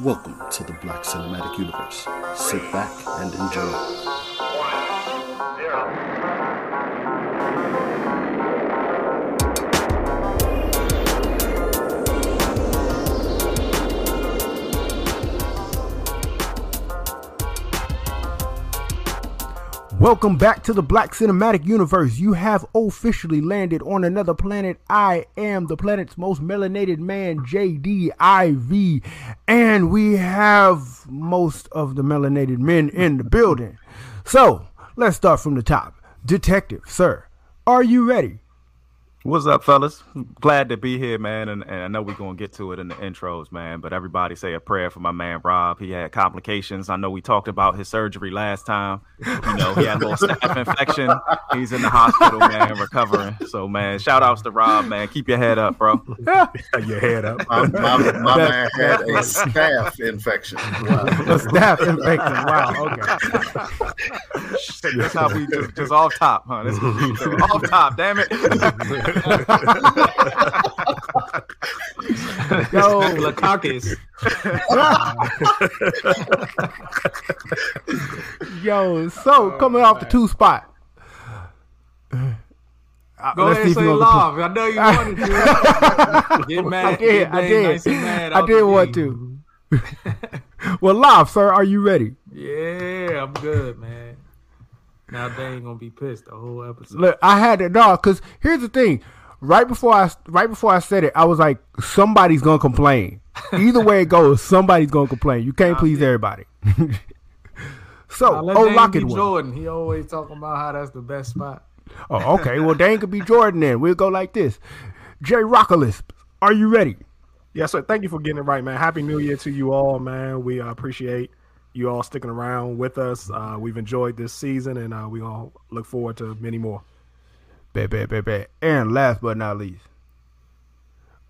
Welcome to the Black Cinematic Universe. Sit back and enjoy. One, zero. Welcome back to the Black Cinematic Universe. You have officially landed on another planet. I am the planet's most melanated man, JDIV, and we have most of the melanated men in the building. So, let's start from the top. Detective, sir, are you ready? What's up, fellas? Glad to be here, man. And, and I know we're going to get to it in the intros, man. But everybody say a prayer for my man, Rob. He had complications. I know we talked about his surgery last time. You know, he had a little staph infection. He's in the hospital, man, recovering. So, man, shout outs to Rob, man. Keep your head up, bro. your head up. My, my, my man had a staph infection. Wow. A staph infection. Wow. Okay. That's how we just, just off top, huh? This, off top, damn it. Yo, Lukakis. yo. So coming off the two spot. Uh, Go let's ahead and say live. I know you wanted to. Get mad. I did. I did. Nice mad I did want to. well, live, sir. Are you ready? Yeah, I'm good, man. Now they ain't gonna be pissed the whole episode. Look, I had to no, because here's the thing. Right before I right before I said it, I was like, somebody's gonna complain. Either way it goes, somebody's gonna complain. You can't please everybody. so, Now, let oh, Dame lock be. Jordan. He always talking about how that's the best spot. Oh, okay. Well, Dane could be Jordan then. We'll go like this. Jay Rockalis, are you ready? Yes, sir. Thank you for getting it right, man. Happy New Year to you all, man. We uh, appreciate you all sticking around with us. Uh, we've enjoyed this season, and uh, we all look forward to many more. Bet, bet, bet, bet. And last but not least,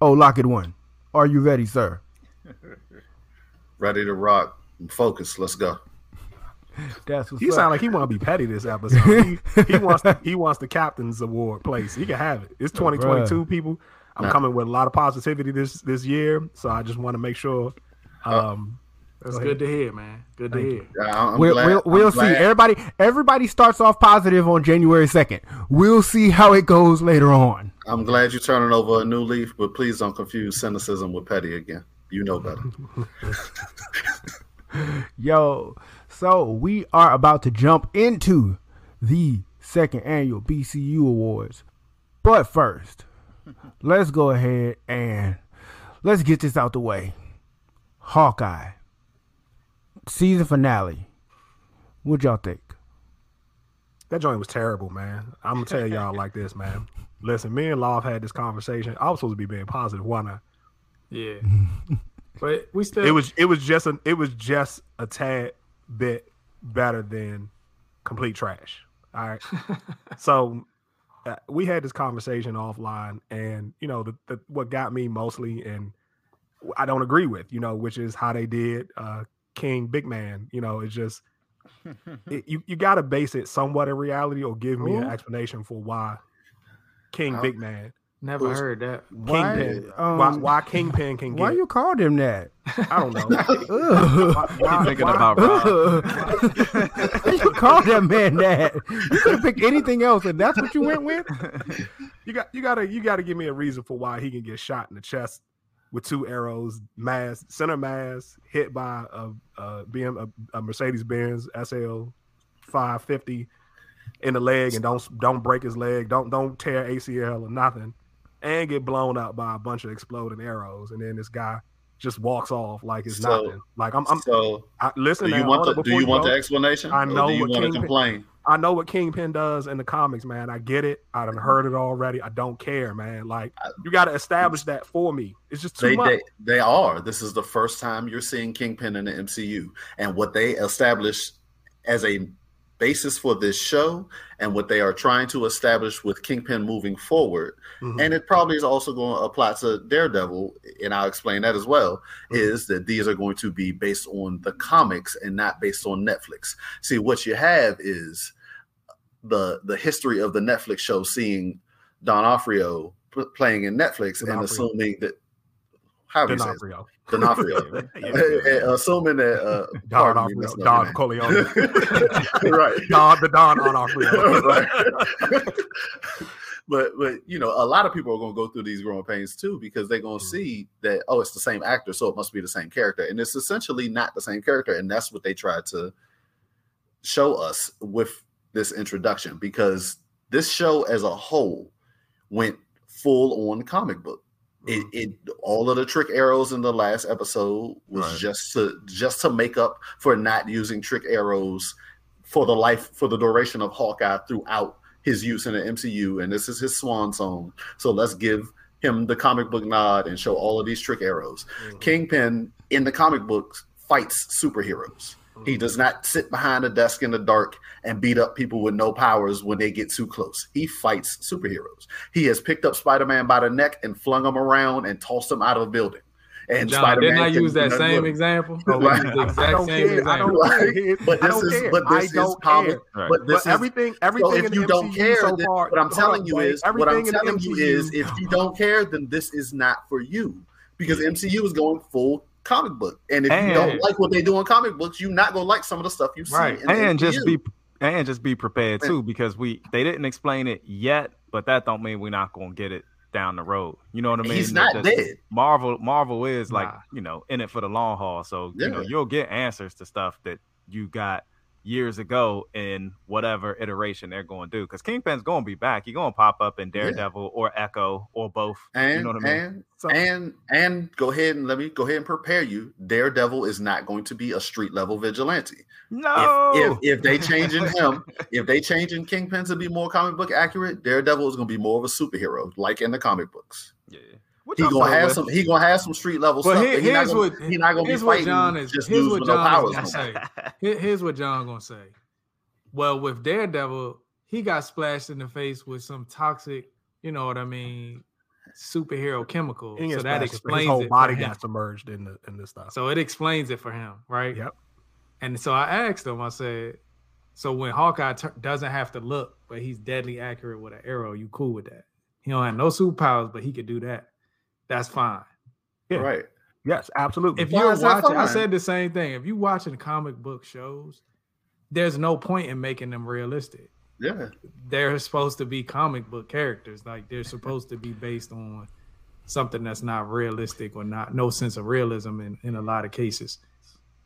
oh, Lockit one. Are you ready, sir? Ready to rock. Focus. Let's go. That's what's He up. sound like he want to be petty this episode. he, he wants he wants the captain's award place. He can have it. It's 2022, people. I'm Nah. coming with a lot of positivity this this year, so I just want to make sure. Um, That's Go good to hear, man. Good to hear. Yeah, we'll we'll, we'll see. glad- Everybody everybody starts off positive on January 2nd. We'll see how it goes later on. I'm glad you're turning over a new leaf, but please don't confuse cynicism with petty again. You know better. Yo, so we are about to jump into the second annual BCU Awards. But first, let's go ahead and let's get this out the way. Hawkeye season finale. What y'all think? That joint was terrible, man. I'm gonna tell y'all like this, man. Listen, me and Love had this conversation. I was supposed to be being positive. Why not? Yeah. but we still. It was it was just a it was just a tad bit better than complete trash. All right. so uh, we had this conversation offline, and you know the, the what got me mostly, and I don't agree with, you know, which is how they did uh King Big Man. You know, it's just it, you you got to base it somewhat in reality, or give me an explanation for why King Uh, Big Man, Never heard that. Why, Kingpin, um, why why Kingpin can get Why you called him that? I don't know. Ugh. Why- why- Thinking why- about Rob. You called that man that? You could have picked anything else, and that's what you went with. you got you gotta you gotta give me a reason for why he can get shot in the chest with two arrows, mass center mass, hit by a, a BM a, a Mercedes Benz SL 550 in the leg, and don't don't break his leg, don't don't tear ACL or nothing, and get blown up by a bunch of exploding arrows, and then this guy just walks off like it's So- nothing. Like I'm, I'm so, I, listen. do you now, want the do you want go. the explanation? I know do you want to complain? I know what Kingpin does in the comics, man. I get it. I done heard it already. I don't care, man. Like you got to establish that for me. It's just too They, much. they they are. This is the first time you're seeing Kingpin in the MCU, and what they established as a basis for this show, and what they are trying to establish with Kingpin moving forward, Mhm. and it probably is also going to apply to Daredevil, and I'll explain that as well. Is that these are going to be based on the comics and not based on Netflix? See, what you have is the the history of the Netflix show, seeing Don Offrio p- playing in Netflix, and D'Onofrio. assuming that however you say it. D'Onofrio. D'Onofrio. Yeah. Assuming that uh, Don me, Onofrio. Don Corleone. right. Don the Don Onofrio. right. but but you know, a lot of people are going to go through these growing pains too because they're going to see that oh, it's the same actor, so it must be the same character, and it's essentially not the same character, and that's what they try to show us with this introduction because this show as a whole went full on comic book. It, mm-hmm. it all of the trick arrows in the last episode was Right. just to just to make up for not using trick arrows for the life for the duration of Hawkeye throughout his use in the MCU, and this is his swan song. So let's give him the comic book nod and show all of these trick arrows. Mm-hmm. Kingpin in the comic books fights superheroes. He does not sit behind a desk in the dark and beat up people with no powers when they get too close. He fights superheroes. He has picked up Spider-Man by the neck and flung him around and tossed him out of a building. And John, Spider-Man didn't I use that same example? Right. I used the I exact don't same care. I example. don't care. But I this don't is care. but I this is don't comic. care. Right. But this but is everything, everything so if in you the don't MCU care, so then, far, what I'm telling on, you is, what everything I'm in the telling you is, if you don't care, then this is not for you because MCU is going full comic book, and if you don't like what they do in comic books, you're not gonna like some of the stuff you see. Right. in the and just be and just be prepared too because we they didn't explain it yet but that don't mean we're not gonna get it down the road you know what i mean He's not that- dead. marvel marvel is like you know in it for the long haul so you know you'll get answers to stuff that you got years ago in whatever iteration they're going to do because kingpin's going to be back he's going to pop up in daredevil or echo or both And you know what i mean and So- and and go ahead and let me go ahead and prepare you. Daredevil is not going to be a street level vigilante. no If, if if they changing him, if they changing Kingpin to be more comic book accurate, Daredevil is going to be more of a superhero, like in the comic books. yeah Which He gonna have with. some. He gonna have some street level But stuff. here- but he not here's gonna, what- he not gonna be here's what John is- just here's what with no John is gonna say. Here- here's what John gonna say. Well, with Daredevil, he got splashed in the face with some toxic, you know what I mean, superhero chemical. So gets that back, his whole body for got submerged in the in this stuff. So it explains it for him, right? Yep. And so I asked him. I said, "So when Hawkeye tur doesn't have to look, but he's deadly accurate with an arrow, you cool with that? He don't have no superpowers, but he could do that. That's fine. Yeah. Right. yes, absolutely. If Why you're watching, I said the same thing. If you're watching comic book shows, there's no point in making them realistic. Yeah. They're supposed to be comic book characters. Like they're supposed to be based on something that's not realistic or not no sense of realism in, in a lot of cases.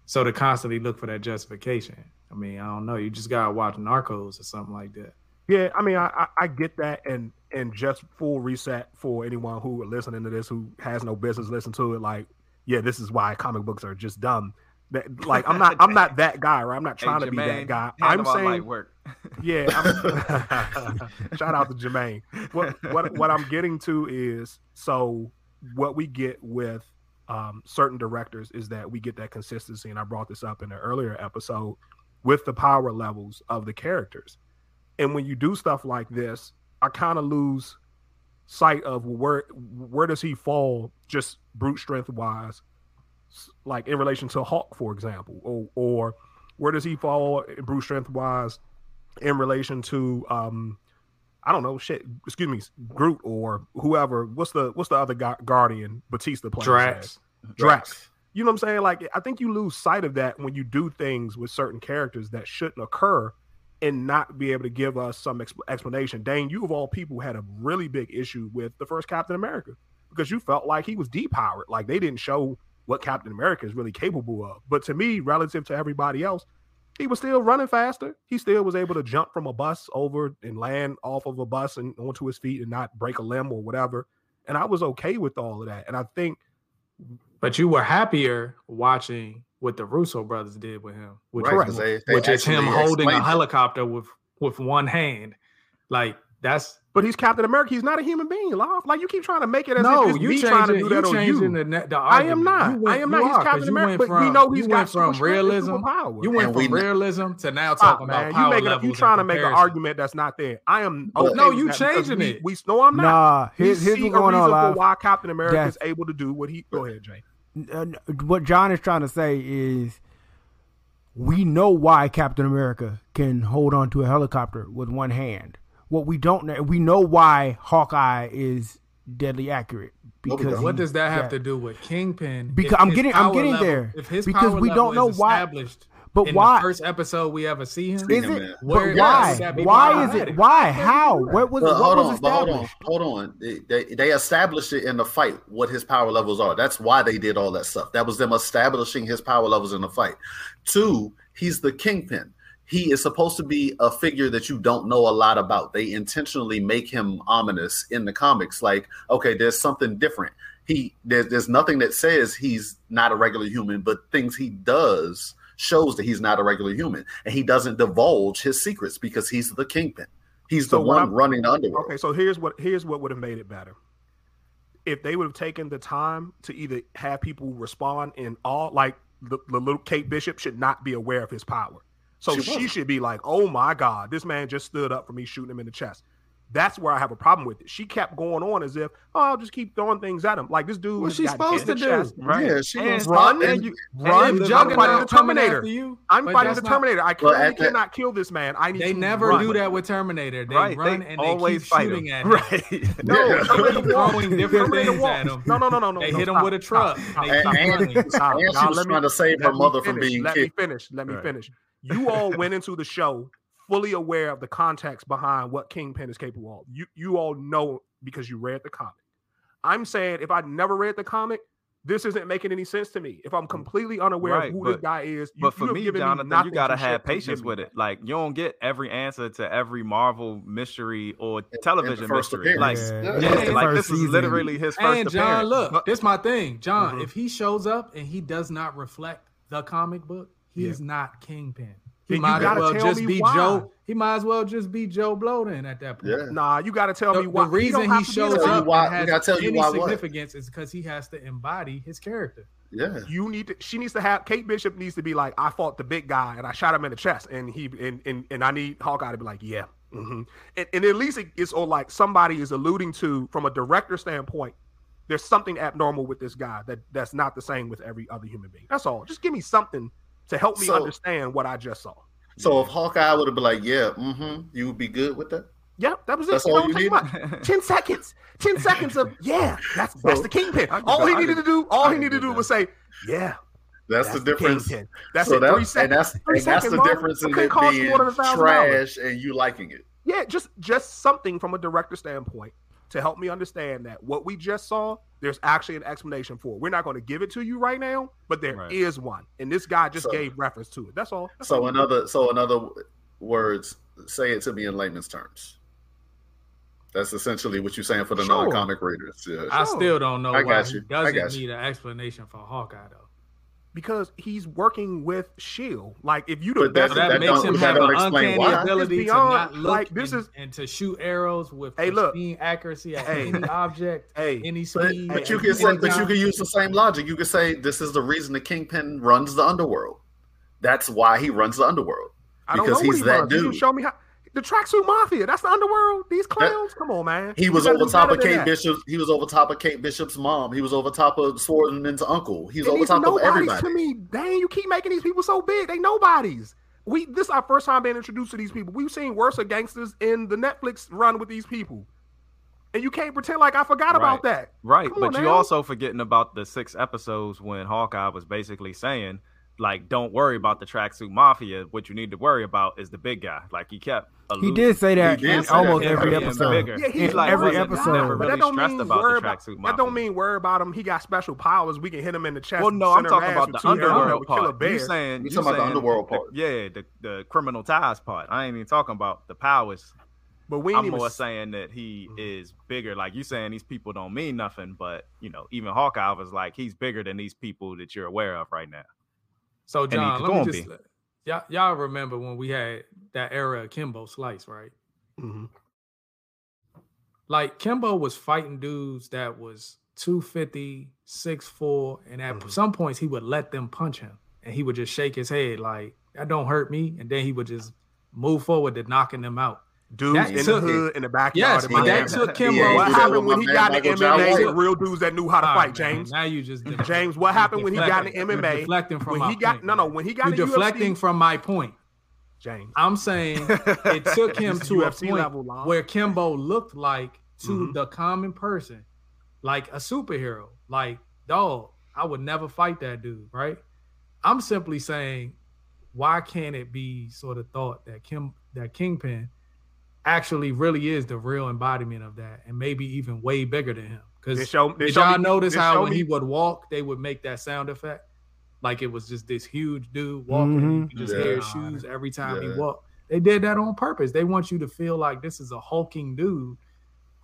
So to constantly look for that justification. I mean, I don't know. You just gotta watch Narcos or something like that. Yeah, I mean, I, I I get that, and and just full reset for anyone who are listening to this who has no business listening to it. Like, yeah, this is why comic books are just dumb. That like I'm not I'm not that guy, right? I'm not Hey, trying to be that guy. I'm saying, work yeah. Shout out to Jermaine. What what what I'm getting to is so what we get with um, certain directors is that we get that consistency, and I brought this up in an earlier episode with the power levels of the characters. And when you do stuff like this, I kind of lose sight of where where does he fall just brute strength wise, like in relation to Hawk, for example, or or where does he fall in brute strength wise in relation to um I don't know shit. Excuse me, Groot or whoever. What's the what's the other gu- Guardian Bautista plays? Drax. Drax. You know what I'm saying? Like I think you lose sight of that when you do things with certain characters that shouldn't occur and not be able to give us some exp- explanation. Dane, you of all people had a really big issue with the first Captain America because you felt like he was depowered. Like they didn't show what Captain America is really capable of. But to me, relative to everybody else, he was still running faster. He still was able to jump from a bus over and land off of a bus and onto his feet and not break a limb or whatever. And I was okay with all of that. And I think But you were happier watching what the Russo brothers did with him, which, Right, is- they- they which is him holding a explained it. helicopter with with one hand. Like that's But he's Captain America. He's not a human being, Love. Like you keep trying to make it as no, if it's you me changing, trying to do you that on you. the the I am not. You went- I am you not. He's are, 'cause Captain America, went but we know he's you got went from strength and realism. superpower. You went And from we- realism to now ah, talking man. about You power making levels. you trying to make an argument that's not there. I am. But- Okay No, you that changing it. We no, I'm not. Nah, We here's, here's see what's a going reason on, for why Captain America is able to do what he. Go ahead, Jay. Uh, what John is trying to say is we know why Captain America can hold on to a helicopter with one hand. What we don't know, we know why Hawkeye is deadly accurate because don't. What does that have yeah. to do with Kingpin? Because I'm getting- I'm getting level- there. If his Because power we don't know is why- established But in why the first episode we ever see him, is Kingdom it? Man. Where- But why? Why is it? Why? How? What was? But What hold was on, but hold on, hold on. They, they they established it in the fight what his power levels are. That's why they did all that stuff. That was them establishing his power levels in the fight. Two, he's the kingpin. He is supposed to be a figure that you don't know a lot about. They intentionally make him ominous in the comics. Like, okay, there's something different. He there's there's nothing that says he's not a regular human, but things he does shows that he's not a regular human, and he doesn't divulge his secrets because he's the kingpin. He's So the one I'm- running the underworld. Okay, so here's what here's what would have made it better. If they would have taken the time to either have people respond in all like the, the little Kate Bishop should not be aware of his power. So She she, should be like, "Oh my god, this man just stood up for me shooting him in the chest." That's where I have a problem with it. She kept going on as if, "Oh, I'll just keep throwing things at him." Like this dude What's has she supposed to do? chest. Right. Yeah, she and run and- and you run. if I'm fighting the Terminator. you, I'm fighting the that's not- Terminator. I Well, clearly that- cannot kill this man. I need They to never run. do that with Terminator. They right. run they and they always keep shooting him. at him. Right. No, Yeah. Terminator. Throwing different Terminator things at him. No, no, no, no, no. They no, hit him with a truck. stop, They stop. keep and, and she was let me- trying to save her mother from finish. being Let kicked. me finish. Let me finish. You all went into the show fully aware of the context behind what Kingpin is capable of. You you all know because you read the comic. I'm saying if I never read the comic, this isn't making any sense to me. If I'm completely unaware Right, of who but- this guy is, you, But for you me, Jonathan, nothing you gotta have patience with it. Like you don't get every answer to every Marvel mystery or television first mystery. Like, appearance. Yeah. Yeah. yeah, like first this is literally his first And John, appearance. look, But- this is my thing. John, Mhm. if he shows up and he does not reflect the comic book, he's not Kingpin. He Then you might as gotta well tell just me be why. Joe. He might as well just be Joe Blow then at that point. Yeah. Nah, you got to tell The, me why. the reason don't he, have shows there. Tell you up why- and has gotta tell you any why what? significance is because he has to embody his character. Yeah. You need to. She needs to have. Kate Bishop needs to be like, I fought the big guy and I shot him in the chest, and he and and, and I need Hawkeye to be like, yeah, hmm and, and at least it's or like somebody is alluding to from a director standpoint. There's something abnormal with this guy that that's not the same with every other human being. That's all. Just give me something to help me So- understand what I just saw. So if Hawkeye would have been like, yeah, mm-hmm, you would be good with that. Yeah, that was it. That's It all don't you take needed? Ten seconds. Ten seconds of yeah. That's that's the kingpin. All he needed to do, all he needed to do do was say, yeah. That's, the difference. kingpin. That's so it. that, three seconds. and that's Three and that's the Mom. difference It in couldn't it cost you being more than $1,000. trash and you liking it. Yeah, just just something from a director standpoint to help me understand that what we just saw, there's actually an explanation for. it. We're not going to give it to you right now, but there is Right. one, and this guy just So- gave reference to it. That's all. That's So all. in other so in other words, say it to me in layman's terms. That's essentially what you're saying for the Sure. non-comic readers. Yeah. I still don't know I why got he you. I doesn't got you. need an explanation for Hawkeye though. Because he's working with Shield. Like if you the But that's- best, that, that makes him that have an uncanny why. ability It's to not beyond, look like, this and, is- and to shoot arrows with Hey, look. pristine accuracy at Hey. any object, hey, any But, speed. but you can say, but you can use the same logic. You can say this is the reason the kingpin runs the underworld. That's why he runs the underworld. I don't because know what he's he that runs. You didn't dude. show me how. The tracksuit mafia. That's the underworld. These clowns. Come on, man. He was over top of Kate. Bishop. He was over top of Kate Bishop's mom. He was over top of Swordsman's uncle. He's And over top of everybody. to me. Dang, you keep making these people so big. They nobodies. We this is our first time being introduced to these people. We've seen worse of gangsters in the Netflix run with these people. And you can't pretend like I forgot about that. Right, Come but on you now. also forgetting about the six episodes when Hawkeye was basically saying, like, don't worry about the tracksuit mafia. What you need to worry about is the big guy. Like he kept. He did say that did in say almost that. every episode. bigger. Yeah, he's like every episode. Never But that don't stressed mean about worry the about, tracksuit that don't mean worry about him. He got special powers. We can hit him in the chest. Well, no, I'm talking about the underworld part. You bears. saying You you talking about the saying underworld the- part. yeah, the, the criminal ties part. I ain't even talking about the powers. But we I'm even more saying that he mm-hmm. is bigger. Like you saying, these people don't mean nothing, but you know, even Hawkeye was like, he's bigger than these people that you're aware of right now. So John, let me just be. y'all, y'all remember when we had that era of Kimbo Slice, right? Mhm. Like Kimbo was fighting dudes that was 250, 6'4, and at Mhm. some points he would let them punch him and he would just shake his head like that don't hurt me. And then he would just move forward to knocking them out. Dudes That in the took- hood, in the backyard. Yes, in but that took Kimbo. ain't What happened when he got in Michael MMA? Real dudes that knew how to All fight, right, man, James. Now you just James, what happened when he got in Deflecting. MMA? deflecting from When my he got point, no, no, when he got You're deflecting UFC, from my point. James. I'm saying it took him This is to a point level, Lon. where Kimbo looked like to Mhm. the common person like a superhero. Like, dog, I would never fight that dude, right? I'm simply saying, why can't it be sort of thought that Kim that Kingpin actually really is the real embodiment of that, and maybe even way bigger than him? They Because show, did y'all me- notice how when me- he would walk, they would make that sound effect? Like it was just this huge dude walking. and mm-hmm. You could just Yeah. hear his shoes every time Yeah. he walked. They did that on purpose. They want you to feel like this is a hulking dude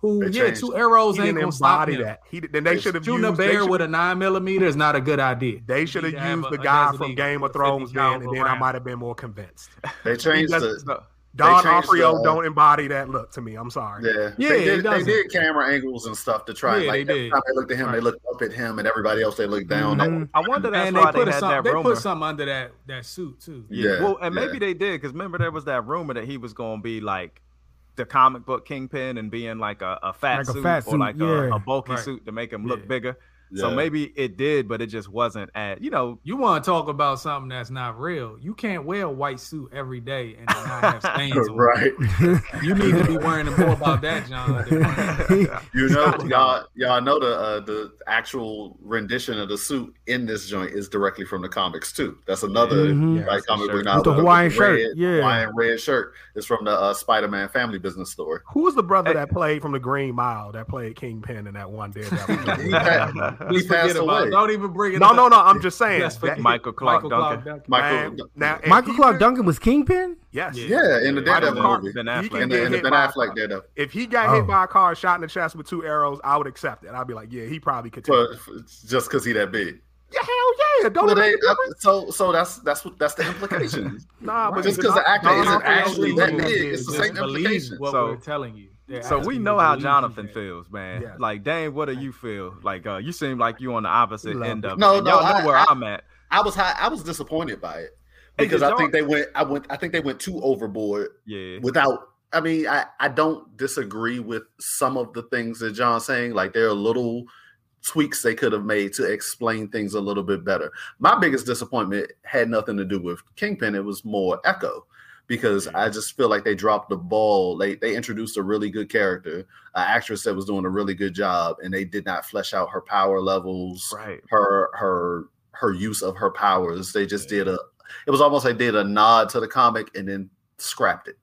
who, They yeah, changed two arrows he ain't gonna stop him. that. He then they should have Shooting a used, they bear with a nine millimeter is not a good idea. They should have need to have used the guy from Game of Thrones then, and then I might have been more convinced. They changed does- the. Don changed Ofrio don't embody that look to me. I'm sorry. Yeah, Yeah, they did. They did camera angles and stuff to try. and Yeah, like they every did. time they looked at him, they looked up at him, and everybody else they looked down. Mhm. I wonder that's and they why put they had some, that they rumor. put something under that that suit too. Yeah. Yeah, Well, and maybe yeah. they did because remember there was that rumor that he was going to be like the comic book kingpin and being like a, a fat Like a suit fat or suit, like yeah. a, a bulky Right. suit to make him look Yeah. So maybe it did, but it just wasn't at you know. You want to talk about something that's not real? You can't wear a white suit every day and not have stains on. right. You need to be worrying more about that, John. You know, y'all, y'all know the uh, the actual rendition of the suit in this joint is directly from the comics too. That's another Mhm. like Yes, comic the book shirt. now. With the Hawaiian shirt, red, yeah. Hawaiian red shirt is from the uh, Spider-Man Family Business story. Who was the brother Hey. that played from the Green Mile that played Kingpin in that one Daredevil? He, joint? pa- he Just forget passed about away. it. Don't even bring it no, up. no, no. I'm just saying. Just that- Michael Clarke Duncan. Duncan. Michael, man, now, Michael Clarke could- Duncan was Kingpin. Yes. Yeah. yeah, in the Michael Daredevil movie, Ben He Affleck. can in the, get hit Ben by a Affleck car. Daredevil. If he got Oh. hit by a car, shot in the chest with two arrows, I would accept it. I'd be like, yeah, he probably could take But it. just because he that big. Yeah, hell yeah. Don't Well, they, make a difference? so so that's that's what that's the implication. Nah, but Just because the actor Don isn't actually that big, it's the same believe implication. what So- we're telling you. They're So we know how Jonathan that. feels, man. Yeah. Like, Dane, what do you feel? Like, uh, you seem like you on the opposite Love end it. of it. No, And no, y'all know I- where I- I'm at. I was high, I was disappointed by it because did I think they went I went I think they went too overboard Yeah. without I mean I I don't disagree with some of the things that John's saying like there are little tweaks they could have made to explain things a little bit better. My biggest disappointment had nothing to do with Kingpin it was more Echo because mm-hmm. I just feel like they dropped the ball. They they introduced a really good character, an actress that was doing a really good job and they did not flesh out her power levels Right. her her her use of her powers. They just did a it was almost like they did a nod to the comic and then scrapped it.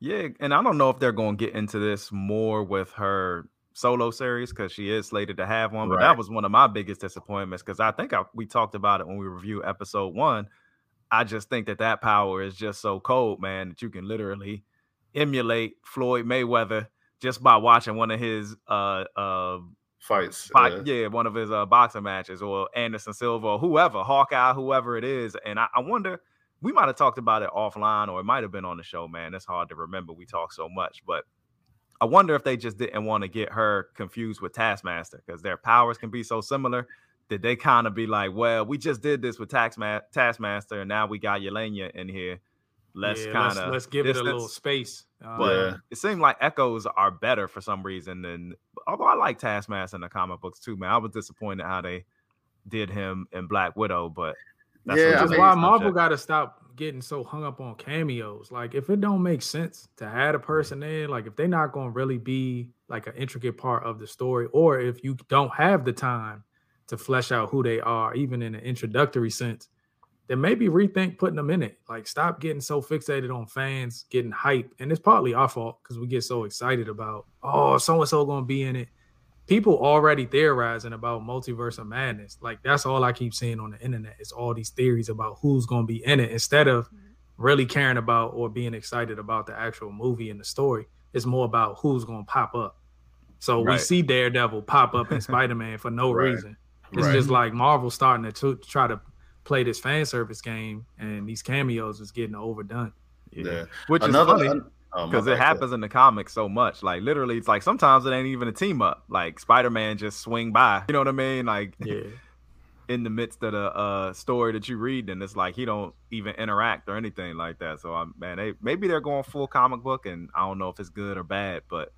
Yeah, and I don't know if they're going to get into this more with her solo series because she is slated to have one. But Right. that was one of my biggest disappointments because I think I, we talked about it when we reviewed episode one. I just think that that power is just so cold, man, that you can literally emulate Floyd Mayweather just by watching one of his uh uh Fights. fight, uh, yeah, one of his uh, boxing matches, or Anderson Silva, or whoever, Hawkeye, whoever it is. And I, I wonder, we might have talked about it offline, or it might have been on the show. Man, it's hard to remember. We talk so much, but I wonder if they just didn't want to get her confused with Taskmaster because their powers can be so similar. Did they kind of be like, well, we just did this with Taxma- Taskmaster, and now we got Yelena in here. Let's Yeah, kind of let's give it a little space. Uh, but Yeah. it seemed like echoes are better for some reason than although I like Taskmaster in the comic books too, man. I was disappointed how they did him in Black Widow, but that's Yeah, a I Which is why. Marvel got to stop getting so hung up on cameos. Like, if it don't make sense to add a person in, like if they're not going to really be like an intricate part of the story, or if you don't have the time to flesh out who they are, even in an introductory sense, then maybe rethink putting them in it. Like, stop getting so fixated on fans getting hype, and it's partly our fault because we get so excited about, oh, so and so going to be in it. People already theorizing about multiverse of madness. Like that's all I keep seeing on the internet. Is all these theories about who's going to be in it instead of mm-hmm. really caring about or being excited about the actual movie and the story. It's more about who's going to pop up. So we see Daredevil pop up in Spider Man for no Right. reason. It's Right. just like Marvel starting to t- try to play this fan service game, and these cameos is getting overdone. Yeah. Yeah. Which Another is funny oh, because bad, it happens in the comics so much. Like literally, it's like sometimes it ain't even a team up. Like Spider Man just swing by. You know what I mean? Like Yeah. in the midst of the uh story that you read, and it's like he don't even interact or anything like that. So I'm man, they maybe they're going full comic book, and I don't know if it's good or bad, but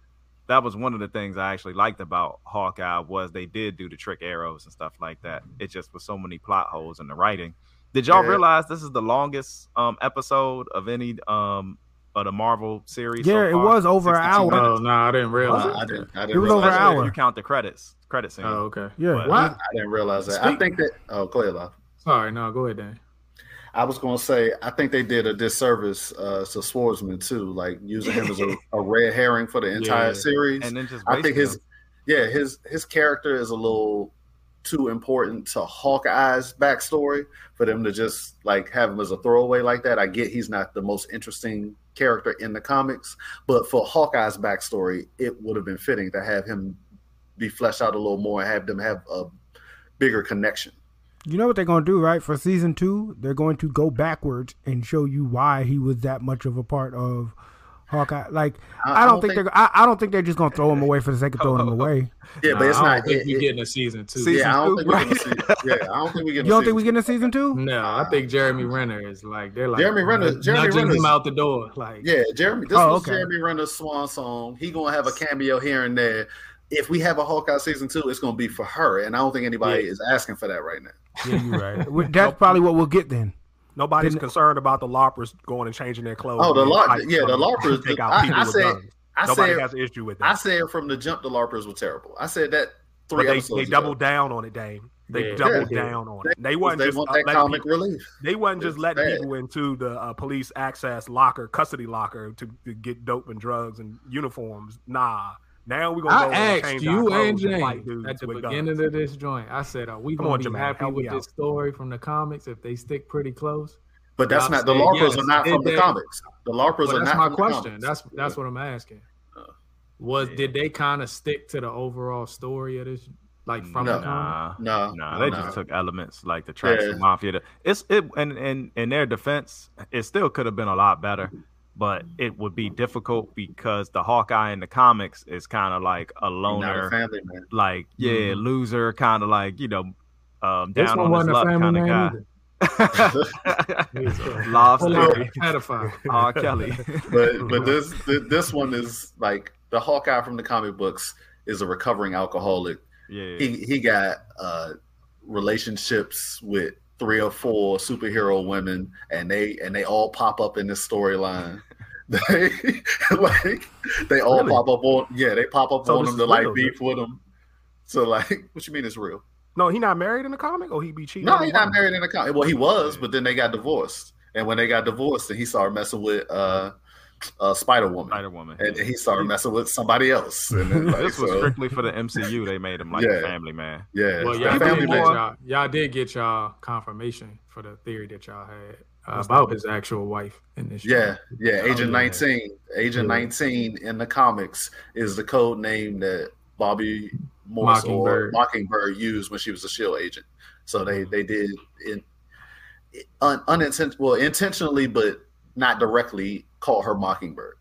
that was one of the things I actually liked about Hawkeye was they did do the trick arrows and stuff like that. It just was so many plot holes in the writing. Did y'all Yeah. realize this is the longest um episode of any um of the Marvel series. Yeah, so it was over an 62 hour. Oh no, I didn't realize. I, I didn't. I didn't It was over an hour. You count the credits, credit scene. Oh, okay. Yeah. But- What? I didn't realize that. I think that. Oh, go ahead, Love. Sorry, no, go ahead, Dan. I was going to say, I think they did a disservice uh, to Swordsman too, like using him as a, a red herring for the entire Yeah. series. And then just I think his, them. yeah, his his character is a little too important to Hawkeye's backstory for them to just like have him as a throwaway like that. I get he's not the most interesting character in the comics, but for Hawkeye's backstory, it would have been fitting to have him be fleshed out a little more and have them have a bigger connection. You know what they're gonna do, right? For season two, they're going to go backwards and show you why he was that much of a part of Hawkeye. Like, I, don't, think, they're. I, I don't think they're just gonna throw him away for the sake of throwing him away. Yeah, Nah, but it's I don't not. think It, we it- getting a season two. Season yeah, I don't two, think we're gonna right? see. Yeah, I don't think we're You don't think we getting a season two? No, I think Jeremy Renner is like they're like Jeremy Renner- nudging Jeremy him Renner's- out the door. Like Yeah, Jeremy. This Oh, was okay. Jeremy Renner's swan song. He gonna have a cameo here and there. If we have a Hawkeye season two, it's gonna be for her, and I don't think anybody Yeah. is asking for that right now. Yeah, you're right. Well, That's probably what we'll get then. Nobody's Didn't- concerned about the LARPers going and changing their clothes. Oh, the and LARP- yeah, the somebody LARPers- to Take out I- people I with said- guns. I Nobody said, has an issue with that. I said from the jump, the LARPers were terrible. I said that three But they, episodes they ago. doubled down on it, Dame. They Yeah. doubled Yeah. down on They- it. They wasn't They just want uh, comic people- relief. They wasn't just letting bad. people into the uh, police access locker, custody locker to, to get dope and drugs and uniforms. Nah. Now we're gonna I go and asked you and clothes and fight James at the beginning guns. of this joint. I said, "Are we Come gonna on, be Jermaine, happy help me with out. this story from the comics if they stick pretty close?" But that's not the LARPers yes. are not Did from the comics. The LARPers Well, are that's not my from the question. comics. That's that's what I'm asking. Was yeah. did they kind of stick to the overall story of this, like from No. the comic? Nah, no, nah, no, they no. just took elements like the tracks Yeah. mafia. to- It's it, and in in their defense, it still could have been a lot better, but it would be difficult because the Hawkeye in the comics is kind of like a You're a loner, family man. like yeah, loser, kind of like you know, um, This down one on his wasn't luck family kind of guy. either. Love Full on story. pedophile. R. Kelly. but but this this one is like the Hawkeye from the comic books is a recovering alcoholic. yeah, He he got uh, relationships with three or four superhero women, and they and they all pop up in this storyline. They like they all Really? pop up on yeah they pop up So on is to like real, beef with him. So like, what you mean it's real? No, he not married in the comic, or he be cheating. No, he not married in a comic. Well, he was, but then they got divorced. And when they got divorced, and he started messing with uh, uh Spider Woman. Spider Woman. and he started messing with somebody else. And then, like, this was so, strictly for the MCU. They made him like Yeah. a family man. yeah, Well, it's y'all family did, get man. y'all, y'all did get y'all confirmation for the theory that y'all had uh, about his actual wife in this. Yeah, show. yeah. Oh, Agent yeah. 19. Agent Yeah. 19 in the comics is the code name that Bobbi Morse or Mockingbird. Mockingbird used when she was a shield agent. So they they did in un, unintentional, well, intentionally, but not directly call her Mockingbird.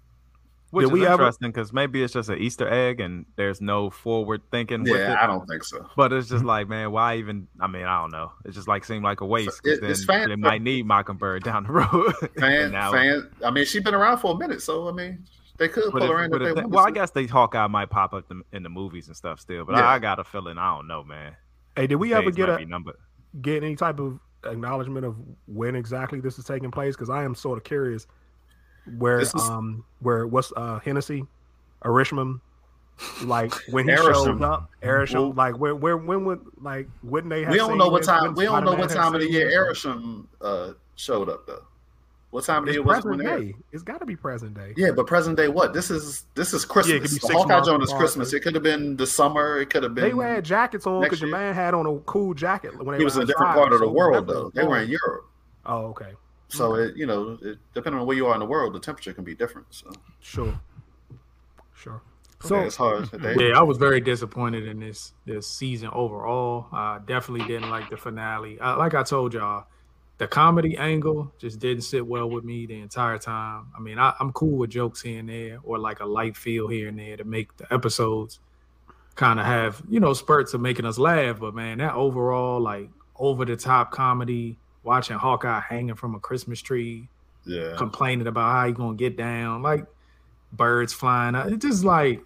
Which Did is we interesting because maybe it's just an Easter egg and there's no forward thinking with Yeah, it. I don't think so. But it's just like, man, why even? I mean, I don't know. It just like seemed like a waste. It- it's then fan- they might need Mockingbird down the road. Fan, now- fan. I mean, she's been around for a minute, so I mean, they could but pull if- her in but if they if they- well, I to. guess they Hawkeye might pop up the, in the movies and stuff still. But Yeah. I, I got a feeling I don't know, man. Hey, did we ever get a be numbered. get any type of acknowledgement of when exactly this is taking place? Because I am sort of curious where um where what's uh Hennessy, Irishman, like when he Arishem. shows up, Arishem, Well- like where where when would like wouldn't they have We don't know what time. We don't know what time of the year seen uh, showed up though. What time of the year was it when present aired? day. It's got to be present day. Yeah, but present day what? This is this is Yeah, it Christmas. could be the six Hawkeye Jones is. Christmas. It could have been the summer. It could have been. They had jackets on because your man had on a cool jacket when he was in a different part of the world though. They were in Europe, Oh, okay, so it, you know, it, depending on where you are in the world, the temperature can be different. So sure, sure. So yeah, it's hard. They, Yeah, I was very disappointed in this this season overall. I definitely didn't like the finale. Uh, like I told y'all, the comedy angle just didn't sit well with me the entire time. I mean, I, I'm cool with jokes here and there, or like a light feel here and there to make the episodes kind of have you know spurts of making us laugh. But man, that overall like over the top comedy, watching Hawkeye hanging from a Christmas tree, yeah. complaining about how he gonna get down, like birds flying out. It just like,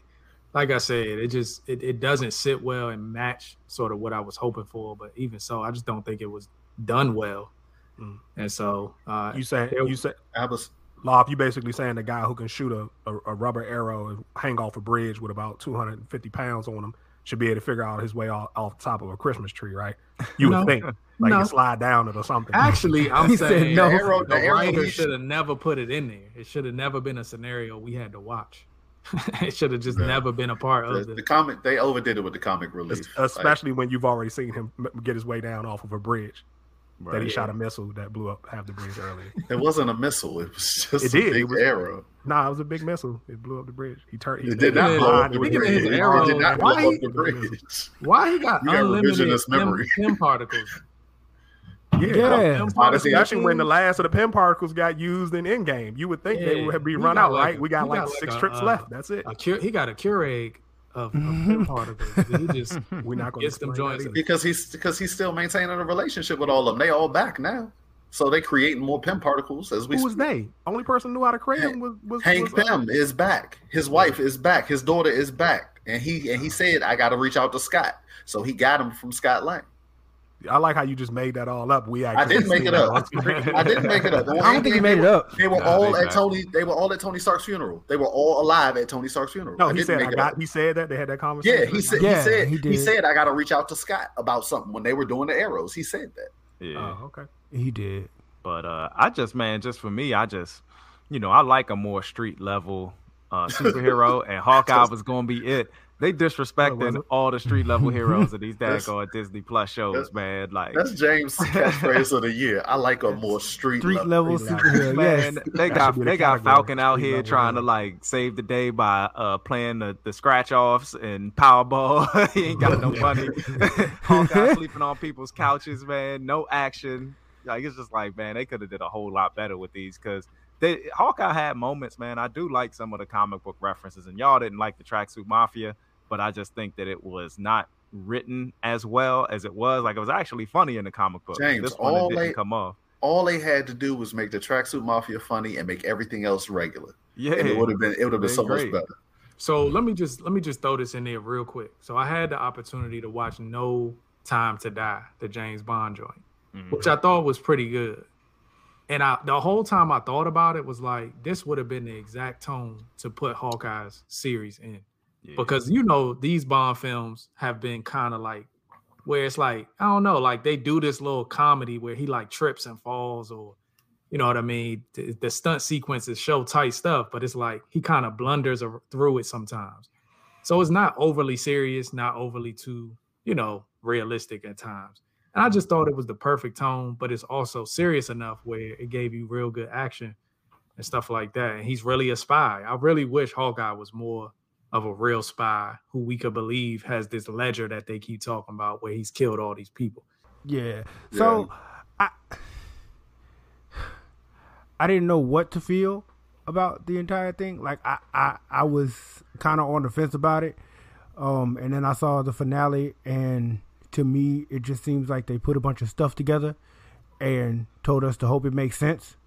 like I said, it just it, it doesn't sit well and match sort of what I was hoping for. But even so, I just don't think it was done well. Mm. And so, uh, You say it- you say I was Lob, you basically saying the guy who can shoot a, a, a rubber arrow and hang off a bridge with about 250 pounds on him should be able to figure out his way off, off the top of a Christmas tree, right? You No. would think like No. you slide down it or something. Actually, I'm He said saying no. the, arrow- the arrow writer should have never put it in there. It should have never been a scenario we had to watch. it should have just Yeah. never been a part The, of the the. comic they overdid it with the comic relief. Like, especially when you've already seen him get his way down off of a bridge. That he Right. shot a missile that blew up half the bridge earlier. it wasn't a missile; it was just It a did. big It was- arrow. Nah, it was a big missile. It blew up the bridge. He turned. He It did not blow up yeah, the speaking of bridge. It arrow, did not blow why up he- the bridge. Why he got You got unlimited revisionist Pym, memory. Particles? Yeah. Yeah. Pym Honestly, Especially when the last of the Pym particles got used in Endgame, you would think they Yeah. would be run out, like right? we got he like got six like a, trips uh, left. That's it. A cure, he got a Keurig of, of Pym particles. He just We're not going to gets them joints. because he's because he's still maintaining a relationship with all of them. They all back now, so they creating more Pym particles as we. Who was speak. they? Only person knew how to create them was was, Hank was, uh, Pym is back. His wife is back. His daughter is back, and he and he said, "I got to reach out to Scott." So he got him from Scott Lang. I like how you just made that all up. We I actually didn't make it up. I didn't make it up. I don't think you made it up. They were Nah, all they at back. Tony. They were all at Tony Stark's funeral. They were all alive at Tony Stark's funeral. No, I he said make I got. up. He said that they had that conversation. Yeah, he said. Yeah, he said. he He, said, "I got to reach out to Scott about something." When they were doing the arrows, he said that. Yeah. Oh, okay. He did. But uh, I just, man, just for me, I just, you know, I like a more street level uh, superhero, and Hawkeye was going to be it. They disrespecting all the street level heroes of these That's- daggone Disney Plus shows, that's- man. Like, That's James' catchphrase of the year. I like a more street, Street level. level Street superhero. man, Yes. they That got should the they got Falcon out street here level trying to like save the day by uh playing the, the scratch offs and Powerball. he ain't got no money. Hawkeye sleeping on people's couches, man. No action. Like it's just like, man, they could have did a whole lot better with these because they Hawkeye had moments, man. I do like some of the comic book references, and y'all didn't like the tracksuit mafia, but I just think that it was not written as well as it was. Like it was actually funny in the comic book. James, this one all didn't they- come off. All they had to do was make the tracksuit mafia funny and make everything else regular, Yeah, and it would have been it would have been Been so much better. So let me just let me just throw this in there real quick. So I had the opportunity to watch No Time to Die, the James Bond joint, Mhm. which I thought was pretty good. And I the whole time I thought about it was like this would have been the exact tone to put Hawkeye's series in. Because you know these Bond films have been kind of like where it's like I don't know, like they do this little comedy where he like trips and falls or you know what I mean? The, the stunt sequences show tight stuff, but it's like he kind of blunders through it sometimes. So it's not overly serious, not overly too, you know, realistic at times. And I just thought it was the perfect tone, but it's also serious enough where it gave you real good action and stuff like that. And he's really a spy. I really wish Hawkeye was more of a real spy who we could believe has this ledger that they keep talking about where he's killed all these people. Yeah. So I I didn't know what to feel about the entire thing. Like I I, I was kind of on the fence about it. Um and then I saw the finale and to me it just seems like they put a bunch of stuff together and told us to hope it makes sense.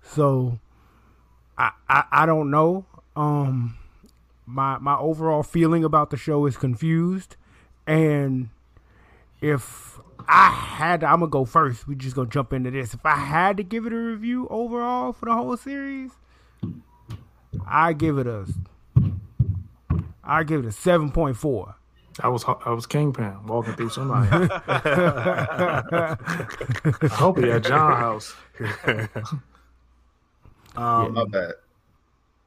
So I I, I don't know. Um my my overall feeling about the show is confused and if I had to, I'm gonna go first. We just gonna jump into this. If I had to give it a review overall for the whole series, I give it a I give it a seven point four. I was I was Kingpin walking through somebody. I hope he at John House. Um, Not bad.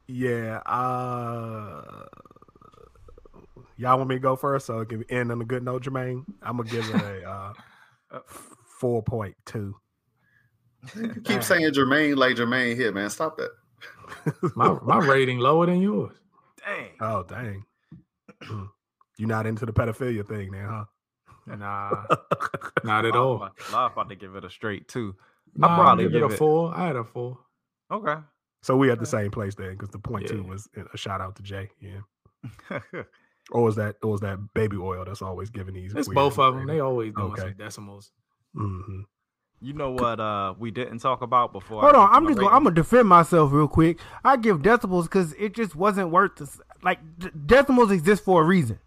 Yeah. Uh, y'all want me to go first, so it can end on a good note, Jermaine? I'm gonna give it a uh, four point two. You keep saying Jermaine like Jermaine here, man. Stop that. My my rating lower than yours. Dang. Oh dang! You're not into the pedophilia thing, then, huh? Nah, not at all. I'm about to give it a straight two. Nah, I'll probably give it a it- four. I had a four. Okay. So we at the same place then, because the point two Yeah. was a shout out to Jay. Yeah. Or was that or was that baby oil that's always giving these? It's both of them. They always doing Okay. some decimals. Mhm. you know what uh we didn't talk about before? I Hold on, I'm just gonna. I'm gonna defend myself real quick. I give decimals because it just wasn't worth. The, like d- decimals exist for a reason.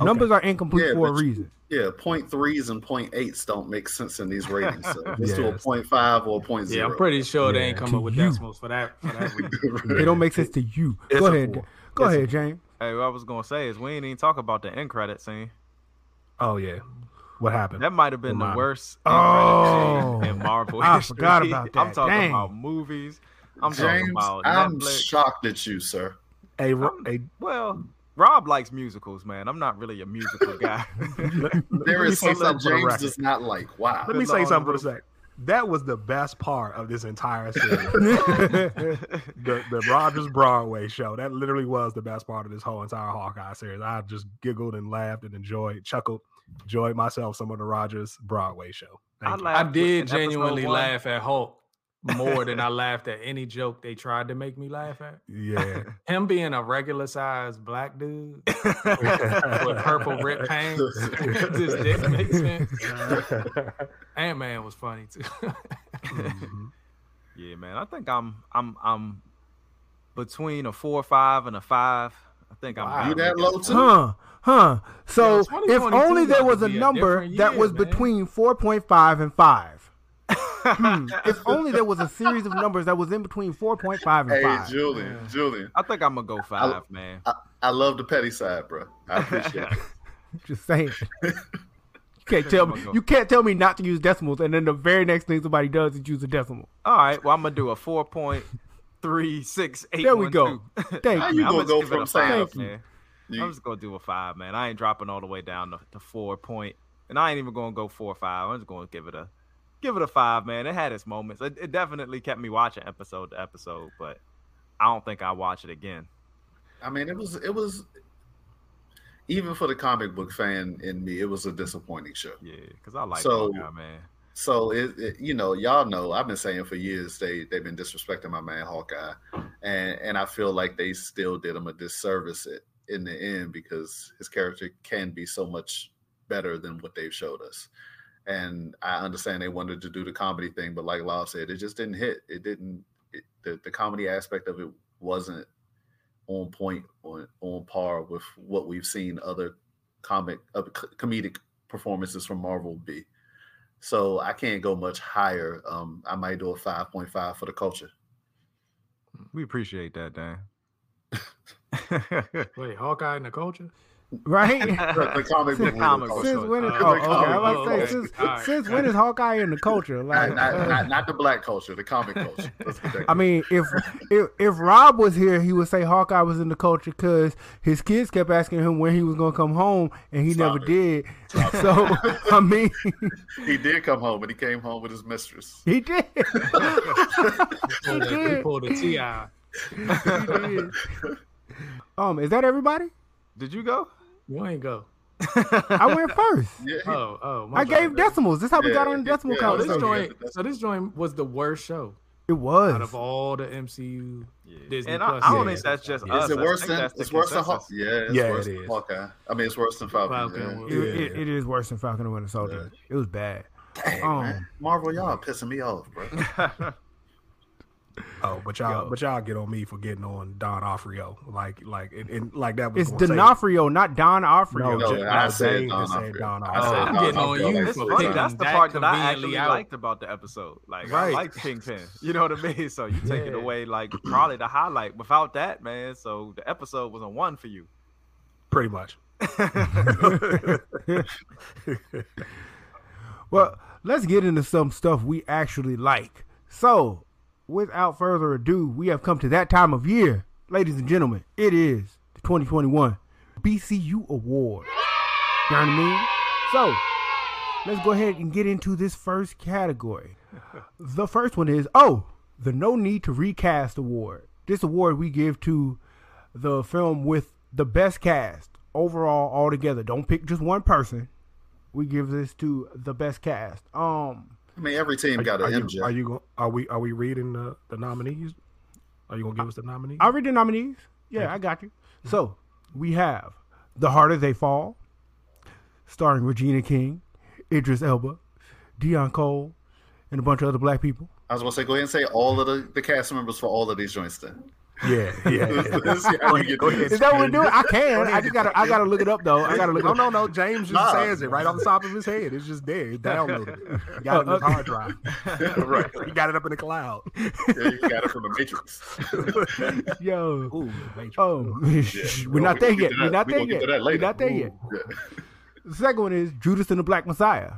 Numbers are incomplete Yeah, for a reason. Yeah, point threes and point eights don't make sense in these ratings. So let's do a Yes. point five or a point Yeah. I'm pretty sure they Yeah. ain't To coming with you. decimals for that. For that reason. It don't make sense to you. It's Go ahead. four. Go It's ahead, James. Hey, what I was gonna say is we ain't even talk about the end credit scene. Oh yeah. What happened? That might have been the Remind me. worst Oh. end in Marvel I history. forgot about that. I'm talking Dang. about movies. I'm talking James, about I'm shocked at you, sir. a, a Well, Rob likes musicals, man. I'm not really a musical guy. There me say something that something for the James does not like. Wow. Let me say something for a sec. That was the best part of this entire series. the the Rogers Broadway show. That literally was the best part of this whole entire Hawkeye series. I just giggled and laughed and enjoyed, chuckled, enjoyed myself some of the Rogers Broadway show. I I did genuinely laugh at Hulk more than I laughed at any joke they tried to make me laugh at. Yeah. Him being a regular sized black dude with purple rip pants just didn't make sense. Ant Man was funny too. Mhm. Yeah, man. I think I'm I'm I'm between a four, or five, and a five. I think I'm Wow. You that low too? Huh. Huh. So Yo, if only there was a be a number that was man. between 4.5 and 5. Hmm. If only there was a series of numbers that was in between 4.5 and Hey, 5. Julian, Julian, I think I'm gonna go five, man. I love the petty side, bro. I appreciate it. Just saying. You can't tell me you can't tell me not to use decimals and then the very next thing somebody does is use a decimal. All right, well I'm gonna do a four point three six eight. There we go. Thank How you. you I'm gonna just go from five, man. You- I'm just gonna do a five, man. I ain't dropping all the way down to, to four point, and I ain't even gonna go four or five. I'm just gonna give it a give it a five, man. It had its moments. It, it definitely kept me watching episode to episode, but I don't think I'll watch it again. I mean, it was it was even for the comic book fan in me, it was a disappointing show. Yeah, because I like So- Hawkeye, man. So it, it, you know, y'all know I've been saying for years they they've been disrespecting my man Hawkeye, and and I feel like they still did him a disservice i- in the end because his character can be so much better than what they've showed us. And I understand they wanted to do the comedy thing, but like Lau said, it just didn't hit. It didn't. It, the the comedy aspect of it wasn't on point on on par with what we've seen other comic uh, comedic performances from Marvel be. So I can't go much higher. Um, I might do a five point five for the culture. We appreciate that, Dan. Wait, Hawkeye and the culture? Right? The, the comic book, comic book since when is Oh, oh, okay, I was oh, about to say since, All right. since when is Hawkeye in the culture? Like Not, not, uh, not, not the black culture, the comic culture. Let's get that I mean, if if if Rob was here, he would say Hawkeye was in the culture because his kids kept asking him when he was gonna come home, and he Stop never it. did. So I mean, he did come home, and he came home with his mistress. he did. He pulled a- he did. pulled a Ti. Um, is that everybody? Did you go? You ain't go. I went first. Yeah, Oh, oh. my I bad. gave decimals. This is how we Yeah, got on the decimal yeah, So this so- joint, so this joint was the worst show It was out of all the MCU. Disney and I, Plus I don't series. think that's just Is us. is it worse than it's worse than Hawk? consensus. Yeah, it's Yeah, worse it than. Hawkeye. I mean, it's worse than Falcon. Falcon yeah. was- It, it, it is worse than Falcon and Winter Soldier. It was bad. Dang, Um, man. Marvel, y'all pissing me off, bro. Oh, but y'all, Yo. but y'all get on me for getting on Don Offrio, like, like, and, and like that was. It's gonna D'Onofrio, not Don Offrio. No, J- I no, said Don just said Offrio. Don I said Offrio. I'm Don getting on you like It's funny. That's the part that I actually out. liked about the episode. Like I Right. like Kingpin. You know what I mean? So you take it away like probably the highlight. Without that, man, so the episode was a one for you. pretty much. Well, let's get into some stuff we actually like. So, without further ado, we have come to that time of year. Ladies and gentlemen, it is the 2021 BCU Award. You know what I mean? So, let's go ahead and get into this first category. The first one is, oh, the No Need to Recast Award. This award we give to the film with the best cast overall altogether. Don't pick just one person we give this to the best cast. Um, I mean, every team got are, an you, MJ. are you go, are we are we reading the, the nominees? Are you gonna give us the nominees? I'll read the nominees. Yeah, I got you. Mm-hmm. So we have The Harder They Fall, starring Regina King, Idris Elba, Deon Cole, and a bunch of other black people. I was gonna say, go ahead and say all of the, the cast members for all of these joints. Then Yeah, yeah. yeah. Let's see how we get Go through ahead. Is that what we're doing? I can. I just gotta. I gotta look it up though. I gotta look No, up. no, no. James just Nah. says it right off the top of his head. It's just there. It's downloaded. He got it in his hard drive. right. He got it up in the cloud. Yeah, you got it from the Matrix. Yo. Ooh, Matrix. Oh, Yeah. we're not there We- we yet. We're not there yet. We're not there yet. The second one is Judas and the Black Messiah,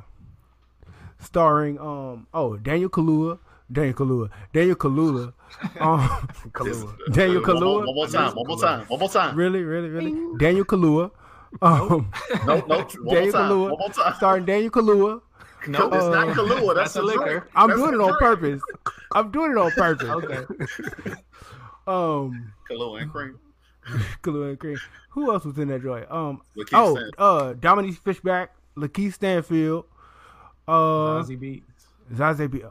starring um oh Daniel Kaluuya, Daniel Kaluuya, Daniel Kaluuya, um Kahlua. Daniel One more- Kaluuya. One more time. One more time. One more time. really, really, really. Daniel Kaluuya, um, No, no. One more Daniel time. Kaluuya, One more time. starring Daniel Kaluuya. No, it's not Uh, Kahlua. That's, that's a a liquor. drink. I'm That's doing it on drink. purpose. I'm doing it on purpose. Okay. Um, Kahlua and cream. Kaluuya and Cream. Who else was in that joint? Um, Lakeith oh, Stanfield. uh, Dominique Fishback, Lakeith Stanfield, uh, Zazie Beetz. Zazie B.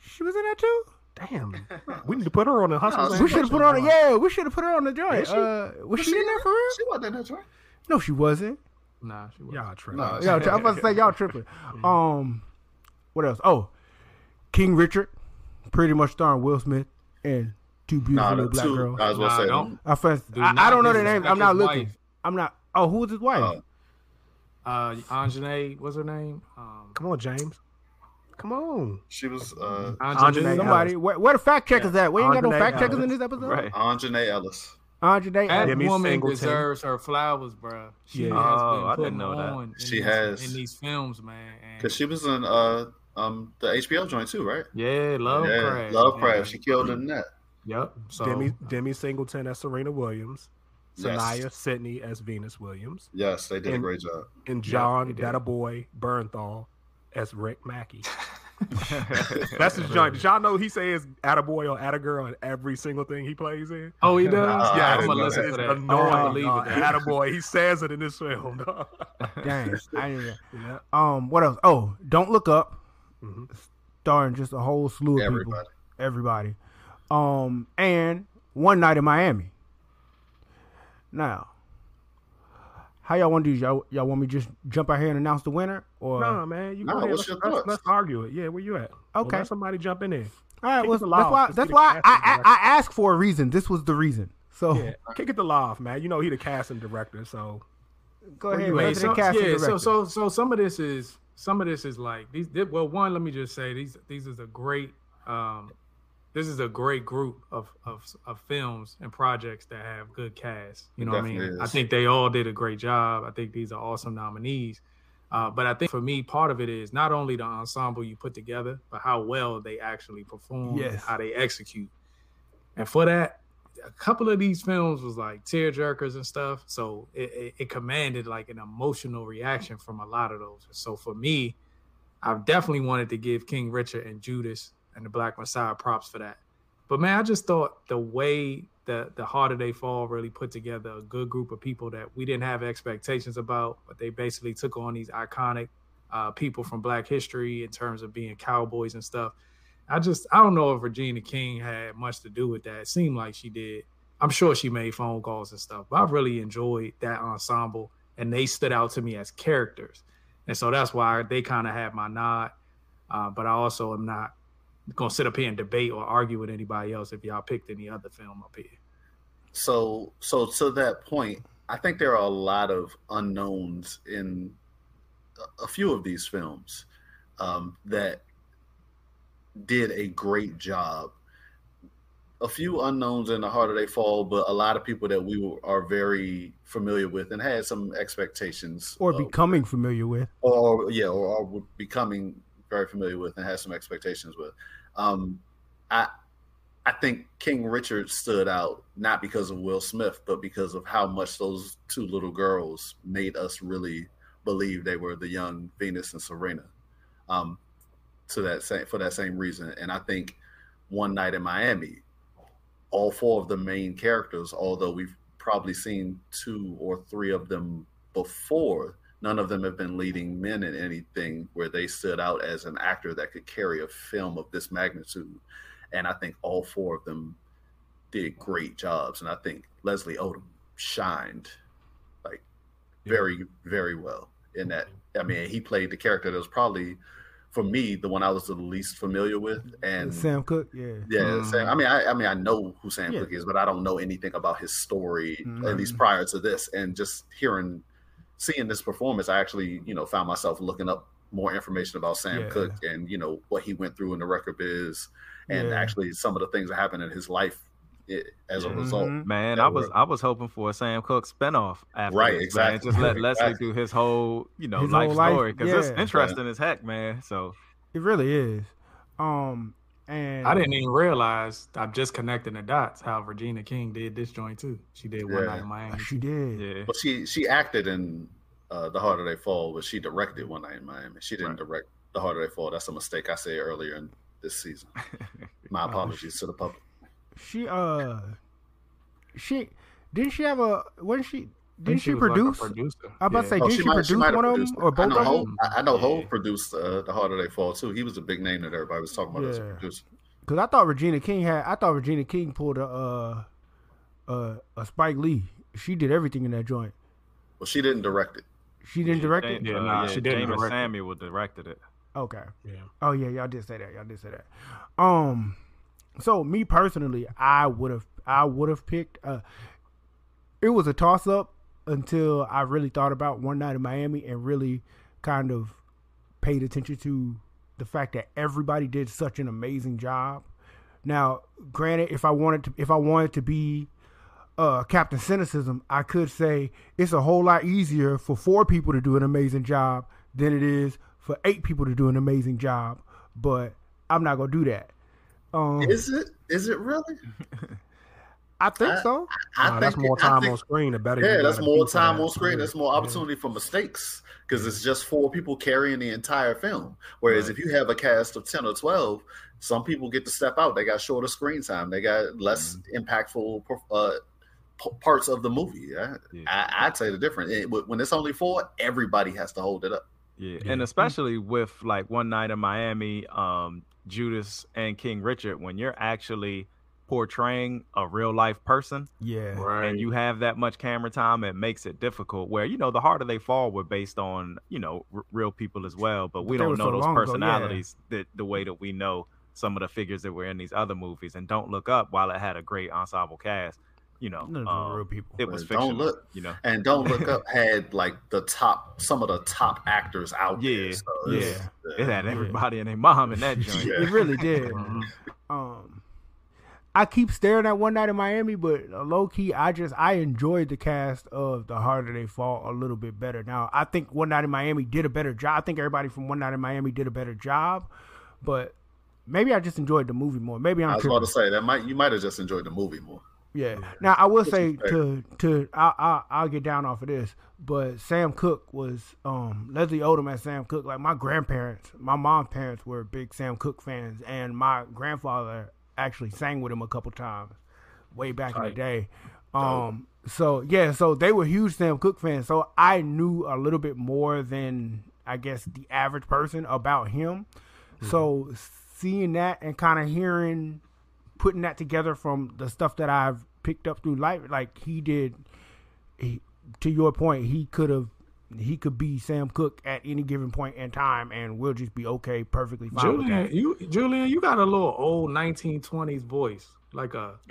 She was in that too. Damn. We need to put her on the hospital. No, We should have put her on. it. Yeah, we should have put her on the joint. Is she? Uh, was she in there for real? She wasn't in that joint. No, she wasn't. Nah, she wasn't. Y'all tripping. No, Yeah, I was about to say y'all tripping. Um, what else? Oh, King Richard, pretty much starring Will Smith and two beautiful Nah, little black two. girls. I was gonna Nah, say don't. I, first, Do I, I not don't know their disrespect names. I'm not his looking. wife. I'm not. Oh, who was his wife? Uh, Uh, Aunjanue, what's her name? Um, Come on, James. Come on. she was uh, Aunjanue Somebody. Where, where the fact checkers at? We ain't got no fact checkers in this episode. Right. Aunjanue Ellis. Aunjanue. That Demi woman Singleton. deserves her flowers, bro. She Yeah. has Oh, been I putting didn't know that. on in She these, has. in these films, man. Because she was in uh um the HBO joint too, right? yeah, love yeah, craft. Lovecraft. man. She killed in that. Yep. So Demi Demi Singleton as Serena Williams. Yes. Saniyya Sidney as Venus Williams. Yes, they did a great job. And they John did. Data Boy Bernthal as Rick Macci. That's his joint. Did y'all know he says Attaboy or Attagirl in every single thing he plays in? Oh, he does. Nah, yeah, I I'm didn't gonna listen that. to that. annoying. I believe dog. it. That. Attaboy. He says it in this film. dog. Dang. I didn't even- yeah. Um, what else? Oh, don't look up. Mhm. Starring just a whole slew of people. Everybody. Everybody. Um, and one night in Miami. Now, how y'all want to do? Y'all, y'all want me just jump out here and announce the winner, or No, man. You Nah, go ahead. what's Let's, your let's, thoughts? let's argue it. Yeah, where you at? Well, Okay. let somebody jump in there. all right? kick Well, it that's why. That's why I, I, director. I asked for a reason. This was the reason. So Yeah, kick it to Loft, man. You know he the casting director, so go ahead. you Wait, so, casting yeah, so director. so so some of this is some of this is like these. Well, one, let me just say these these is a great. um This is a great group of of of films and projects that have good casts. You know what I mean? definitely I think they all did a great job. I think these are awesome nominees. Uh, but I think for me, part of it is not only the ensemble you put together, but how well they actually perform, Yes. and how they execute. And for that, a couple of these films was like tear jerkers and stuff. So it, it, it commanded like an emotional reaction from a lot of those. So for me, I've definitely wanted to give King Richard and Judas and the Black Messiah props for that. But man, I just thought the way the the Harder They Fall really put together a good group of people that we didn't have expectations about, but they basically took on these iconic uh, people from Black history in terms of being cowboys and stuff. I just I don't know if Regina King had much to do with that. It seemed like she did. I'm sure she made phone calls and stuff, but I really enjoyed that ensemble, and they stood out to me as characters, and so that's why they kind of had my nod. Uh, but I also am not gonna sit up here and debate or argue with anybody else if y'all picked any other film up here. So so to that point, I think there are a lot of unknowns in a- a few of these films um, that did a great job. A few unknowns in the harder they fall, but a lot of people that we were- are very familiar with and had some expectations or of- becoming familiar with. or yeah, or, or becoming very familiar with and has some expectations with. Um, I I think King Richard stood out not because of Will Smith, but because of how much those two little girls made us really believe they were the young Venus and Serena. Um, to that same for that same reason, and I think One Night in Miami, all four of the main characters, although we've probably seen two or three of them before, none of them have been leading men in anything where they stood out as an actor that could carry a film of this magnitude. And I think all four of them did great jobs. And I think Leslie Odom shined like very, very well in that. I mean, he played the character that was probably for me, the one I was the least familiar with, and Sam Cooke, yeah. yeah, Sam, I mean, I, I mean, I know who Sam Yeah. Cooke is, but I don't know anything about his story, at Mhm. least prior to this. And just hearing, seeing this performance, I actually, you know, found myself looking up more information about Sam Yeah. Cooke and you know what he went through in the record biz, and Yeah. actually some of the things that happened in his life i as a Yeah. result. Man, I was we're- I was hoping for a Sam Cooke spinoff after Right, this, man. exactly. Just let Leslie Exactly. do his whole, you know, His life story because it's yeah. interesting as heck, man. So It really is. Um, and I didn't even realize I'm just connecting the dots how Regina King did this joint too. She did one Yeah. night in Miami. She did. yeah, But she she acted in uh, The Harder They Fall, but she directed One Night in Miami. She didn't Right. direct The Harder They Fall. That's a mistake I said earlier in this season. My Oh, apologies to the public. She uh, she didn't she have a wasn't she I think didn't she, was like a produce? producer. I'm about to say, Oh, did she, might- produce might have one of them or both I know of Hov, them? I, I know Yeah. Hov produced uh, The Harder They Fall too. He was a big name that everybody was talking about as a Yeah. producer. Because I thought Regina King had. I thought Regina King pulled a uh, uh, a Spike Lee. She did everything in that joint. Well, she didn't direct it. She didn't direct it. Yeah, uh, nah, yeah, she didn't James direct it. Samuel directed it. Okay. Yeah. Oh yeah, y'all did say that. Y'all did say that. Um, so me personally, I would have, I would have picked. Uh, it was a toss up until I really thought about one night in Miami and really kind of paid attention to the fact that everybody did such an amazing job. Now, granted, if I wanted to, if I wanted to be uh, Captain Cynicism, I could say it's a whole lot easier for four people to do an amazing job than it is for eight people to do an amazing job. But I'm not gonna do that. Um, Is it? Is it really? I think I- so. I Nah, that's more time think- on screen. The better. Yeah, that's more time on screen. That's more opportunity for mistakes because it's just four people carrying the entire film. Whereas if you have a cast of ten or twelve, some people get to step out. They got shorter screen time. They got less impactful uh, p- parts of the movie. I, Yeah. I, I'd say the difference. It- when it's only four, everybody has to hold it up. Yeah, Yeah. and especially with like one night in Miami, um, Judas and King Richard, when you're actually portraying a real life person Yeah. Right. and you have that much camera time, it makes it difficult. Where you know the harder they fall were based on you know r- real people as well, but we But don't know so those long ago, yeah. personalities that the way that we know some of the figures that were in these other movies. And don't look up while it had a great ensemble cast. You know, None of them um, real people. it was But don't look. You know, And Don't Look Up had like the top, some of the top actors out there. Yeah, So it's- it had Yeah. everybody and their mom in that joint. Yeah. It really did. Um, I keep staring at One Night in Miami, but low key, I just I enjoyed the cast of The Harder They Fall a little bit better. Now, I think One Night in Miami did a better job. I think everybody from One Night in Miami did a better job, but maybe I just enjoyed the movie more. Maybe I'm I was tripping. about to say that might you might have just enjoyed the movie more. Yeah. Now I will say to to I, I I'll get down off of this, but Sam Cooke was um Leslie Odom as Sam Cooke. Like my grandparents, my mom's parents were big Sam Cooke fans, and my grandfather actually sang with him a couple times, way back in the day. Um. So yeah, so they were huge Sam Cooke fans. So I knew a little bit more than I guess the average person about him. So seeing that and kind of hearing putting that together from the stuff that I've picked up through life, like he did. He, to your point, he could have, he could be Sam Cooke at any given point in time, and we'll just be okay, perfectly fine with Julian, that. you Julian, you got a little old 1920s voice, like a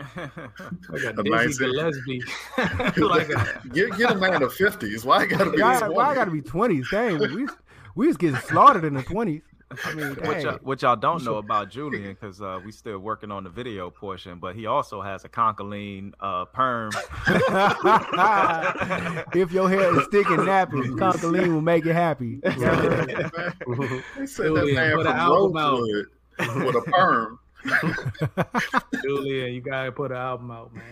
like a A Dizzy Gillespie, like a, Get, get a man in the fifties. Why gotta be? Why, why I gotta be twenties? Dang, we we was getting slaughtered in the twenties. I mean, What y'all, what y'all don't know about Julian, because uh, we still working on the video portion, but he also has a concholine uh, perm. if your hair is thick and nappy, Concoline will make it happy. They said that Julian, man put an album out. With a perm. Julian. You gotta put an album out, man.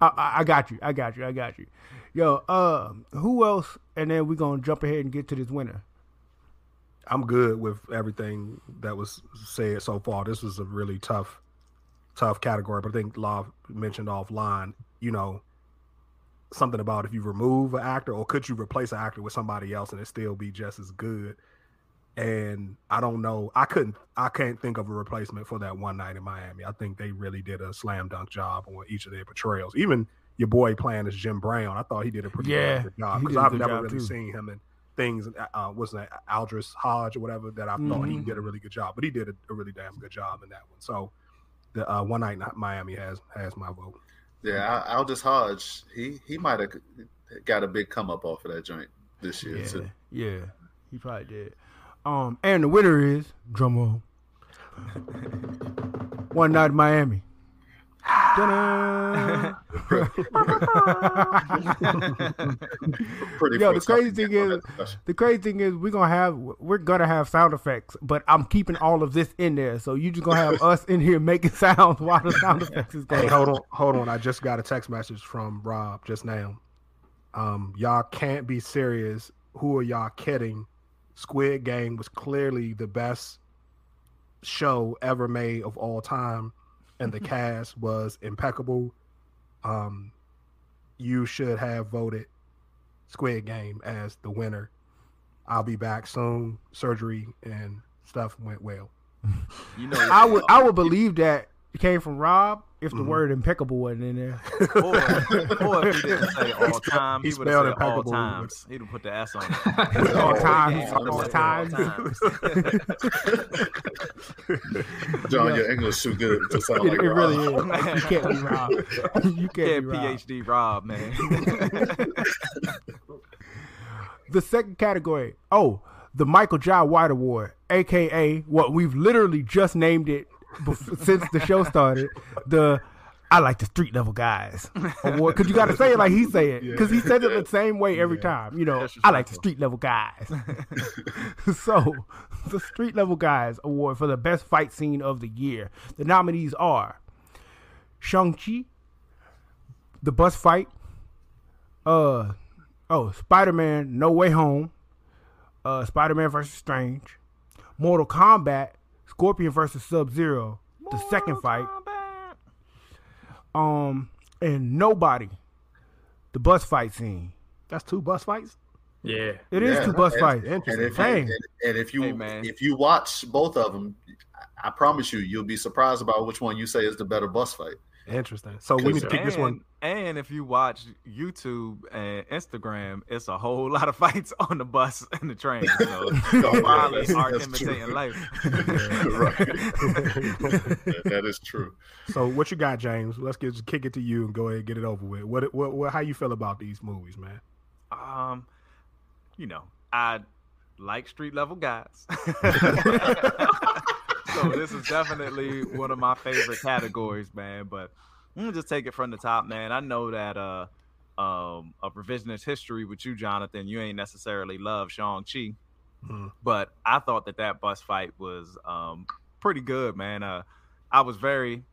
I, I, I got you. I got you. I got you. Yo, uh, who else? And then we're gonna jump ahead and get to this winner. I'm good with everything that was said so far. This was a really tough, tough category. But I think Law mentioned offline, you know, something about if you remove an actor or could you replace an actor with somebody else and it still be just as good. And I don't know. I couldn't. I can't think of a replacement for that one night in Miami. I think they really did a slam dunk job on each of their portrayals. Even your boy playing as Jim Brown, I thought he did a pretty Yeah, good job because I've never really too. seen him in things. uh, Uh, what's that? Aldris Hodge or whatever that I thought he Mhm. did a really good job, but he did a, a really damn good job in that one. So the uh, one night in Miami has has my vote. Yeah, Al- Aldis Hodge, he he might have got a big come up off of that joint this year Yeah, too. yeah, he probably did. Um, and the winner is drum roll. One night in Miami. Ta-da! Pretty Yo, the crazy thing is- the crazy thing is we're gonna have we're gonna have sound effects, but I'm keeping all of this in there. So you just gonna have us in here making sounds while the sound effects is Hey, going. hold on, hold on. I just got a text message from Rob just now. Um, y'all can't be serious. Who are y'all kidding? Squid Game was clearly the best show ever made of all time, and the cast was impeccable. Um, you should have voted Squid Game as the winner. I'll be back soon. Surgery and stuff went well. You know, I would I would believe that it came from Rob if the Mhm. word impeccable wasn't in there. or, or if he didn't say all time, He he, would have spelled said all impeccable. times. He'd have put the S on it. all times, yeah, all times. John, your English too good to sound It, like it really Rob. is. You can't be Rob. You can't Yeah, be Rob. PhD Rob, man. The second category, oh, the Michael J. White Award, aka what we've literally just named it bef- since the show started, the I like the street level guys award. Because you got to say it like he say it, because he says it the same way every time. You know, I like the street level guys. so, the street level guys award for the best fight scene of the year. The nominees are Shang Chi, the bus fight, uh oh, Spider Man No Way Home, uh Spider Man versus Strange, Mortal Kombat, Scorpion versus Sub Zero, the second fight, um, and Nobody, the bus fight scene. That's two bus fights. Yeah. It is Yeah, two bus and- fights. And if, you, Dang. and, and if you Hey, man. if you watch both of them, I promise you, you'll be surprised about which one you say is the better bus fight. Interesting. So we need to pick this one. And, and if you watch YouTube and Instagram, it's a whole lot of fights on the bus and the train. So Oh, probably that's- are imitating true. life. right. That- that is true. So what you got, James? Let's get just kick it to you and go ahead and get it over with. What what, what how you feel about these movies, man? Um, you know, I like street level guys. So this is definitely one of my favorite categories, man. But I'm gonna just take it from the top, man. I know that uh um a revisionist history with you, Jonathan, you ain't necessarily love Shang Chi, Mhm. but I thought that that bus fight was um pretty good, man. Uh, I was very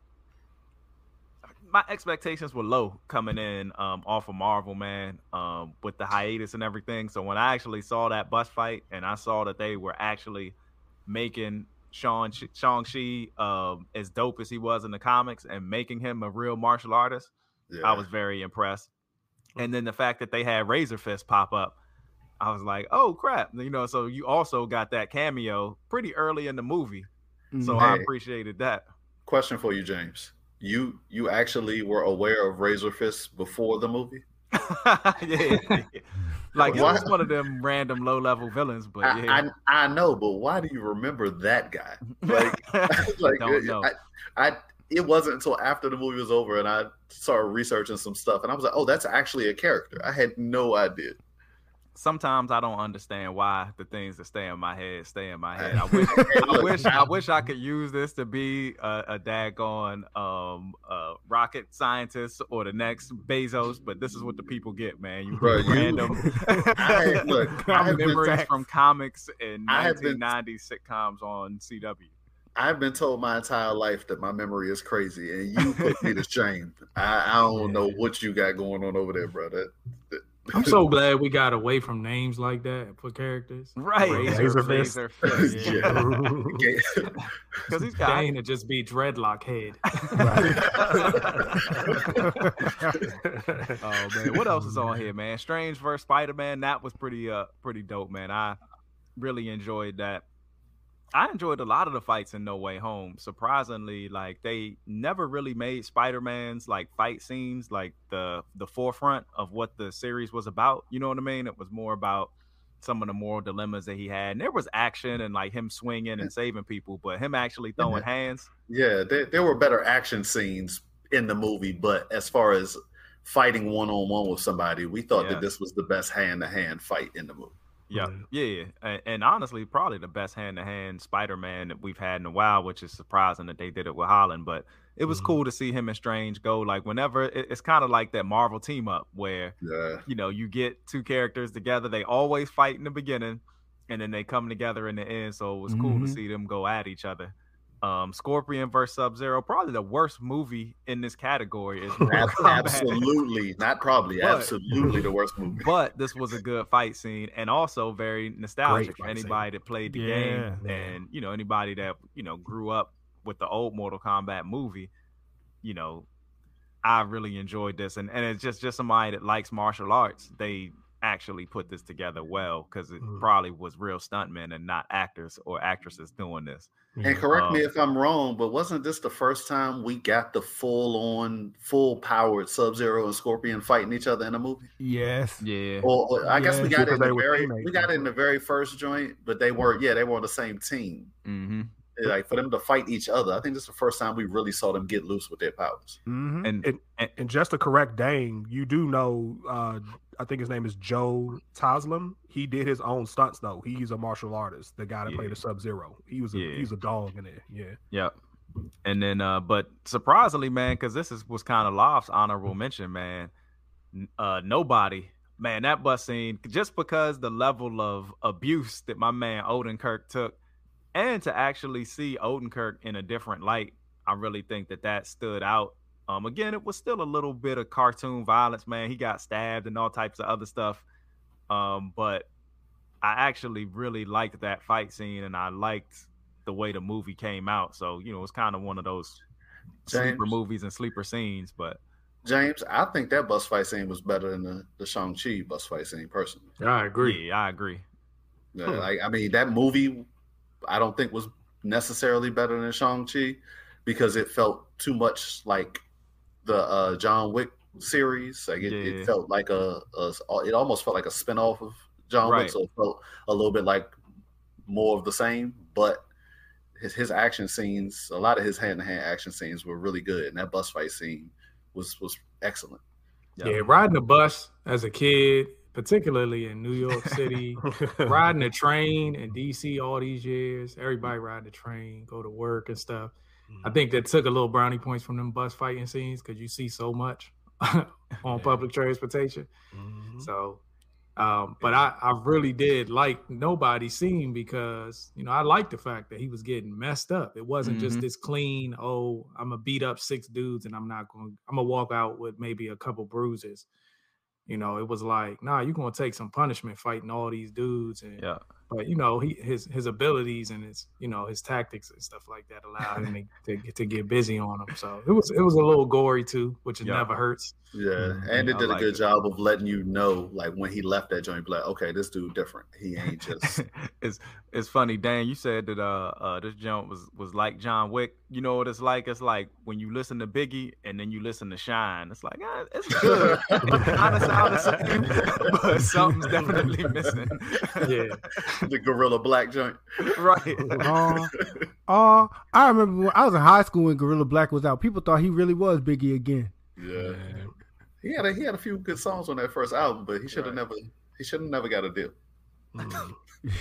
my expectations were low coming in um, off of Marvel, man, um, with the hiatus and everything. So when I actually saw that bus fight and I saw that they were actually making Shang Shang-Chi um, as dope as he was in the comics and making him a real martial artist, Yeah. I was very impressed. And then the fact that they had Razor Fist pop up, I was like, oh crap. You know, so you also got that cameo pretty early in the movie. So I appreciated that. Question for you, James. You you actually were aware of Razor Fist before the movie? yeah, like it was one of them random low level villains, but I, yeah, I I know, but why do you remember that guy? Like like don't know. I, I it wasn't until after the movie was over and I started researching some stuff and I was like, oh, that's actually a character. I had no idea. Sometimes I don't understand why the things that stay in my head stay in my head. I wish, I wish, I wish I could use this to be a, a daggone um, uh, rocket scientist or the next Bezos, but this is what the people get, man. You Bro, get you- random I look, I have been- memories from comics and nineteen ninety sitcoms on CW. I've been told my entire life that my memory is crazy, and you put me to shame. I, I don't know what you got going on over there, bro. That, that- I'm so glad we got away from names like that for characters. Right, Razor Fist. Razor Fist, yeah. Yeah. Because he's got Dane to just be dreadlock head. Oh man, what else is on here, man? Strange versus Spider Man. That was pretty uh pretty dope, man. I really enjoyed that. I enjoyed a lot of the fights in No Way Home. Surprisingly, like they never really made Spider Man's like fight scenes like the the forefront of what the series was about. You know what I mean? It was more about some of the moral dilemmas that he had. And there was action and like him swinging and saving people, but him actually throwing hands. Yeah, there, there were better action scenes in the movie, but as far as fighting one on one with somebody, we thought Yeah. that this was the best hand to hand fight in the movie. Yeah, yeah, yeah. And, and honestly, probably the best hand to hand Spider Man that we've had in a while, which is surprising that they did it with Holland. But it was Mhm. cool to see him and Strange go like whenever it, it's kind of like that Marvel team up where Yeah. you know you get two characters together, they always fight in the beginning, and then they come together in the end. So it was cool to Mhm. see them go at each other. Um, Scorpion versus Sub Zero, probably the worst movie in this category is Mortal Ab- Kombat. absolutely, not probably, But- absolutely the worst movie. but this was a good fight scene and also very nostalgic for fight scene. anybody that played the Yeah, game yeah. and you know anybody that you know grew up with the old Mortal Kombat movie. You know, I really enjoyed this, and and it's just just somebody that likes martial arts. They actually put this together well because it Mhm. probably was real stuntmen and not actors or actresses doing this. And correct me Um, if I'm wrong, but wasn't this the first time we got the full on, full powered Sub Zero and Scorpion fighting each other in a movie? Yes. Yeah, Or, or I guess we got it in the very we got it in the very first joint, but they were yeah they were on the same team. hmm Like for them to fight each other, I think this is the first time we really saw them get loose with their powers. Mm-hmm. and And- And just to correct Dane, you do know, uh, I think his name is Joe Taslim. He did his own stunts though. He's a martial artist. The guy that Yeah. played the Sub Zero. He was a Yeah. he's a dog in there. Yeah. Yep. And then, uh, but surprisingly, man, because this is was kind of Loft's honorable mention, man. Uh, nobody, man, that bus scene, just because the level of abuse that my man Odenkirk took, and to actually see Odenkirk in a different light, I really think that that stood out. Um, again, it was still a little bit of cartoon violence, man. He got stabbed and all types of other stuff. Um, but I actually really liked that fight scene, and I liked the way the movie came out. So you know, it's kind of one of those sleeper movies and sleeper scenes. But James, I think that bus fight scene was better than the, the Shang Chi bus fight scene personally. I agree. yeah, I agree. Yeah, like I mean, that movie, I don't think was necessarily better than Shang Chi because it felt too much like the uh, John Wick series. Like it, Yeah. it felt like a, a, it almost felt like a spinoff of John Right. Wick, so it felt a little bit like more of the same. But his his action scenes, a lot of his hand to hand action scenes were really good, and that bus fight scene was was excellent. Yeah, riding a bus as a kid, particularly in New York City, riding a train in DC all these years, everybody riding the train, go to work and stuff. I think that took a little brownie points from them bus fighting scenes because you see so much on Yeah. public transportation. Mhm. So, um, but I, I really did like nobody scene because you know I like the fact that he was getting messed up. It wasn't just Mhm. this clean. Oh, I'm gonna beat up six dudes and I'm not going. I'm gonna walk out with maybe a couple bruises. You know, it was like, nah, you're gonna take some punishment fighting all these dudes. And Yeah, but you know, he his his abilities and his you know his tactics and stuff like that allowed him to, to to get busy on him. So it was it was a little gory too, which it Yeah. never hurts. Yeah, Mhm. and it did a like good it. job of letting you know, like when he left that joint, be like, okay, this dude different. He ain't just it's it's funny, Dan. You said that uh, uh this jump was was like John Wick. You know what it's like? It's like when you listen to Biggie and then you listen to Shyne. It's like ah, it's good. it kind of sound the same, but something's definitely missing. Yeah. the Guerilla Black joint. right. Uh, uh, I remember when I was in high school when Guerilla Black was out. People thought he really was Biggie again. Yeah, he had a, he had a few good songs on that first album, but he should have Right. never he should have never got a deal. Mhm.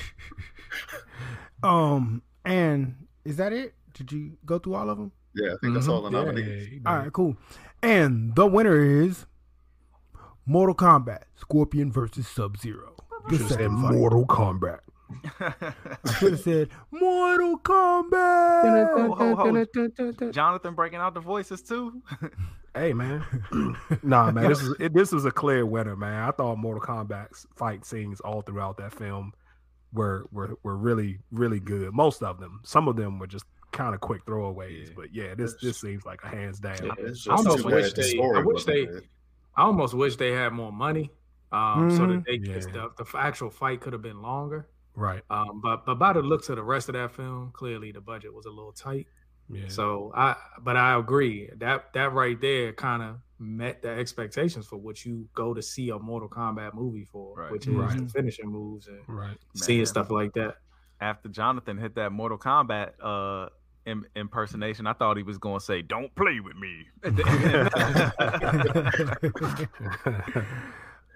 Um, and is that it? Did you go through all of them? Yeah, I think that's Mhm. all the Yeah, nominees. he All did. cool. And the winner is Mortal Kombat: Scorpion versus Sub Zero. The Should've said fight. Mortal Kombat. I should have said Mortal Kombat. Jonathan breaking out the voices too. Hey man, nah man, this is it, this was a clear winner, man. I thought Mortal Kombat's fight scenes all throughout that film were were were really really good. Most of them, some of them were just kind of quick throwaways, Yeah. but yeah, this this seems like a hands down. Yeah. I almost wish they- story I wish they- good. I almost wish they had more money, um, so Mhm. that they could, Yeah. the, the actual fight could have been longer. Right. Um, but but by the looks of the rest of that film, clearly the budget was a little tight. Yeah. So I, but I agree that that right there kind of met the expectations for what you go to see a Mortal Kombat movie for, Right. which is Right. the finishing moves and Right. seeing Man. stuff like that. After Jonathan hit that Mortal Kombat uh im- impersonation, I thought he was going to say, "Don't play with me." At the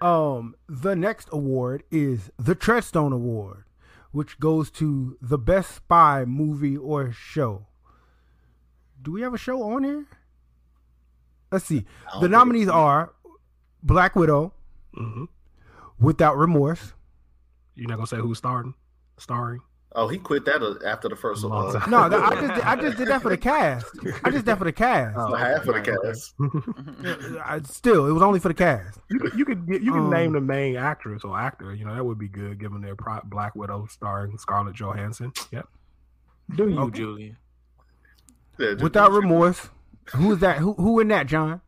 end. um, the next award is the Treadstone Award, which goes to the best spy movie or show. Do we have a show on here? Let's see. The nominees are Black Widow, hmm Without Remorse. You're not gonna say who's starting, starring. Oh, he quit that uh, after the first Long uh, time. No, I just did, I just did that for the cast. I just did that for the cast. Oh. half of the Right, cast. I, still, it was only for the cast. You could you could, you can Um, name the main actress or actor. You know that would be good, given their pro- Black Widow starring Scarlett Johansson. Yep. Do you, Okay. Julian? Yeah, Without Remorse. Who is that? Who who in that, John?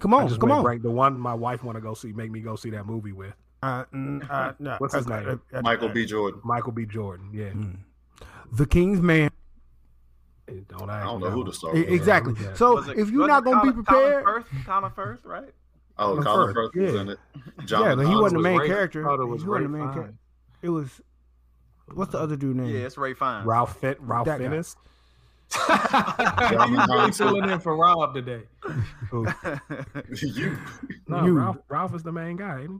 Come on, come on. Right, the one my wife want to go see, make me go see that movie with Uh, mm, uh, no, What's his uh, name? uh, uh, Michael B. Jordan. Michael B. Jordan. Yeah, Mm. The King's Man. Don't ask I don't me know who to start with. exactly. Yeah. So it- if you're not gonna be prepared, Colin Firth, Colin Firth, right? Oh, Colin Colin Firth, Firth was yeah. in it. John yeah, but he wasn't the main Ray- character. thought it was he wasn't the Ray main Fine. character. It was what's the other dude name? Yeah, it's Ray Fiennes. Ralph Fit, Ralph That. Fiennes. John you Connor. really filling in for Rob today. You. No, You. Ralph. Ralph is the main guy. Ain't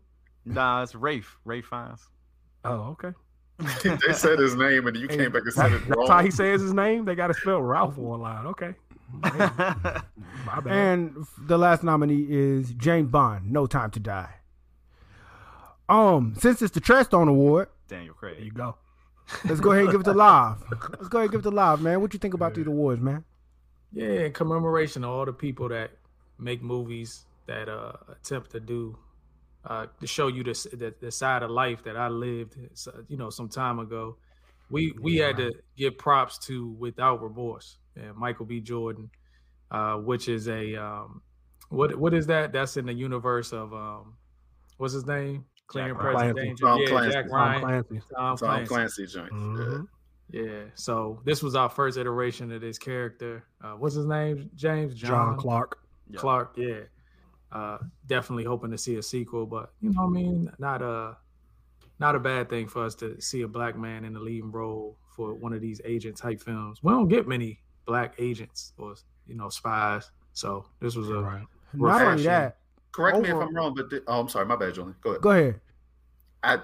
he? nah, it's Rafe. Ray Fiennes. Oh, okay. they said his name and you Hey, came back and said that- it that's wrong. how he says his name. They got to spell Ralph online. Okay. My bad. And the last nominee is James Bond. No Time to Die. Um, since it's the Treadstone Award, Daniel there you go. Let's go ahead and give it to live. Let's go ahead and give it to live, man. What you think about these awards, man? Yeah, in commemoration of all the people that make movies that uh, attempt to do uh, to show you this the, the side of life that I lived, you know, some time ago. We we Yeah, had to give props to Without Remorse and Michael B. Jordan, uh, which is a um, what what is that? That's in the universe of um, what's his name? Clear and Jack Present Clancy. Danger. Tom yeah, Clancy. Jack Tom Clancy. Tom Tom Clancy. Clancy joint. Mhm. Yeah. So this was our first iteration of this character. Uh, what's his name? James John Clark. Clark, yeah. Uh, definitely hoping to see a sequel, but you know what I mean? Not a not a bad thing for us to see a black man in the leading role for one of these agent type films. We don't get many black agents or you know spies. So this was a Right. Not only that, Correct me if I'm wrong, but di- oh, I'm sorry, my bad, Julian. Go ahead. go ahead. I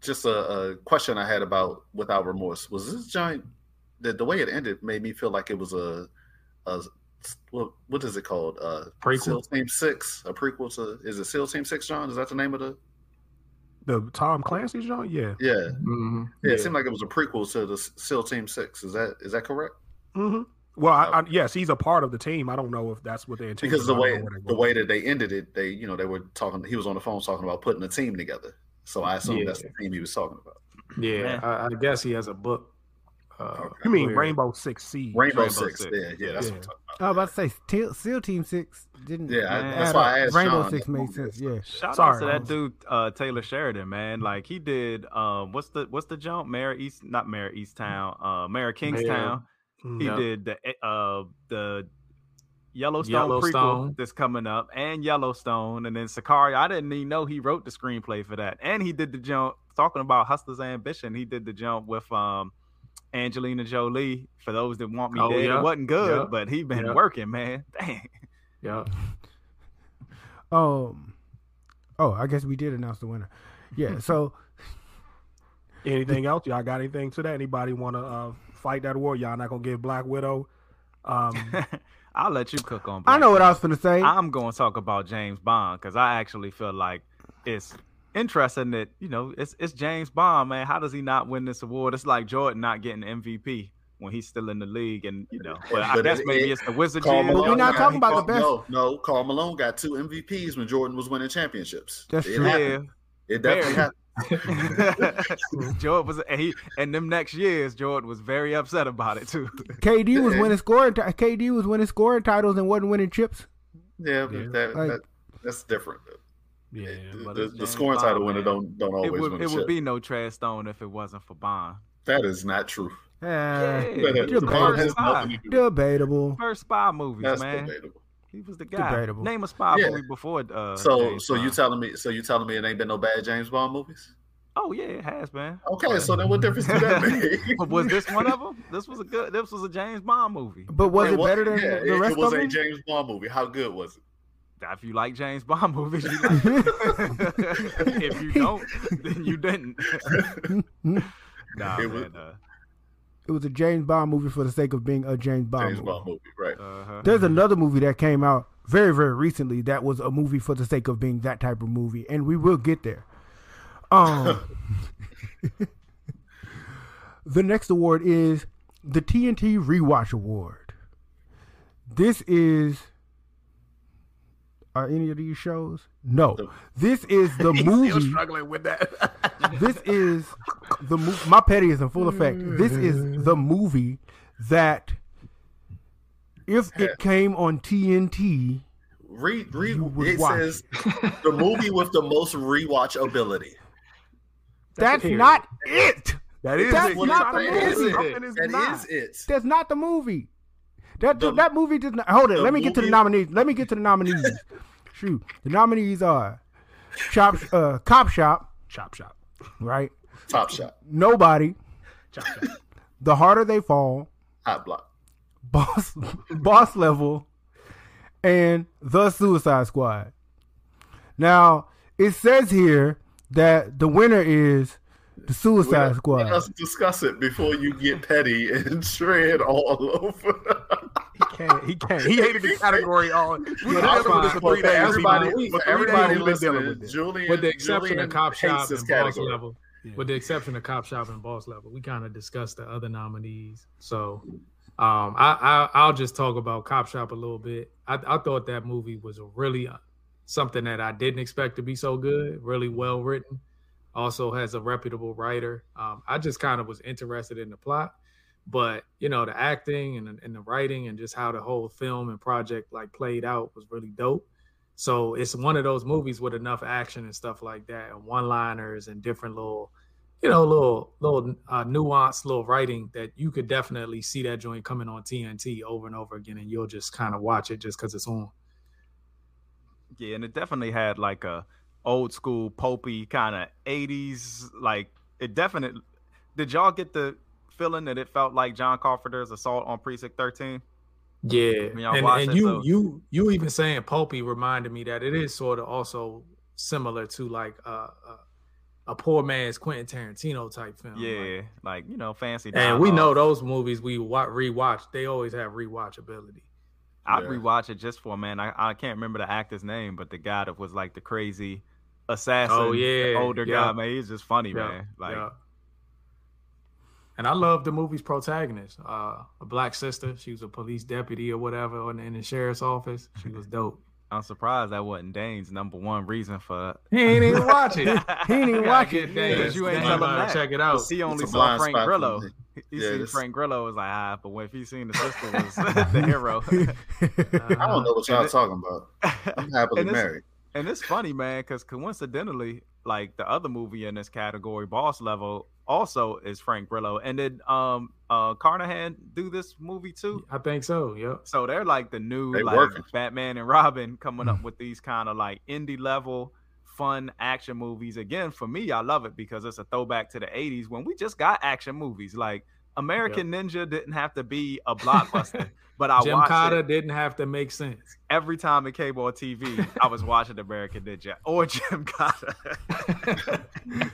just a, a question I had about without remorse was this giant. The, the way it ended made me feel like it was a, a what what is it called? Uh, Prequel? SEAL Team Six, a prequel to is it SEAL Team Six? John, is that the name of the? The Tom Clancy John. Yeah. Yeah, Mhm. yeah. It seemed like it was a prequel to the SEAL Team Six. Is that is that correct? hmm Well, I, I, yes, he's a part of the team. I don't know if that's what they intended. Because the way know where they're the way that they ended it, they you know they were talking. He was on the phone talking about putting a team together. So I assume Yeah. that's the team he was talking about. Yeah, I, I guess he has a book. Uh, You mean where- Rainbow Six Siege? Rainbow, Rainbow Six. Six. Yeah, yeah, that's Yeah. what I'm talking about. I was about to say SEAL Team Six didn't. Yeah, I- that's why. I asked Rainbow John. Six made sense. Yeah. Shout Sorry, out to that dude uh, Taylor Sheridan, man. Like he did. Um, what's the what's the jump? Mayor East, not Mayor Easttown. Uh, Mayor Kingstown. Mhm. He Yeah. did the uh the Yellowstone, Yellowstone. prequel that's coming up, and Yellowstone, and then Sicario. I didn't even know he wrote the screenplay for that, and he did the jump. Talking about Hustler's Ambition, he did the jump with um Angelina Jolie. For those that want me Oh, dead, yeah. it wasn't good, Yeah. but he been Yeah. working, man. Dang. Yeah. Um. Oh, I guess we did announce the winner. Yeah. So Anything else? Y'all got anything to that? Anybody want to uh, fight that war? Y'all not gonna give Black Widow? Um, I'll let you cook on. I Black know what I was gonna say. I'm going to talk about James Bond because I actually feel like it's interesting that you know it's it's James Bond, man. How does he not win this award? It's like Jordan not getting MVP when he's still in the league, and you know. But I But guess it- maybe it- it's the Wizards. Karl. But we're not talking about the best- No, no. Karl Malone got two MVPs when Jordan was winning championships. That's it true. Happened. It definitely Very. happened. Jordan was, and he and them next years, Jordan was very upset about it too. KD was winning scoring. Ti- KD was winning scoring titles and wasn't winning chips. Yeah, Yeah. That, Like- that, that's different. yeah, the the, the scoring Bond, title winner man. don't don't always it would win it a would be no Trash Stone if it wasn't for Bond. That is not true. Uh, Yeah, debatable. Bond has Spy. nothing to do with it. debatable. First spy movies, That's man. debatable. He was the guy. Debatable. Name a spy Yeah. movie before. Uh, So, James so you telling me? So you telling me it ain't been no bad James Bond movies? Oh yeah, it has been. Okay, so then what difference does that make? Was this one of them? This was a good. This was a James Bond movie. But was It it wa- better than yeah, the it, rest it was a them? James Bond movie. How good was it? If you like James Bond movies, you like it. if you don't, then you didn't. nah, It was- man. Uh, It was a James Bond movie for the sake of being a James Bond James movie. Bond movie, right? uh-huh. There's another movie that came out very, very recently that was a movie for the sake of being that type of movie, and we will get there. Um, the next award is the TNT Rewatch Award. This is. Are any of these shows? No. This is the He's still movie. struggling with that. this is the mo- my petty is in full effect. This is the movie that if it came on TNT, Read, read. You would It watch says the movie with the most rewatch ability. that's period. not it. that is That's it. not the movie. say something is That not. is it. That's not the movie. That The- that movie does not. Hold it. Let me get to the nominees. Let me get to the nominees. Shoot, the nominees are Chop, uh, Cop Shop, Chop shop. right? Top Shop. Nobody, Chop shop. The Harder They Fall, Hot block. Boss Boss Level, and The Suicide Squad. Now it says here that the winner is the Suicide Squad. Let us discuss it before you get petty and shred all over. He can't. He can't. He hated the category all. We've been that's dealing with this for three days. everybody, people. for For three everybody days, dealing with this. Julian, with the exception Julian of Cop Shop and Boss category. Level, with the exception of Cop Shop and Boss Level, we kind of discussed the other nominees. So, um, I, I I'll just talk about Cop Shop a little bit. I, I thought that movie was really uh, something that I didn't expect to be so good. Really well written. Also has a reputable writer. Um, I just kind of was interested in the plot, but you know the acting and, and the writing and just how the whole film and project like played out was really dope. So it's one of those movies with enough action and stuff like that, and one-liners and different little, you know, little little uh, nuanced little writing that you could definitely see that joint coming on TNT over and over again, and you'll just kind of watch it just because it's on. Yeah, and it definitely had like a old school pulpy kind of 80s like it definitely did y'all get the feeling that it felt like John Carpenter's assault on Precinct 13? Yeah, When y'all and, and it, you so- you you even saying pulpy reminded me that it is sort of also similar to like a a, a poor man's Quentin Tarantino type film. Yeah, like, you know, fancy and we know those movies we wa- rewatch. They always have rewatchability. I'd Yeah. rewatch it just for man. I, I can't remember the actor's name, but the guy that was like the crazy oh, assassin, Oh, yeah, the older yeah. guy, man, he's just funny, Yeah, man. Like, yeah. And I love the movie's protagonist, uh, a black sister. She was a police deputy or whatever in, in the sheriff's office. She was dope. I'm surprised that wasn't Dane's number one reason for. He ain't even watch it. He didn't even watch it. Yeah, you ain't telling tell him gotta. Check it out. Cause he only saw Frank Grillo. me. He Yeah, seen this- Frank Grillo was like, ah, but when he seen the sister was the hero. I don't know what y'all it- talking about. I'm happily And it's- married. And it's funny, man, because coincidentally, like the other movie in this category, Boss Level, also is Frank Grillo. And did um uh Carnahan do this movie too? I think so. Yep. So they're like the new They like working. Batman and Robin coming up with these kind of like indie level fun action movies. Again, for me, I love it because it's a throwback to the 80s when we just got action movies. Like American Ninja didn't have to be a blockbuster, but I Jim watched Carter it didn't have to make sense. every time it came on TV. I was watching American Ninja or Gymkata.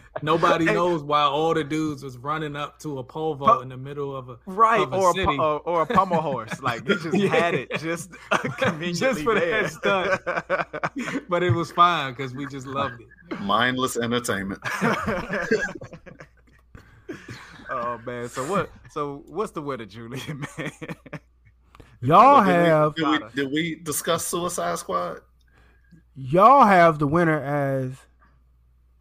Nobody Hey. knows why all the dudes was running up to a pole vault Po- in the middle of a right, of a or a, city. pu- or, or a pummel horse. Like he just Yeah. had it just conveniently Just for there. that but it was fine because we just loved it. Mindless entertainment. oh man, so what? So what's the winner, Julian? Man, Y'all Did we- have Did we, did we discuss Suicide Squad? y'all have the winner as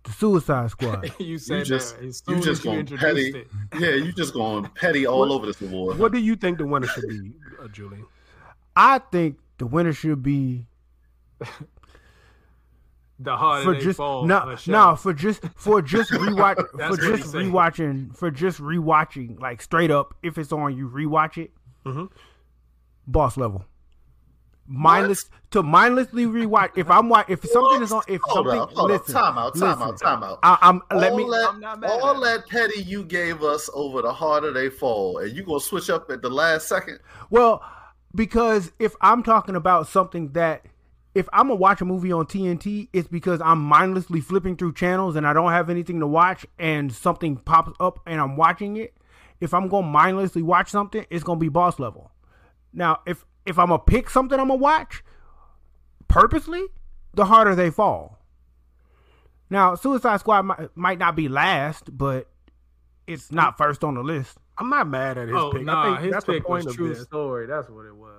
the Suicide Squad. you said just- that as you just as you gonna petty- it. Yeah, you just going petty all over this award. What do you think the winner should be, uh, Julie? I think the winner should be The harder for just fall. no uh, show. no for just for just rewatch That's for just he's saying. rewatching for just rewatching like straight up if it's on you rewatch it. Mhm. Boss level. mindless to mindlessly rewatch. If I'm wa- if something is on, if hold something, up, hold listen, up, time out, time out, time out. I, I'm let all me. that, I'm not mad all at that petty you gave us over the harder they fall, and you gonna switch up at the last second? Well, because if I'm talking about something that if I'm gonna watch a movie on TNT, it's because I'm mindlessly flipping through channels and I don't have anything to watch and something pops up and I'm watching it. If I'm gonna mindlessly watch something, it's gonna be boss level. Now, if if I'm gonna pick something I'm gonna watch purposely, the harder they fall. Now, Suicide Squad might, might not be last, but it's not first on the list. I'm not mad at his oh pick. nah, I think his that's the pick point was of true this. story. That's what it was.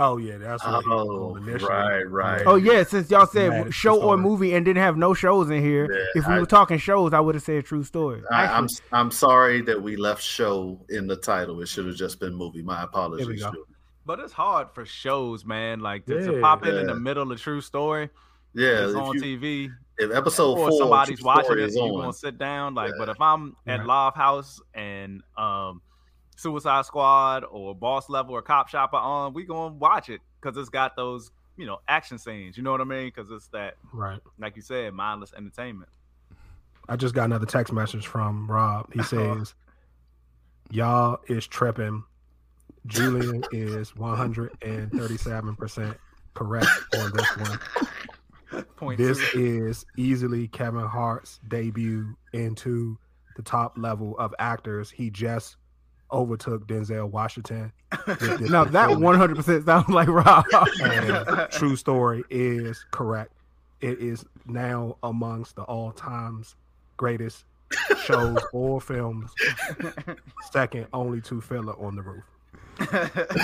Oh yeah, that's what he Oh, was right, right. Oh yeah, since y'all said show or movie and didn't have no shows in here, Yeah, if we I- were talking shows, I would have said true story. I, I'm I'm sorry that we left show in the title. It should have just been movie. My apologies. There we go. Drew. But it's hard for shows, man. Like to, to pop in in the middle of a True Story. Yeah, it's on you- TV. if episode four, somebody's True watching Story it, is you on. gonna sit down. Like, but if I'm at Right. Live House and um, Suicide Squad or Boss Level or Cop Shop are on, we gonna watch it because it's got those you know action scenes. You know what I mean? Because it's that, Right. like you said, mindless entertainment. I just got another text message from Rob. He says, "Y'all is tripping. Julian is 137 percent correct on this one. Point This two. is easily Kevin Hart's debut into the top level of actors. He just overtook Denzel Washington. now that 100 percent sounds like Rob. and true story is correct. It is now amongst the all times greatest shows or films, second only to Fiddler on the Roof.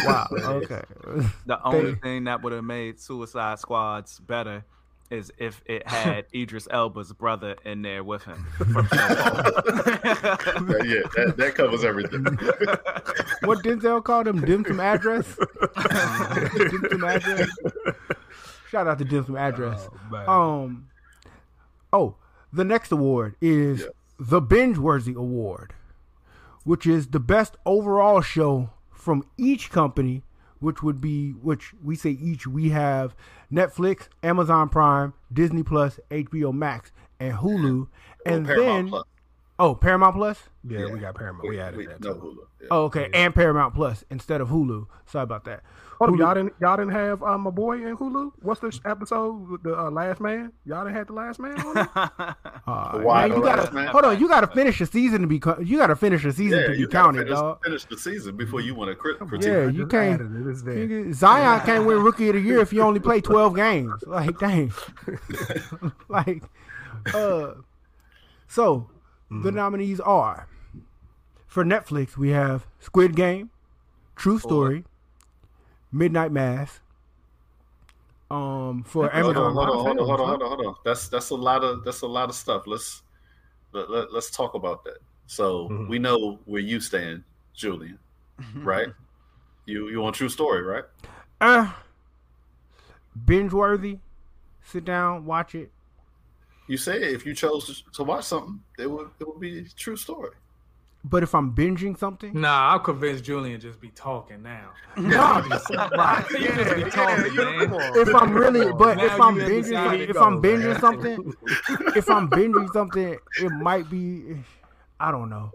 wow. Okay. The only They- thing that would have made Suicide Squads better is if it had Idris Elba's brother in there with him. From Snowfall. yeah, that, that covers everything. What Denzel called him? Damson Idris. Dim some address. Shout out to Damson Idris. Oh. Um. Oh, the next award is Yeah. the Binge Worthy Award, which is the best overall show from each company, which would be which we say each we have Netflix, Amazon Prime, Disney Plus, HBO Max, and Hulu, and oh, Paramount then Plus. oh Paramount Plus. yeah, we got Paramount. We added We- that. no too. Hulu. Yeah. Oh, okay, and Paramount Plus instead of Hulu. Sorry about that. Hold on, Hulu- y'all didn't y'all didn't have um, my boy in Hulu? What's this episode? The uh, Last Man. Y'all didn't have the Last Man on it? Uh, Why man, you gotta man? hold on. You gotta finish the season to be. co- You gotta finish the season Yeah, to be you counted, finish, dog. finish the season before you want to crit- critique. Yeah, you can't- it. It's there. Zion can't win Rookie of the Year if you only play twelve games. Like, dang. like, uh. So, the nominees are for Netflix. We have Squid Game, True Story, Midnight Mass. Um, for Hold on, Amazon. hold on, hold on, hold on, hold on, hold on. That's that's a lot of that's a lot of stuff. Let's let, let, us talk about that. So Mhm. we know where you stand, Julian, right? you you on True Story, right? Uh, binge worthy. Sit down, watch it. You said if you chose to, to watch something, it would it would be True Story. But if I'm binging something, Nah, I'll convince Julian just be talking now. no, You just be talking, man. if I'm really, but Now if I'm binging, understand something, if I'm binging man. something, if I'm binging something, it might be. I don't know.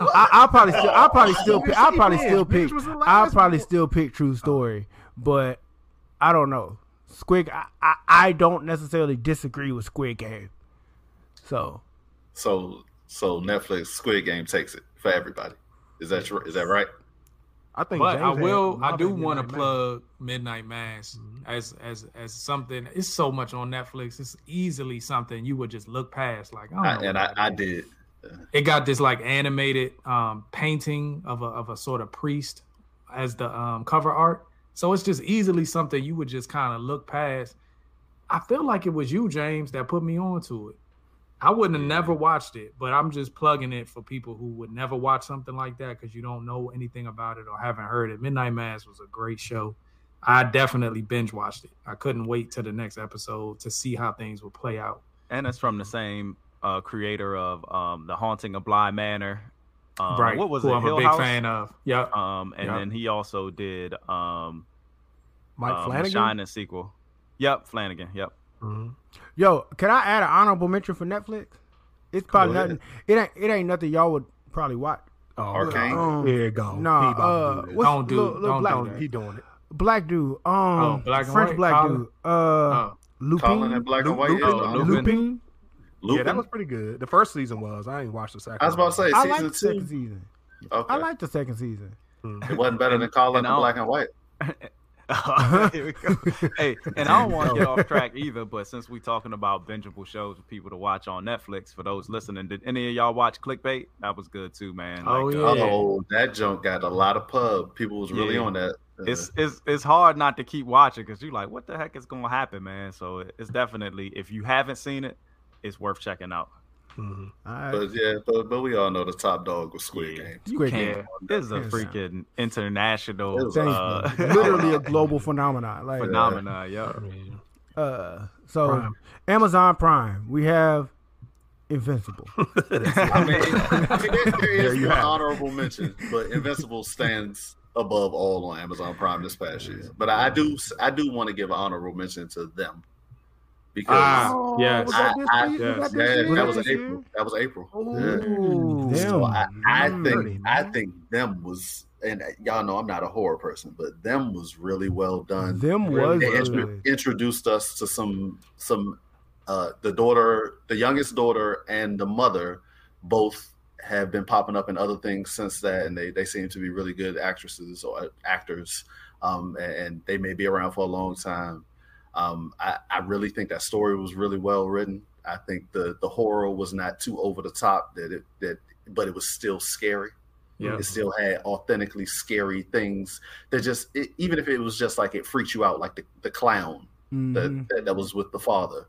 I, I'll probably still, I'll probably still, pick, I'll probably still pick, Bitch was the I'll probably still pick True Story, but I don't know. Squid, I, I, I don't necessarily disagree with Squid Game. So So so Netflix Squid Game takes it for everybody. Is that tr- is that right? I think. But I James had will. I do want to plug Midnight Mass as as as something. It's so much on Netflix. It's easily something you would just look past. Like, I don't I, and I, I did. It got this like animated um painting of a of a sort of priest as the um cover art. So it's just easily something you would just kind of look past. I feel like it was you, James, that put me onto it. I wouldn't have never watched it, but I'm just plugging it for people who would never watch something like that because you don't know anything about it or haven't heard it. Midnight Mass was a great show. I definitely binge watched it. I couldn't wait till the next episode to see how things would play out. and it's from the same uh, creator of um, The Haunting of Bly Manor. Um, right. What was who it? I'm Hill a big House? fan of. Yep. Um, and Yeah. then he also did um, Mike um, Flanagan. Shining sequel. Yep, Flanagan. Yep. Mhm. Yo, can I add an honorable mention for Netflix? It's probably Go ahead. nothing. It ain't. It ain't nothing y'all would probably watch. Oh, Arcane? Um, Here you go. Nah, He uh, do what's Don't do- little- little don't black, do Don't- he doing it. black dude? Um, Oh, black and French white, black Colin? dude. Uh, Oh. Lupin. Colin in black and white. Lupin. is Oh, the- Lupin. Lupin. Yeah, that was pretty good. The first season was. I ain't watched the second. I was about to say I season like the two. second season. Okay. I like the second season. it wasn't better than Colin And in I'll- black and white. Here we go. Hey, and I don't want to get off track either, but since we're talking about bingeable shows for people to watch on Netflix, for those listening, did any of y'all watch Clickbait? That was good too, man. Oh, Like, yeah. uh, Oh, that junk got a lot of pub. People was really Yeah. on that. Uh, it's it's it's hard not to keep watching because you're like, what the heck is going to happen, man? So it's definitely if you haven't seen it, it's worth checking out. Mhm. All right. but yeah, but but we all know the top dog was Squid Yeah. Game. You Squid can't. Game. It's a Hands freaking international Thanks, uh. Literally a global phenomenon. Like, phenomenon. Yeah. I mean, uh, so Prime. Amazon Prime, we have Invincible. I mean, I mean there, there There is you one it. honorable mention, but Invincible stands above all on Amazon Prime this past year. But I do I do want to give an honorable mention to them because Ah, yes. was I- I- yes. Was that yeah, that was April. That was April. Yeah. Ooh, So. I, I think Dirty, I think them was and y'all know I'm not a horror person, but them was really well done. Them Really was intro- good. introduced us to some some uh the daughter, the youngest daughter and the mother both have been popping up in other things since that and they they seem to be really good actresses or actors um and, and they may be around for a long time. Um I, I really think that story was really well written. I think the the horror was not too over the top that it that but it was still scary. Yeah. It still had authentically scary things that just it, even if it was just like it freaked you out, like the, the clown Mhm. that, that that was with the father.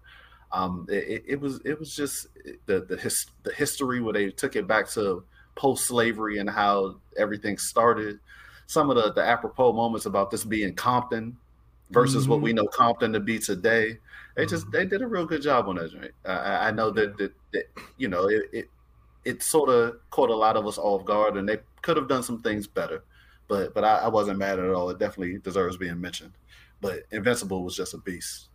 Um, it, it- it was it was just the the his, the history where they took it back to post slavery and how everything started. Some of the the apropos moments about this being Compton versus what we mm-hmm. know Compton to be today. They just mm-hmm. they did a real good job on that joint. I- I, I know that, that that you know it it, it sort of caught a lot of us off guard, and they could have done some things better. But but I, I wasn't mad at all. It definitely deserves being mentioned. But Invincible was just a beast.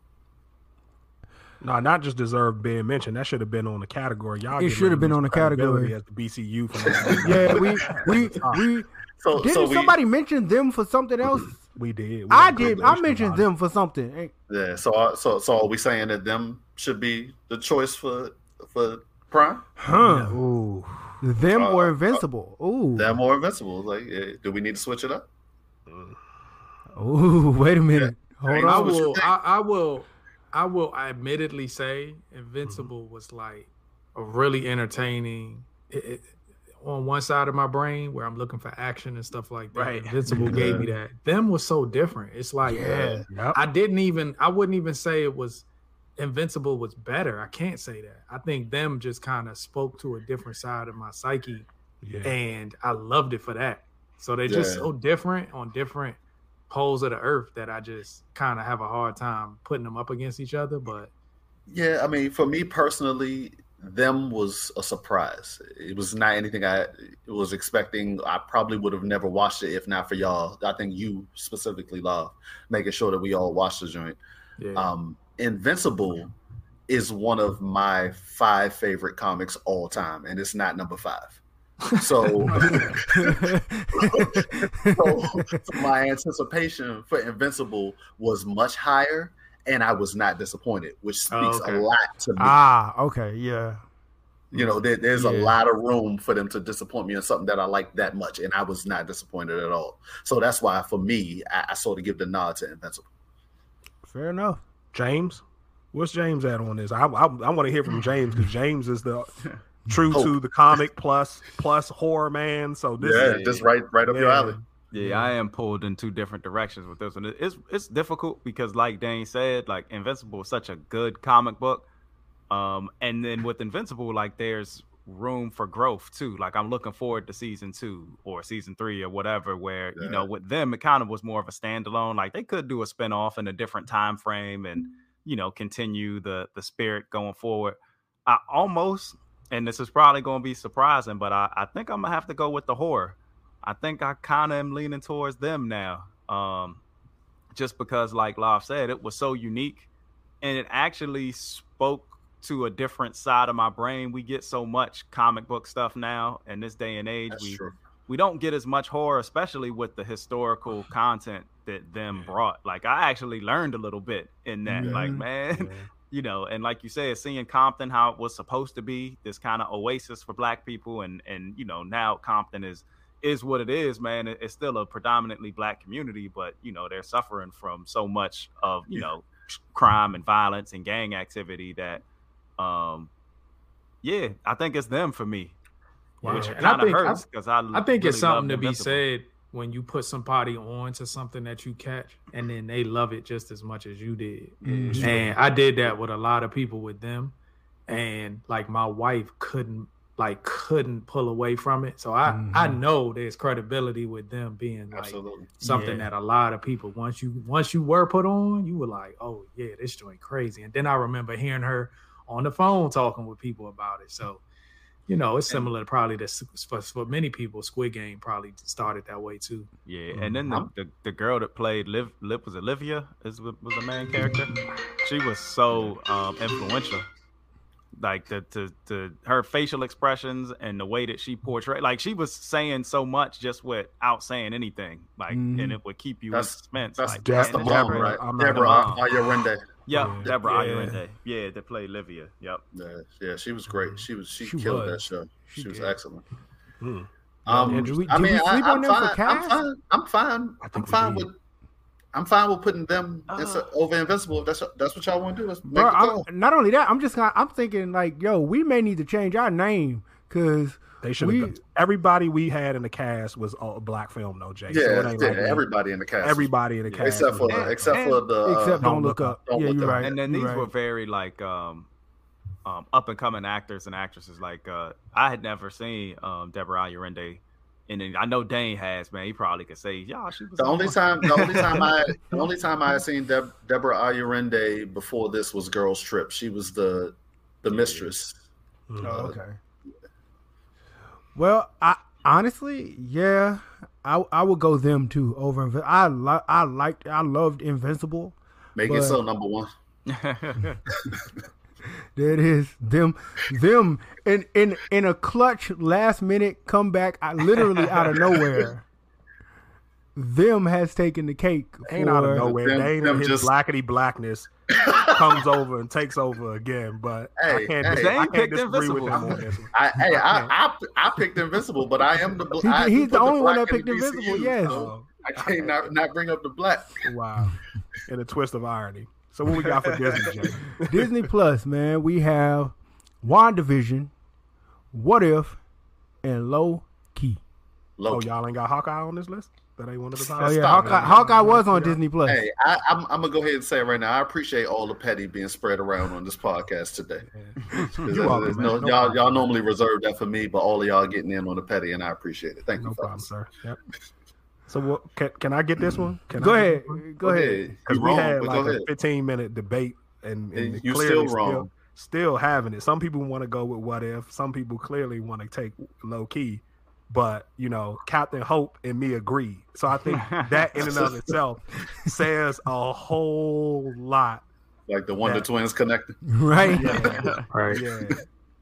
No, not just deserve being mentioned. That should have been on the category. Y'all It should have been on the category. as the BCU. Yeah, we we we So didn't so we somebody mention them for something else? we did. We I did. I mentioned them for something. Yeah. So uh, so so are we saying that them should be the choice for for Prime? Huh? Ooh, Them Uh, or uh, Invincible? Ooh. Them or Invincible? Like, eh, do we need to switch it up? Ooh. Wait a minute. Hold Ain't I on. what you will. I, I will. I will admittedly say Invincible was like a really entertaining. It, it, on one side of my brain, where I'm looking for action and stuff like that, Right. Invincible gave me that. Them was so different. It's like Yeah. yep. I didn't even. I wouldn't even say it was. Invincible was better. I can't say that. I think them just kind of spoke to a different side of my psyche, yeah. and I loved it for that. So they're just so different on different poles of the earth that I just kind of have a hard time putting them up against each other. But Yeah, I mean, for me personally, them was a surprise. It was not anything I was expecting. I probably would have never watched it if not for y'all. I think you specifically love making sure that we all watch the joint. yeah, Um, Invincible is one of my five favorite comics all time, and it's not number five. So, so, so my anticipation for Invincible was much higher, and I was not disappointed, which speaks Oh, okay. a lot to me. ah. Okay. Yeah. you know, there, there's a lot of room for them to disappoint me in something that I like that much, and I was not disappointed at all. So that's why, for me, I, I sort of give the nod to Invincible. Fair enough. James, what's James at on this? I I, I want to hear from James because James is the true Hope. to the comic plus plus horror man. So this yeah, is just right, right up your alley. Yeah, I am pulled in two different directions with this one. It's it's difficult because, like Dane said, like Invincible is such a good comic book, um, and then with Invincible, like there's room for growth too. Like I'm looking forward to season two or season three or whatever. Where you know, with them, it kind of was more of a standalone. Like they could do a spinoff in a different time frame and you know continue the the spirit going forward. I almost, and this is probably going to be surprising, but I, I think I'm gonna have to go with the horror. I think I kind of am leaning towards them now. Um, just because, like Love said, it was so unique, and it actually spoke to a different side of my brain. We get so much comic book stuff now in this day and age. That's we true. we don't get as much horror, especially with the historical content that them brought. Like I actually learned a little bit in that. Like, Mhm. man, you know, and like you said, seeing Compton how it was supposed to be, this kind of oasis for black people, and and you know, now Compton is is what it is, man. It's still a predominantly black community, but you know, they're suffering from so much of you Yeah. know crime and violence and gang activity that um yeah, I think it's them for me. Wow. Which And I kind of think- hurts because I, I think it's really love something to be Invincible. said when you put somebody on to something that you catch and then they love it just as much as you did. Mhm. And I did that with a lot of people with them. And like my wife couldn't like couldn't pull away from it. So I I Mhm. know there's credibility with them being like Absolutely. something Yeah. that a lot of people once you once you were put on, you were like, oh yeah, this joint crazy. And then I remember hearing her on the phone talking with people about it. So, you know, it's similar to probably to for, for many people, Squid Game probably started that way too. Yeah, and then the, the, the girl that played Liv, Liv was Olivia is was the main character. She was so um, influential. Like the, the the her facial expressions and the way that she portrayed, like she was saying so much just without saying anything, like Mhm. and it would keep you That's- in suspense. That's, like, that's the this mom, girl- right? I'm Deborah the. Ayorinde. Yep, Yeah. Deborah Yeah. Ayorinde. Yeah, that played Livia. Yep. Yeah, yeah, she was great. She was she, She killed that show. She She, was did. excellent. Hmm. Um, And did we- I mean, I, I'm, fine. I'm fine. I'm fine. I I'm fine with. I'm fine with putting them Uh. ins- over Invincible. If that's that's what y'all want to do. Let's make Bro, the call. Not only that, I'm just not, I'm thinking like, yo, we may need to change our name because They should We- Everybody we had in the cast was all a black film, no Jay. so Yeah, it ain't yeah, like everybody in the cast. everybody in the cast, except for was- And- except and- for the uh, except Don't don't, Look look Up. up. Don't yeah, Look you're Up. right. and then these right. were very like um um up and coming actors and actresses like uh i had never seen um deborah Ayorinde. And then i know dane has man he probably could say yeah she was The only one." time, the only time I, the only time I had seen Deb, Deborah Ayorinde before this was Girls Trip. She was the, the mistress. Oh, okay. Well, I honestly, yeah, I I would go them too over. Invi- I li- I liked, I loved Invincible. Make it But- so number one. There it is. Them, them, in in in a clutch last minute comeback, I, literally out of nowhere. Them has taken the cake. Ain't out of nowhere. Them- Dane them his just- blackety blackness comes over and takes over again. But I Hey, can't, hey. dis- Dane I can't picked disagree with Invincible. him on this. I, hey, I, I, I picked Invincible, but I am the. bl- He- I he's the only one that picked the Invincible, DCU, yes. so oh, I can't not, not bring up the black. Wow. In a twist of irony. So what we got for Disney, Jay? Disney Plus, man, we have WandaVision, What If, and Low Key. Low Oh, y'all ain't got Hawkeye on this list? That ain't one of the Oh top. yeah, Stop, Hawkeye, man. Hawkeye was on Disney Plus. Hey, I, I'm, I'm gonna go ahead and say it right now. I appreciate all the petty being spread around on this podcast today. You're there's- welcome, there's man. no- No y'all, y'all normally reserve that for me, but all of y'all getting in on the petty, and I appreciate it. Thank No you, problem, fellas. sir. Yep. So what, can, can I get this one? Can Go I ahead, this one? go ahead. Because we wrong, had like a ahead. 15 minute debate, and, and And you clearly still wrong. Still having it. Some people want to go with what if. Some people clearly want to take Loki. But you know, Captain Hope and me agree. So I think that in and of itself says a whole lot. Like the Wonder Yeah. Twins connected. Right? Yeah, Right. yeah.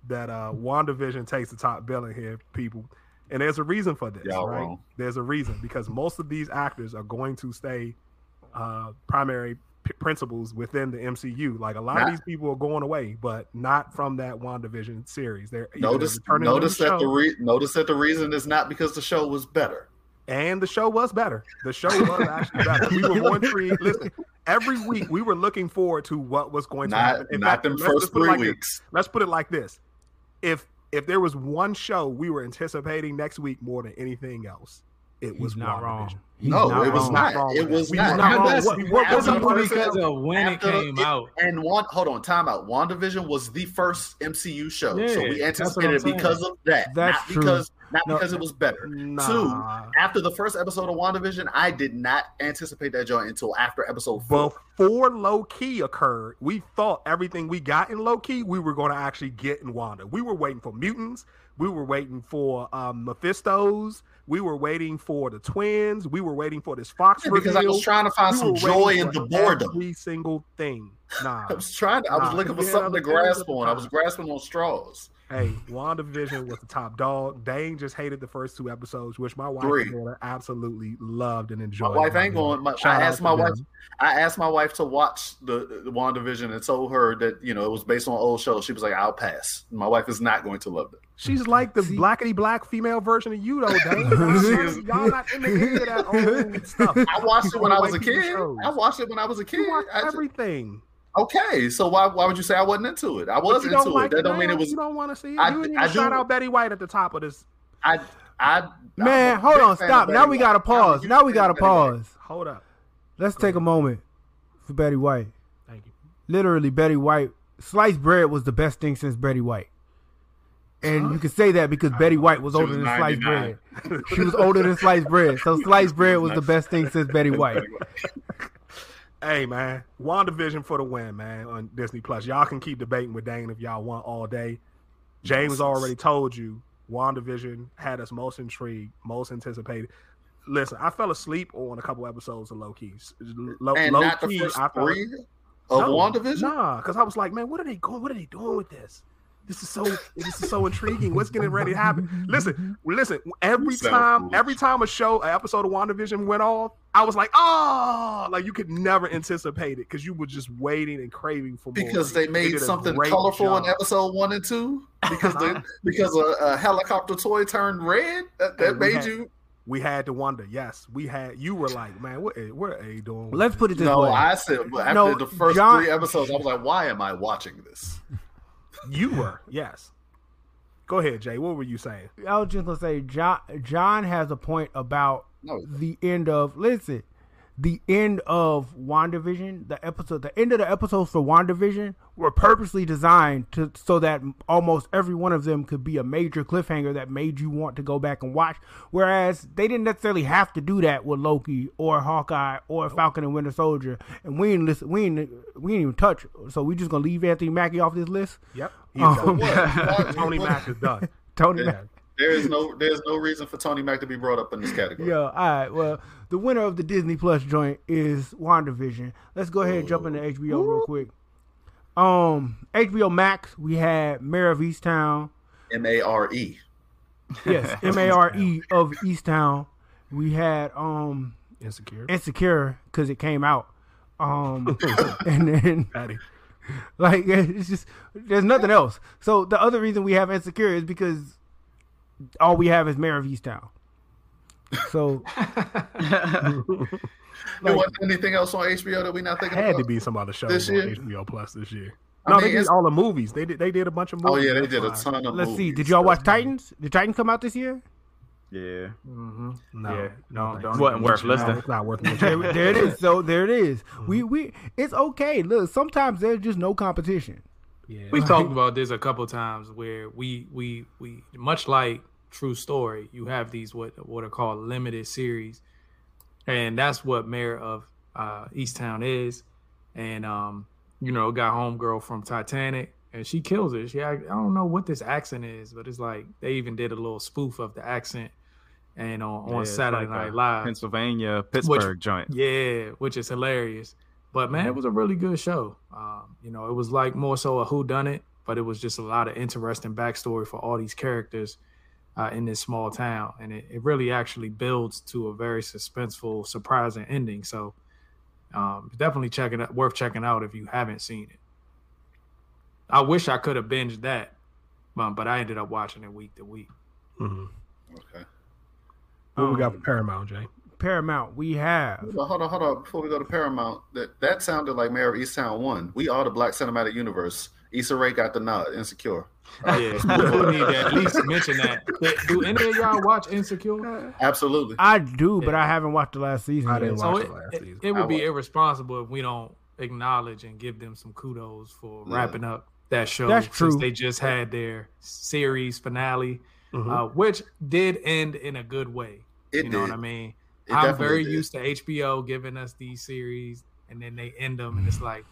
That uh WandaVision takes the top billing here, people. And there's a reason for this, Y'all right? wrong. There's a reason because most of these actors are going to stay uh primary p- principals within the MCU. Like a lot of these people are going away, but not from that WandaVision series. They're Notice, notice the that the re- notice that the reason is not because the show was better. and the show was better. The show was actually better. We were more intrigued. Listen, every week we were looking forward to what was going to Not, happen. In not fact, them first just put it three like this. weeks. let's put it like this: if if there was one show we were anticipating next week more than anything else, it was He's not wrong. He's No, not it was wrong. not. wrong It was. We not. not wrong. that's- What- what after was the the Simply first- because of when it after- came out. And one, hold on, time out. WandaVision was the first MCU show, so we anticipated it because of that, That's not true. because not No. because it was better. Nah. Two, after the first episode of WandaVision, I did not anticipate that joint until after episode four. Before Loki occurred, we thought everything we got in Loki we were going to actually get in Wanda. We were waiting for mutants. We were waiting for um, Mephistos. We were waiting for the twins. We were waiting for this Fox Yeah, because I was trying to find We some joy in the boredom. Every single thing. Nah. I was trying. To, I was looking for had something to grasp on. I was grasping on straws. Hey, WandaVision was the top dog. Dane just hated the first two episodes, which my wife Three. and daughter absolutely loved and enjoyed. My wife ain't going. My, I asked to my them. wife. I asked my wife to watch the the WandaVision and told her that you know it was based on old shows. She was like, "I'll pass." My wife is not going to love it. She's like the See- blackety black female version of you, though, Dane. Y'all, not into any of that old stuff. I watched it when I was a kid. shows. I watched it when I was a kid. You I just- everything. Okay, so why why would you say I wasn't into it? I was you into don't like it. That don't now? mean it was. You don't want to see it. I- you didn't even I shout do- out Betty White at the top of this. I I Man, hold on, stop. Now we gotta pause. Now we gotta of White. pause. Hold up. Let's take a moment for Betty White. Thank you. Literally, Betty White. Sliced bread was the best thing since Betty White. And you can say that because Betty White was She older was than sliced bread. She was older than sliced bread. So sliced bread was the best thing since Betty White. Hey man, WandaVision for the win, man, on Disney Plus. Y'all can keep debating with Dane if y'all want all day. James already told you WandaVision had us most intrigued, most anticipated. Listen, I fell asleep on a couple episodes of Loki. Low, and low not the key, first I fell, three of No, WandaVision. Nah, because I was like, man, what are they going? What are they doing with this? This is so this is so intriguing. What's getting ready to happen? Listen, listen. Every You time, foolish. every time a show, an episode of WandaVision went off, I was like, oh, like you could never anticipate it because you were just waiting and craving for more. Because they made did a something great colorful in episode one and two. Because they, uh-huh. because a, a helicopter toy turned red. That, that made had- you. We had to wonder. Yes, we had. You were like, man, what? are- What are they doing? Let's put it this No, way. I said after No, the first John- three episodes, I was like, why am I watching this? You were. Yes. Go ahead, Jay. What were you saying? I was just gonna say John John has a point about No, the end of listen, the end of WandaVision, the episode the end of the episodes for WandaVision were purposely designed to so that almost every one of them could be a major cliffhanger that made you want to go back and watch. Whereas they didn't necessarily have to do that with Loki or Hawkeye or Falcon and Winter Soldier. And we ain't listen we ain't we ain't even touch so we just gonna leave Anthony Mackie off this list. Yep. He's Um, done. What? What? Tony What? Mack is done. Tony Yeah. Mack. There is no there's no reason for Tony Mac to be brought up in this category. Yeah, all right. Well, the winner of the Disney Plus joint is WandaVision. Let's go ahead and jump into HBO real quick. Um, HBO Max, we had Mare of Easttown. M A R E. Yes, M A R E of Easttown. We had um Insecure. Insecure because it came out. Um, and then Patty. like it's just there's nothing else. So the other reason we have Insecure is because all we have is Mare of Easttown. So There wasn't anything else on HBO that we not thinking Had about. to be some other shows This on year? HBO Plus this year. I No, mean, they did it's- all the movies. They did. They did a bunch of movies. Oh yeah, they That's did a why. ton of. let's see. Did y'all watch Titans? Did Titans come out this year? Yeah. Mm-hmm. No, Yeah, no, thanks. don't Wasn't worth listening. No, it's not worth it. there, there it is. So there it is. We we it's okay. Look, sometimes there's just no competition. Yeah. We've talked about this a couple times where we we we much like True Story, you have these what what are called limited series, and that's what Mayor of uh, Easttown is, and um you know got homegirl from Titanic and she kills it. She I, I don't know what this accent is, but it's like they even did a little spoof of the accent, and on, Yeah, on Saturday like Night Live, Pennsylvania, Pittsburgh joint. yeah, which is hilarious. But man, it was a really good show. Um, you know, it was like more so a who done it, but it was just a lot of interesting backstory for all these characters uh, in this small town, and it, it really actually builds to a very suspenseful, surprising ending. So um, definitely checking it, worth checking out if you haven't seen it. I wish I could have binged that, um, but I ended up watching it week to week. Mhm. Okay. What we got for Um, Paramount, Jay? Paramount, we have Hold on, hold on, hold on. Before we go to Paramount, that that sounded like Mayor of Easttown one. We are the Black Cinematic Universe. Issa Rae got the nod. Insecure. Yeah, we need to at least mention that. Do any of y'all watch Insecure? Absolutely. I do, but Yeah. I haven't watched the last season. I didn't So watch it, the last it, season. it would I be watched. irresponsible if we don't acknowledge and give them some kudos for Yeah. wrapping up that show. That's since true. They just had their series finale, Mhm. uh, which did end in a good way. It you know what I mean? It I'm very did. used to HBO giving us these series and then they end them, and it's like,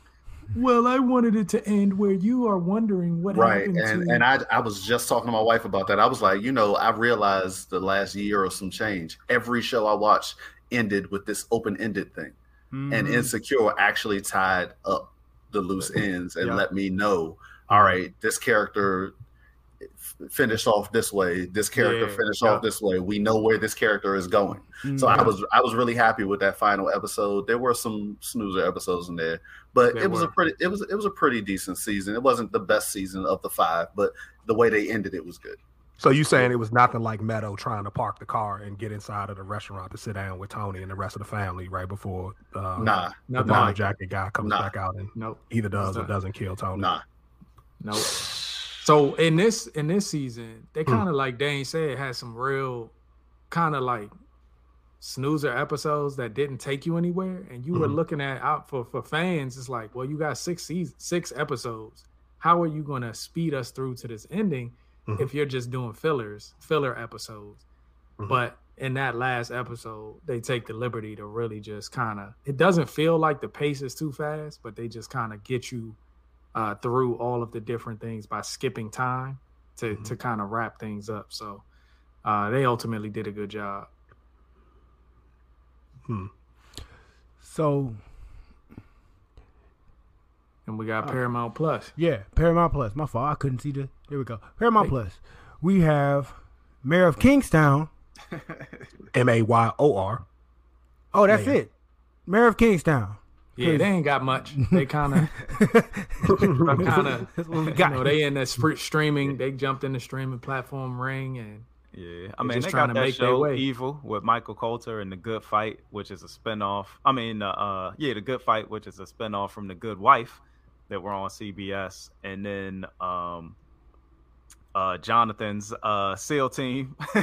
Well, I wanted it to end where you are wondering what right happened and to and I, I was just talking to my wife about that i was like you know i realized the last year or some change every show i watched ended with this open-ended thing and Mhm. insecure actually tied up the loose ends and Yeah. let me know all right this character f- finished off this way this character Yeah, finished yeah. off this way we know where this character is going Mm. so i was i was really happy with that final episode there were some snoozer episodes in there but There it was a pretty it was it was a pretty decent season it wasn't the best season of the five but the way they ended it was good So you saying it was nothing like Meadow trying to park the car and get inside of the restaurant to sit down with Tony and the rest of the family right before uh, nah the Nothing bomber like jacket guy comes Nah. back out and Nope. either does or doesn't kill Tony. nah Nope. So in this in this season, they Hmm. kind of like Dane said had some real kind of like snoozer episodes that didn't take you anywhere, and you were Mhm. looking at out for for fans. It's like, well, you got six seasons, six episodes. How are you going to speed us through to this ending Mhm. if you're just doing fillers, filler episodes? Mhm. But in that last episode, they take the liberty to really just kind of. It doesn't feel like the pace is too fast, but they just kind of get you uh, through all of the different things by skipping time to Mhm. to kind of wrap things up. So uh, they ultimately did a good job. Hmm. So And we got Paramount Plus. yeah, Paramount Plus. My fault. I couldn't see the. Here we go. Paramount Hey. Plus. We have Mayor of Kingstown. M A Y O R. Oh, that's Mayor. it. Mayor of Kingstown. Yeah, they ain't got much. They kind of, kind of, That's what we you know, they in the sp- streaming. They jumped in the streaming platform ring, and Yeah, I mean, just they trying got to that make their show way. Evil with Michael Colter and The Good Fight, which is a spinoff. I mean, uh, uh, yeah, The Good Fight, which is a spinoff from The Good Wife that were on CBS, and then um, uh, Jonathan's uh, SEAL team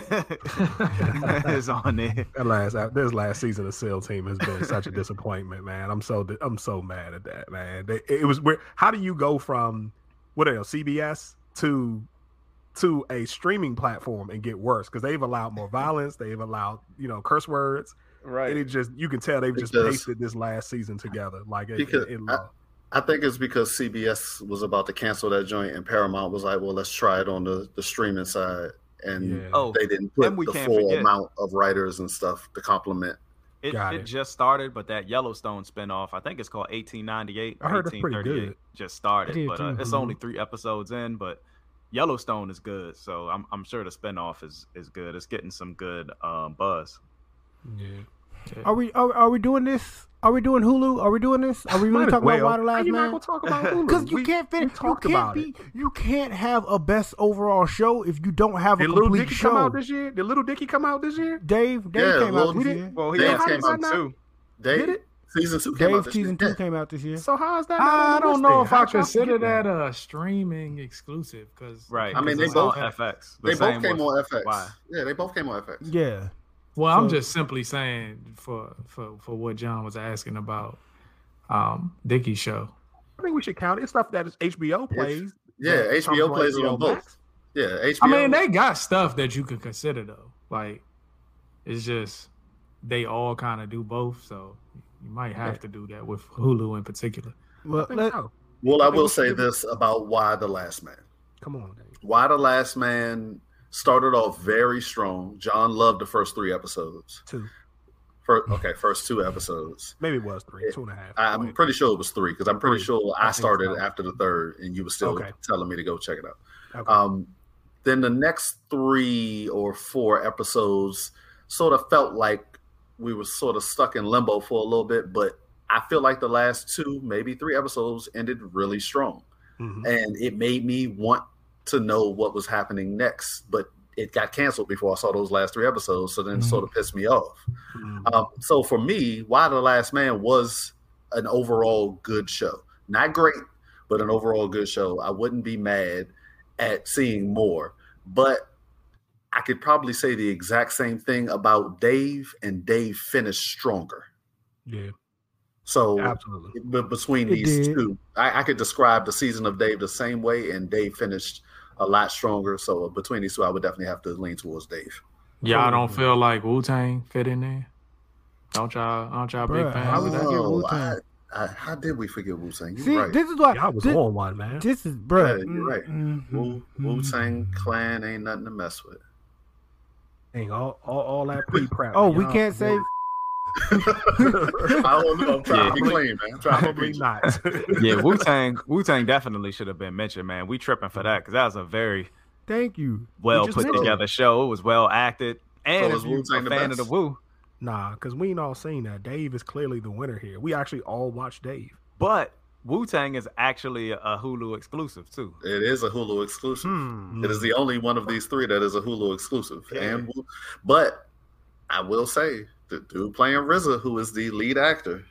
is on there. That last this last season of SEAL Team has been such a disappointment, man. I'm so I'm so mad at that, man. They, it was where how do you go from what else CBS to to a streaming platform and get worse because they've allowed more violence, they've allowed you know curse words, right? and it just you can tell they've just Because- pasted this last season together like it, Because it- it- I- I think it's because CBS was about to cancel that joint, and Paramount was like, "Well, let's try it on the, the streaming side," and Yeah. Oh, they didn't put we the can't full forget- amount of writers and stuff to complement. It, it it. just started, but that Yellowstone spinoff, I think it's called 1898 I or heard that's pretty 1838, good. just started. But uh, too. it's only three episodes in, but Yellowstone is good. So I'm, I'm sure the spinoff is, is good. It's getting some good um, buzz. yeah. Are we are, are we doing this? Are we doing Hulu? Are we doing this? Are we really talking well. about Why the How Last not Man? gonna talk about Hulu? Because you We- can't finish. You can't be. it. You can't have a best overall show if you don't have a Did Little complete Dicky show. come out this year? Did Lil Dicky come out this year? Dave, Dave Yeah, came out this year. Well, he he has has came out now? two. They, Did it? Season two came out Dave season two came out this year. So how is that? I don't know if How I consider forget that a streaming exclusive because Right. I mean, they both- FX. The They both came on FX. Why? Yeah, they both came on FX. Yeah. Well, I'm just simply saying for for for what John was asking about um Dicky's show. I think we should count it. It's stuff that is HBO plays. Yeah, that HBO plays it on both. Max. Yeah, HBO. I mean, they got stuff that you could consider though. Like it's just they all kind of do both, so you might have to do that with Hulu in particular. Well, I let, so. well, I think will say this about Y the Last Man. Come on, Dave. Y the Last Man started off very strong. John loved the first three episodes. Two. First, okay, first two episodes. Maybe it was three, two and a half. I'm Wait. pretty sure it was three because I'm pretty Three. sure I I started so. after the third, and you were still Okay. telling me to go check it out. Okay. Um, then the next three or four episodes sort of felt like we were sort of stuck in limbo for a little bit, but I feel like the last two, maybe three episodes ended really strong. Mhm. And it made me want to know what was happening next, but it got canceled before I saw those last three episodes. So then it sort of pissed me off. Mhm. Um, so for me, Y the Last Man was an overall good show. Not great, but an overall good show. I wouldn't be mad at seeing more. But I could probably say the exact same thing about Dave, and Dave finished stronger. Yeah, So absolutely. but between It these did. two, I, I could describe the season of Dave the same way, and Dave finished a lot stronger. So uh, between these two, I would definitely have to lean towards Dave. Y'all don't feel like Wu Tang fit in there? Don't y'all? Aren't y'all big fans? how of would that? I get Oh, Wu-Tang? I, Uh, how did we forget Wu Tang? See, right. this is why Y'all was this, on one, man. this is bro. Yeah, you're mm, right. Mm, Wu mm, Wu Tang Clan ain't nothing to mess with. Dang, all, all, all that pre prep. Oh, we can't say. I don't know. I'm trying to be Yeah. clean, man. I'm trying to Probably be not. Yeah, Wu Tang Wu Tang definitely should have been mentioned, man. We tripping for that because that was a very Thank you. well just put mentioned together show. It was well acted. And So if you Wu-Tang a the fan of the? Wu, Nah, because we ain't all seen that. Dave is clearly the winner here. We actually all watched Dave. but Wu Tang is actually a Hulu exclusive too. It is a Hulu exclusive. Hmm. It is the only one of these three that is a Hulu exclusive. Yeah. And but I will say the dude playing RZA, who is the lead actor,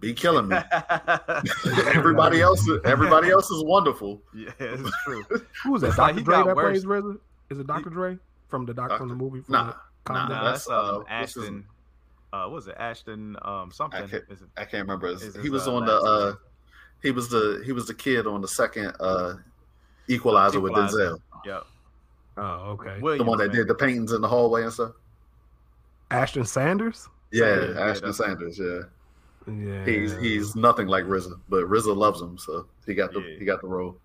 be killing me. everybody else, everybody else is wonderful. yeah, it's true. Who is that? Dr. he Dre got that worse. plays RZA? Is it Dr. Dre from the doc from the movie? From Nah, the nah, Nah, that's, that's uh, um, Ashton. Uh, what was it Ashton? Um, something. I can't- Is it- I can't remember. His, Is he was uh, on the. uh? He was the he was the kid on the second uh Equalizer, with Denzel, Yep. Oh, okay. the one that man. did the paintings in the hallway and stuff. Ashton Sanders? Yeah, Sanders, Ashton that's- Sanders. Yeah, Yeah. he's he's nothing like RZA, but RZA loves him, so he got the Yeah. he got the role.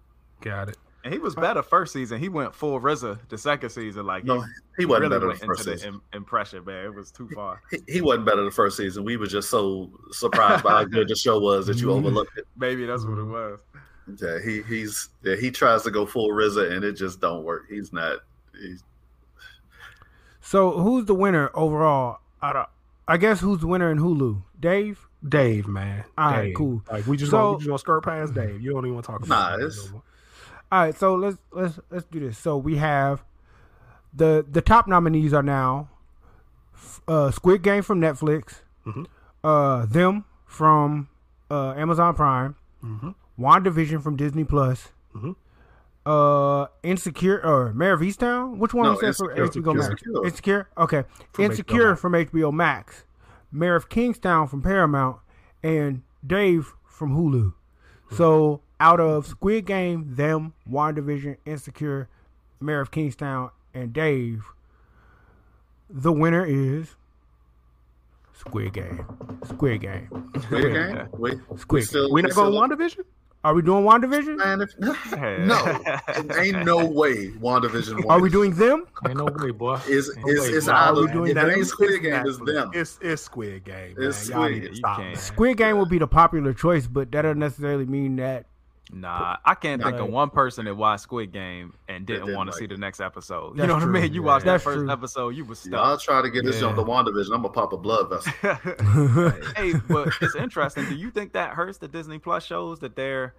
got it. And he was better first season. He went full RZA the second season. Like No, he, he wasn't really better went the first into season. the im- impression, man. It was too far. He, he wasn't better the first season. We were just so surprised by how good the show was that you overlooked it. Maybe that's what it mm-hmm. was. Yeah, he he's yeah, he tries to go full RZA and it just don't work. He's not. He's, So who's the winner overall? I, don't, I guess who's the winner in Hulu? Dave. Dave, man. All right, Dave. cool. Like we just So- gonna, we just gonna skirt past Dave. You don't even want to talk about Nah, Dave it's- no. All right, so let's let's let's do this. So we have the the top nominees are now uh, Squid Game from Netflix, Mhm. uh, them from uh, Amazon Prime, Mhm. WandaVision from Disney Plus, Mhm. Uh, Insecure or Mare of Easttown. Which one No, was that for Insecure. HBO Max? Insecure. Insecure. Okay, From Insecure Max. from HBO Max, Mayor of Kingstown from Paramount, and Dave from Hulu. So out of Squid Game, them, WandaVision, Insecure, Mayor of Kingstown, and Dave, the winner is Squid Game. Squid Game. Squid Game. We, we Squid still We not going still- WandaVision? Are we doing WandaVision? Man, if, no, ain't no way. WandaVision. Are we doing them? Ain't no way, boy. Is No is way, is boy. either we doing if them? it ain't Squid Game, it's Netflix. them. It's it's Squid Game, man. It's Y'all Squid. need to stop, Squid Game would be the popular choice, but that doesn't necessarily mean that. Nah, I can't think Nah. of one person that watched Squid Game and didn't didn't want to like see it. the next episode. You That's know what true. I mean? You Yeah. watched that first true. episode, you was Y'all stuck. try to get this Yeah. on the WandaVision. I'm gonna pop a blood vessel. hey, but it's interesting. Do you think that hurts the Disney Plus shows that they're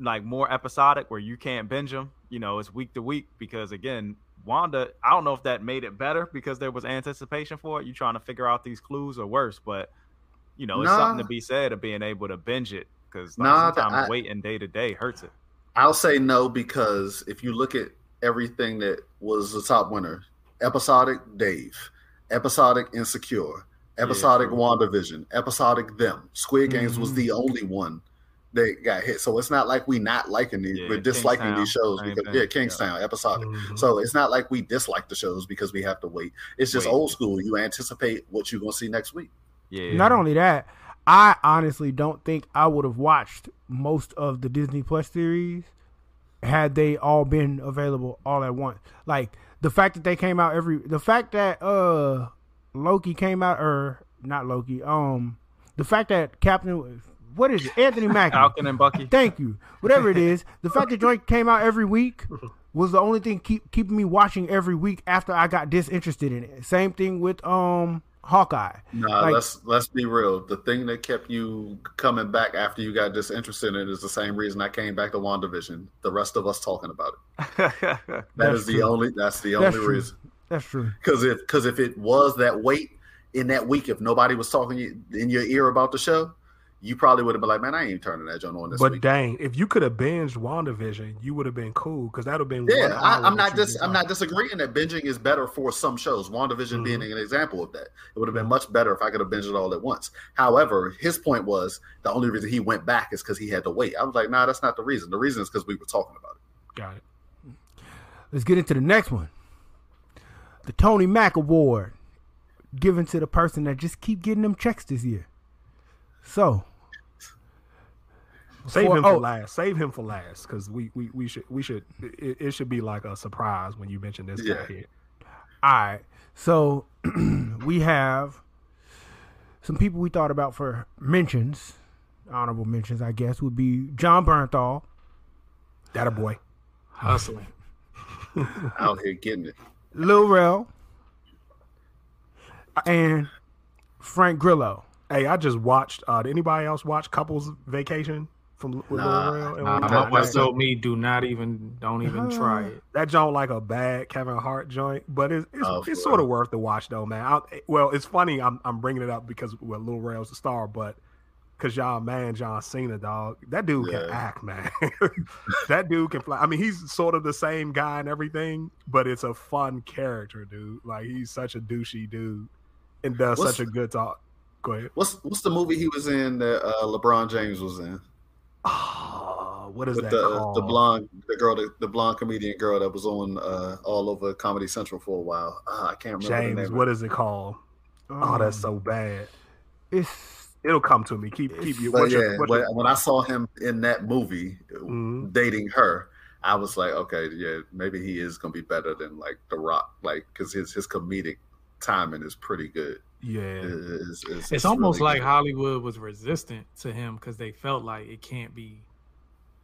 like more episodic, where you can't binge them? You know, it's week to week because again, Wanda. I don't know if that made it better because there was anticipation for it. You trying to figure out these clues or worse, but you know, it's Nah. something to be said of being able to binge it because like, Nah, sometimes I- waiting day to day hurts it. I'll say no because if you look at everything that was the top winner, episodic Dave, episodic Insecure, episodic true. WandaVision, episodic Them. Squid Games Mm-hmm. was the only one that got hit. So it's not like we not liking these, Yeah, we're disliking Kingstown, these shows because thing. yeah, Kingstown, episodic. Mhm. So it's not like we dislike the shows because we have to wait. It's just Wait. old school. You anticipate what you're gonna see next week. Yeah. Not only that, I honestly don't think I would have watched most of the Disney Plus series had they all been available all at once. Like the fact that they came out every the fact that uh Loki came out or not Loki, um the fact that Captain what is it? Anthony Mackie. Falcon and Bucky. Thank you. Whatever it is, the fact that joint came out every week was the only thing keep keeping me watching every week after I got disinterested in it. Same thing with um Hawkeye. Nah, Like- let's let's be real. The thing that kept you coming back after you got disinterested in it is the same reason I came back to WandaVision. The rest of us talking about it. That That's is the true. only that's the That's only true. reason. That's true. Because if because if it was that weight in that week, if nobody was talking in your ear about the show, you probably would have been like, "Man, I ain't turning that joint on this But week." dang, if you could have binged WandaVision, you would have been cool because that would have been. Yeah, I, I'm not dis- I'm not disagreeing that binging is better for some shows. WandaVision being mm-hmm. an example of that. It would have been mm-hmm. much better if I could have binged it all at once. However, his point was the only reason he went back is because he had to wait. I was like, nah, that's not the reason. The reason is because we were talking about it. Got it. Let's get into the next one. The Tony Mack Award, given to the person that just keep getting them checks this year. So, Save For- him for oh. last. Save him for last because we, we we should we should it, it should be like a surprise when you mention this Yeah. guy here. All right. So we have some people we thought about for mentions, honorable mentions, I guess, would be Jon Bernthal, That a boy. Hustling. Out here getting it. Lil Rel, and Frank Grillo. Hey, I just watched. Uh, did anybody else watch Couples Vacation from with Lil Nah, Rel and Nah, my wife told me do not even don't even try it. that joint like a bad Kevin Hart joint, but it's it's, Oh, it's sort of worth the watch though, man. I, well, it's funny. I'm I'm bringing it up because well, Lil Rel's the star, but because y'all man John Cena, dog, that dude can act, man. that dude can fly. I mean, he's sort of the same guy and everything, but it's a fun character, dude. Like he's such a douchey dude and does What's- such a good talk. Go ahead. What's what's the movie he was in that uh, LeBron James was in? Oh, what is With that the called? the blonde the girl the, the blonde comedian girl that was on uh, all over Comedy Central for a while. Uh, I can't remember the James, name. what is it called? Oh, that's so bad. It's It'll come to me. Keep keep you. But yeah, your- what's when, your- when I saw him in that movie Mhm. dating her, I was like, okay, yeah, maybe he is gonna be better than like The Rock, like because his his comedic timing is pretty good. yeah. It's, it's, It's almost really like good. Hollywood was resistant to him because they felt like it can't be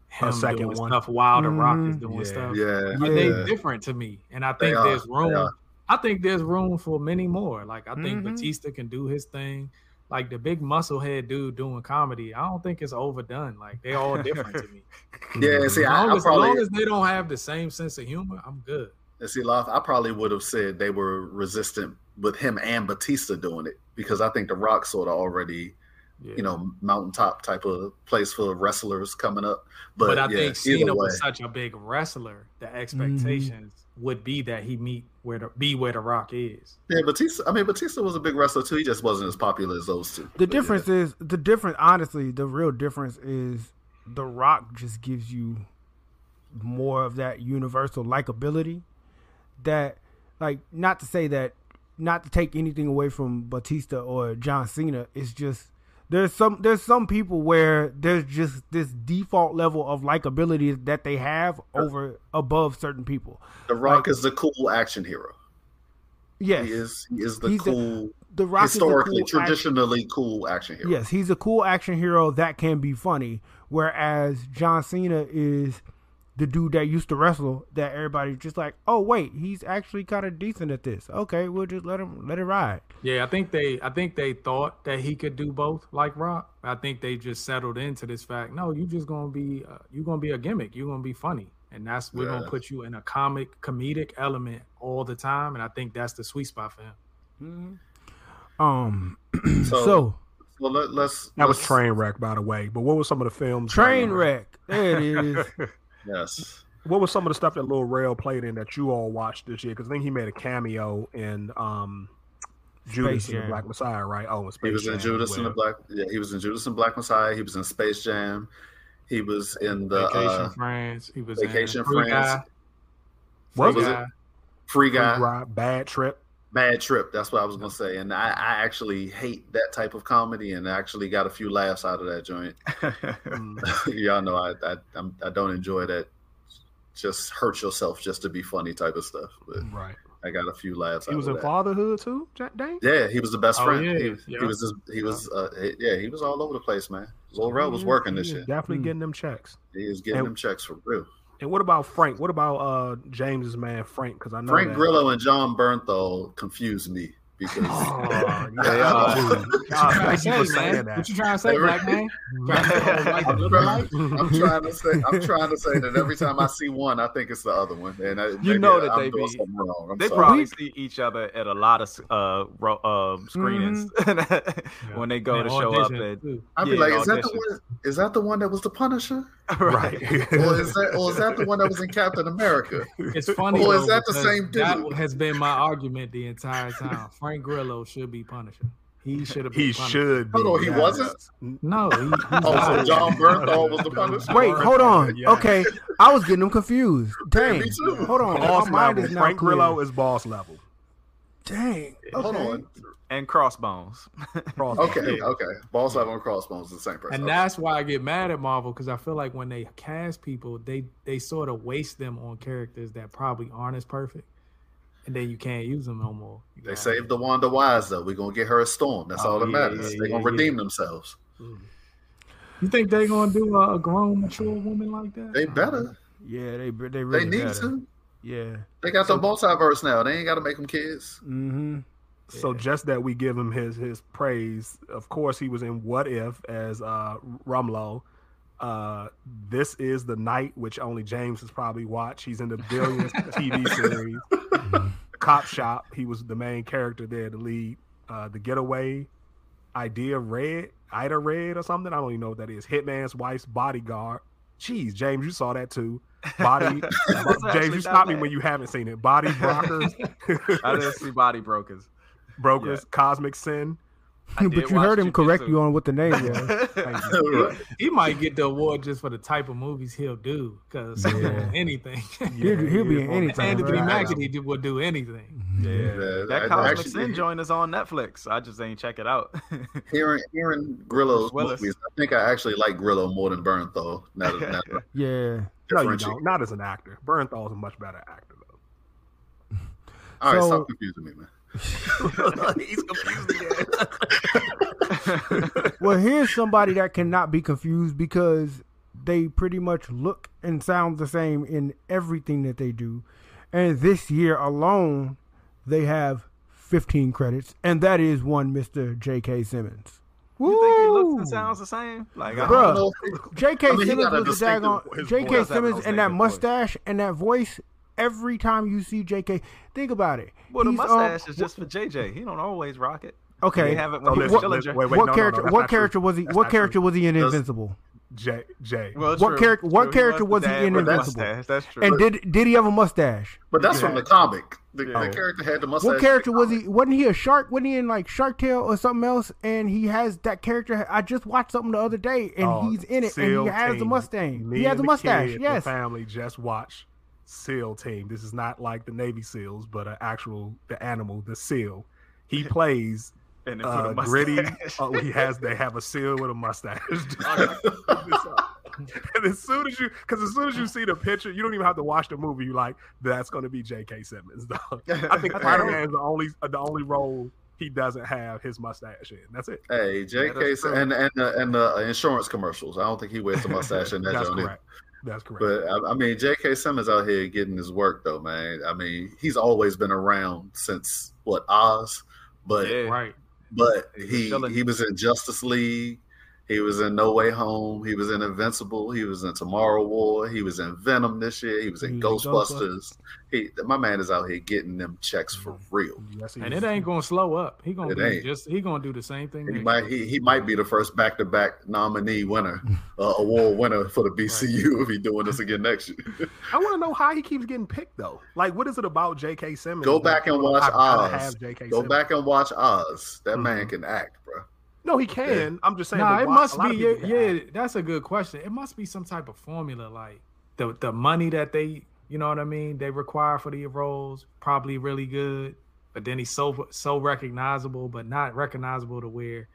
him second doing one. stuff while The Rock is Mhm. doing Yeah. stuff. yeah, But Yeah. they different to me, and I think there's room. I think there's room for many more. Like I think Mhm. Bautista can do his thing. Like the big musclehead dude doing comedy, I don't think it's overdone. Like they all different to me. yeah. See, As I, long I as, as long as they don't have the same sense of humor, I'm good. see, Loft, I probably would have said they were resistant with him and Bautista doing it because I think The Rock sort of already, Yeah. you know, mountaintop type of place for wrestlers coming up. But, But, I yeah, think either Cena way. was such a big wrestler. The mm-hmm. expectations would be that he meet where the be where the Rock is. Yeah, Bautista. I mean, Bautista was a big wrestler too. He just wasn't as popular as those two. the But, yeah. difference is the difference. Honestly, the real difference is The Rock just gives you more of that universal likability. That, like, not to say that, not to take anything away from Bautista or John Cena. It's just there's some there's some people where there's just this default level of likability that they have over above certain people. The Rock is the cool action hero. Yes, He is. He is the He's cool, the Rock is the historically, cool action- traditionally cool action hero. Yes, he's a cool action hero that can be funny, whereas John Cena is the dude that used to wrestle that everybody's just like, oh wait, he's actually kind of decent at this. Okay, we'll just let him let it ride. Yeah, I think they I think they thought that he could do both like Rock. I think they just settled into this fact. No, you're just gonna be uh, you gonna be a gimmick. You're gonna be funny, and that's we're Yeah. gonna put you in a comic comedic element all the time. And I think that's the sweet spot for him. Um, So, so well, let, let's. That was let's- Trainwreck, by the way. But what were some of the films? train wreck. There it is. Yes. What was some of the stuff that Lil Rel played in that you all watched this year? Because I think he made a cameo in um, Judas Space and the Black Messiah, right? Oh, and Space He was in Judas as and the. Black. Yeah, he was in Judas and Black Messiah. He was in Space Jam. He was in the Vacation uh, Friends. He was Vacation in Free Friends. Guy. What Free was it? Guy. Free Free Guy. Ride, Bad Trip. Bad Trip. That's what I was gonna say. And I, I actually hate that type of comedy, and I actually got a few laughs out of that joint. Mm. Y'all know I I, I'm, I don't enjoy that. Just hurt yourself just to be funny type of stuff. But right. I got a few laughs. He out was of in that. Fatherhood too, Jack Dane? Yeah, he was the best Oh, friend. yeah, he, yeah. he was just, he was uh, he- yeah he was all over the place, man. Lil Rel was working this He shit. Definitely Mm. getting them checks. He was getting And- them checks for real. And what about Frank? What about uh James's man Frank? Because I know Frank that- Grillo and Jon Bernthal confused me because Oh, They yeah, are. dude. God, thank you for saying that. What you trying to say, Every- black man? Trying to say, like, I'm, trying. I'm trying to say I'm trying to say that every time I see one, I think it's the other one, and I, maybe know that I'm they be- wrong. I'm They sorry. probably see each other at a lot of uh, ro- uh screenings Mm-hmm. when they go And to show up. audition, And. I'd be yeah, like, is that the one? Is that the one that was the Punisher, right. or is that or is that the one that was in Captain America? It's funny. Or is though, that the same dude? That has been my argument the entire time. Frank Grillo should be Punisher. He should have he Punisher. should be. Hold on, he yes. wasn't? No, he, he's Oh, so. Jon Bernthal was the Punisher. Wait, hold on. Yeah. Okay, I was getting them confused. Dang. me too. Hold on. Boss My mind level. is not Frank clear. Grillo is boss level. Dang. Hold on. and Crossbones. Cross- Okay, okay. Ball Sav and Crossbones is the same person. And Okay. that's why I get mad at Marvel because I feel like when they cast people, they they sort of waste them on characters that probably aren't as perfect, and then you can't use them no more. You They saved the Wanda Wise though. We're gonna get her a storm. That's Oh, all that yeah, matters. yeah, They're gonna yeah, redeem themselves. You think they're gonna do a, a grown, mature woman like that? They better. Yeah, they they They need better. to. Yeah. They got the multiverse now. They ain't gotta make them kids. Mm-hmm. So just that we give him his his praise. Of course, he was in What If as uh Rumlow. Uh, this is the night which only James has probably watched. He's in the Billions TV series. Cop Shop. He was the main character there, the lead. Uh, the Getaway, Idea Red, Ida Red or something. I don't even know what that is. Hitman's Wife's Bodyguard. Jeez, James, you saw that too. Body, James, you stop me when you haven't seen it. Body Brokers, I didn't see Body Brokers. Brokers, Cosmic Sin. I but you heard him correct you on what the name was. Thank you. He might get the award just for the type of movies he'll do because Yeah. anything. He'll, he'll be in anything. Anthony right? Mackie do- will do anything. Yeah. Yeah, That I- Cosmic actually, Sin joint is on Netflix. I just ain't check it out. Hearing hearing Grillo's Willis. movies, I think I actually like Grillo more than Bernthal. Now that, now that Yeah. No, you don't. Not as an actor. Bernthal's a much better actor, though. All right, So- stop confusing me, man. He's confused again. Well, here's somebody that cannot be confused because they pretty much look and sound the same in everything that they do. And this year alone, they have 15 credits, and that is one Mr. J.K. Simmons. you think he looks and sounds the same? Like, I I don't Bruh. know. know J.K. I mean, Simmons got a the distinctive- daggone J.K. voice has a Simmons and that distinctive voice. mustache and that voice. Every time you see J.K., think about it. Well, the He's, um, mustache is just for JJ. He don't always rock it. okay. They have it Oh, when he was listen, wait, wait, what no, no, no, character? what not true. character was he? That's What character true. was he in Invincible? Jay, Jay. Well, What true, character- what character was he in Invincible? mustache. That's true. And did did he have a mustache? But that's Yeah. from the comic. The, Yeah. the character had the mustache. What character was he? Wasn't he a shark? Wasn't he in like Shark Tale or something else? And he has that character. I just watched something the other day, and Oh, he's in it, and he has a mustache. He has a mustache. kid, Yes. The family just watch SEAL Team. This is not like the Navy SEALs, but an actual the animal, the SEAL. He plays And uh, a gritty. Oh, he has. They have a SEAL with a mustache. and as soon as you, because as soon as you see the picture, you don't even have to watch the movie. You like that's going to be J.K. Simmons. Dog. I think Spider Man is the only uh, the only role he doesn't have his mustache in. That's it. Hey, J.K. that's and and the, and the insurance commercials. I don't think he wears a mustache in that That's joint. either. Correct. That's correct. But I, I mean, J.K. Simmons out here getting his work though, man. I mean, he's always been around since what Oz, but Yeah. Right. but He was he chilling. he was in Justice League. He was in No Way Home. He was in Invincible. He was in Tomorrow War. He was in Venom this year. He was in He was Ghostbusters. He, my man is out here getting them checks for real. yes, And it ain't gonna slow up. He gonna It be ain't. just he gonna do the same thing. He next might he, he might be the first back to back nominee winner, uh, award winner for the BCU if he's doing this again next year. I want to know how he keeps getting picked though. Like, what is it about J.K. Simmons? Go back and watch I Oz. Go Simmons? back and watch Oz. That man Mhm. can act, bro. No, he can. I'm just saying. Nah, it why- must be. Yeah, yeah, that's a good question. It must be some type of formula, like the the money that they, you know what I mean, they require for the roles, probably really good. But then he's so so recognizable, but not recognizable to where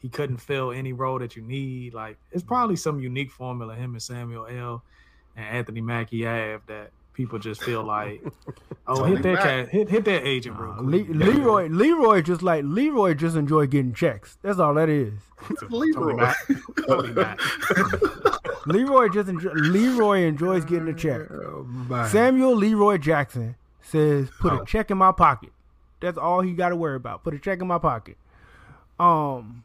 he couldn't fill any role that you need. Like it's probably some unique formula him and Samuel L. and Anthony Mackie have that people just feel like, oh, Tony hit that cat, hit hit that agent real Uh. Le- Leroy, Leroy just like Leroy just enjoy getting checks. That's all that is. Leroy. Mack. Tony Mack. Leroy just enjoy, Leroy enjoys getting a check. Oh. Samuel Leroy Jackson says, "Put a check in my pocket." That's all he got to worry about. Put a check in my pocket. Um.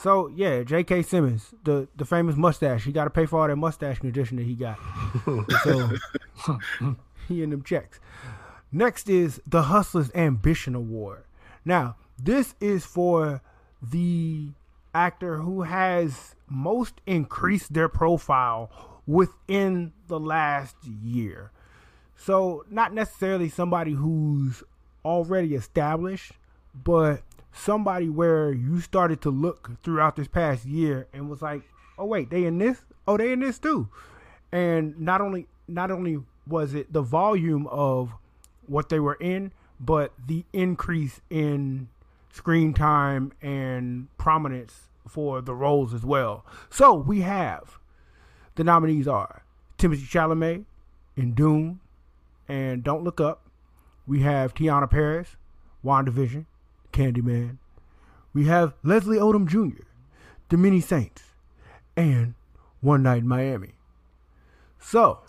So yeah, J.K. Simmons, the the famous mustache. He got to pay for all that mustache condition that he got. so he in them checks. Next is the Hustlers Ambition Award. Now this is for the actor who has most increased their profile within the last year. So, not necessarily somebody who's already established, but somebody where you started to look throughout this past year and was like, "Oh wait, they in this? Oh, they in this too." And not only not only was it the volume of what they were in, but the increase in screen time and prominence for the roles as well. So we have the nominees are Timothy Chalamet in Dune and Don't Look Up. We have Teyonah Parris, WandaVision, Candyman. We have Leslie Odom Jr., The Many Saints, and One Night in Miami. So,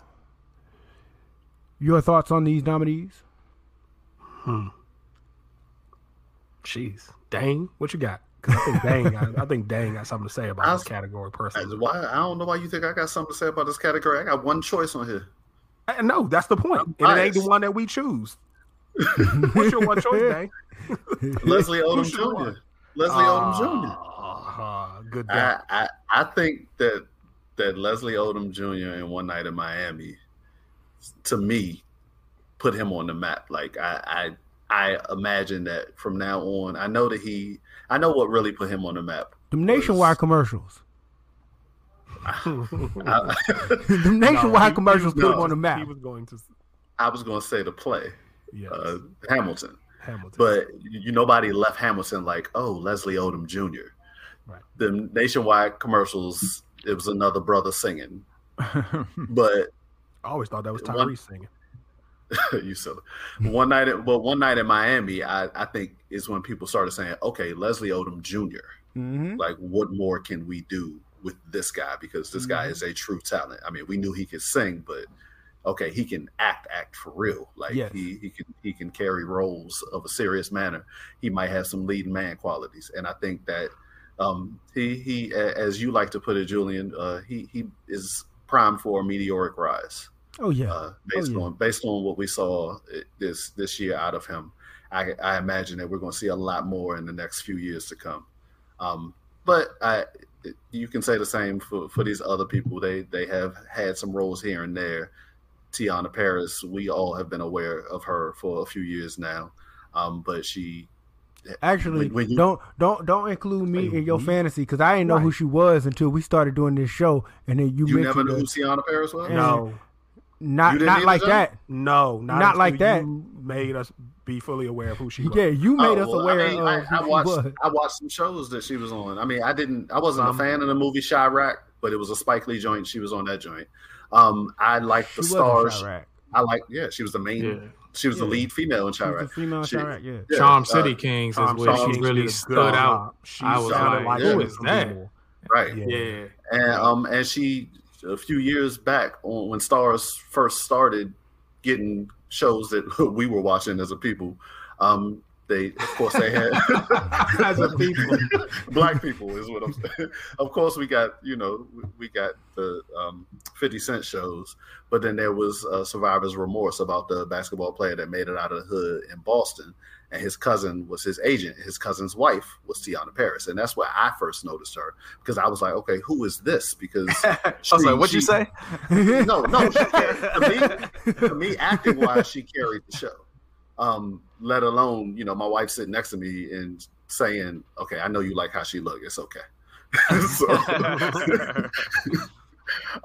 your thoughts on these nominees? Hmm. Jeez, Dang, what you got? Because I think Dang, I, I think Dang got something to say about I this category personally. why, I don't know why you think I got something to say about this category. I got one choice on here. I- No, that's the point. And it ain't the one that we choose. What's your one choice, Dang? Leslie Odom Who should have Jr. won? Leslie Odom Jr. Ah, good I. I I think that that Leslie Odom Jr. in One Night in Miami, to me, put him on the map. Like I I I imagine that from now on, I know that he, I know what really put him on the map. The nationwide commercials. The nationwide No, he- commercials he put was- him on the map. He was going to, I was going to say the play, yes, uh, Hamilton, Hamilton. but you nobody left Hamilton like, oh, Leslie Odom Jr. Right. The nationwide commercials, it was another brother singing, but I always thought that was one- singing. you silly. One night, at, well, one night in Miami, I, I think is when people started saying, "Okay, Leslie Odom Jr. hmm Like, what more can we do with this guy? Because this guy Mhm. is a true talent. I mean, we knew he could sing, but okay, he can act, act for real. Like Yes. he he can he can carry roles of a serious manner. He might have some leading man qualities, and I think that um, he he, as you like to put it, Julian, uh, he he is primed for a meteoric rise Oh yeah. uh, based yeah. on based on what we saw uh, this this year out of him. I, I imagine that we're going to see a lot more in the next few years to come. Um, but I, you can say the same for, for these other people. They they have had some roles here and there. Teyonah Parris, we all have been aware of her for a few years now, um, but she Actually, when- when you- don't don't don't include me Say in your fantasy because I didn't know who she was until we started doing this show, and then you, you never mentioned knew her. who Teyonah Parris was. No, not didn't like that. no, not, Not like that. You made us be fully aware of who she was. Yeah, you made Oh, us well, aware I, mean, of I, who I she watched was. I watched some shows that she was on. I mean, I didn't I wasn't Um, a fan of the movie Chi-Raq, but it was a Spike Lee joint. She was on that joint. Um, I like the She stars. I like yeah, she was the main. Yeah. She was the lead female in She Chi-Raq. the female She- Chi-Raq, yeah. Yeah, Charm uh, City Kings Tom is where Charm she City really stood good out. She I was sounded like, who from is that? Right. Yeah. Yeah. And um and she a few years back on when stars first started getting shows that we were watching as a people, um they of course they had As a people. black people is what I'm saying. Of course we got you know we- got the um 50 Cent shows, but then there was uh, Survivor's Remorse about the basketball player that made it out of the hood in Boston. And his cousin was his agent. His cousin's wife was Teyonah Parris, and that's where I first noticed her because I was like, "Okay, who is this?" Because I was like, "What'd you say?" no, no. She to me, to me, acting wise, she carried the show. Um, let alone, you know, my wife sitting next to me and saying, "Okay, I know you like how she look. It's okay." so,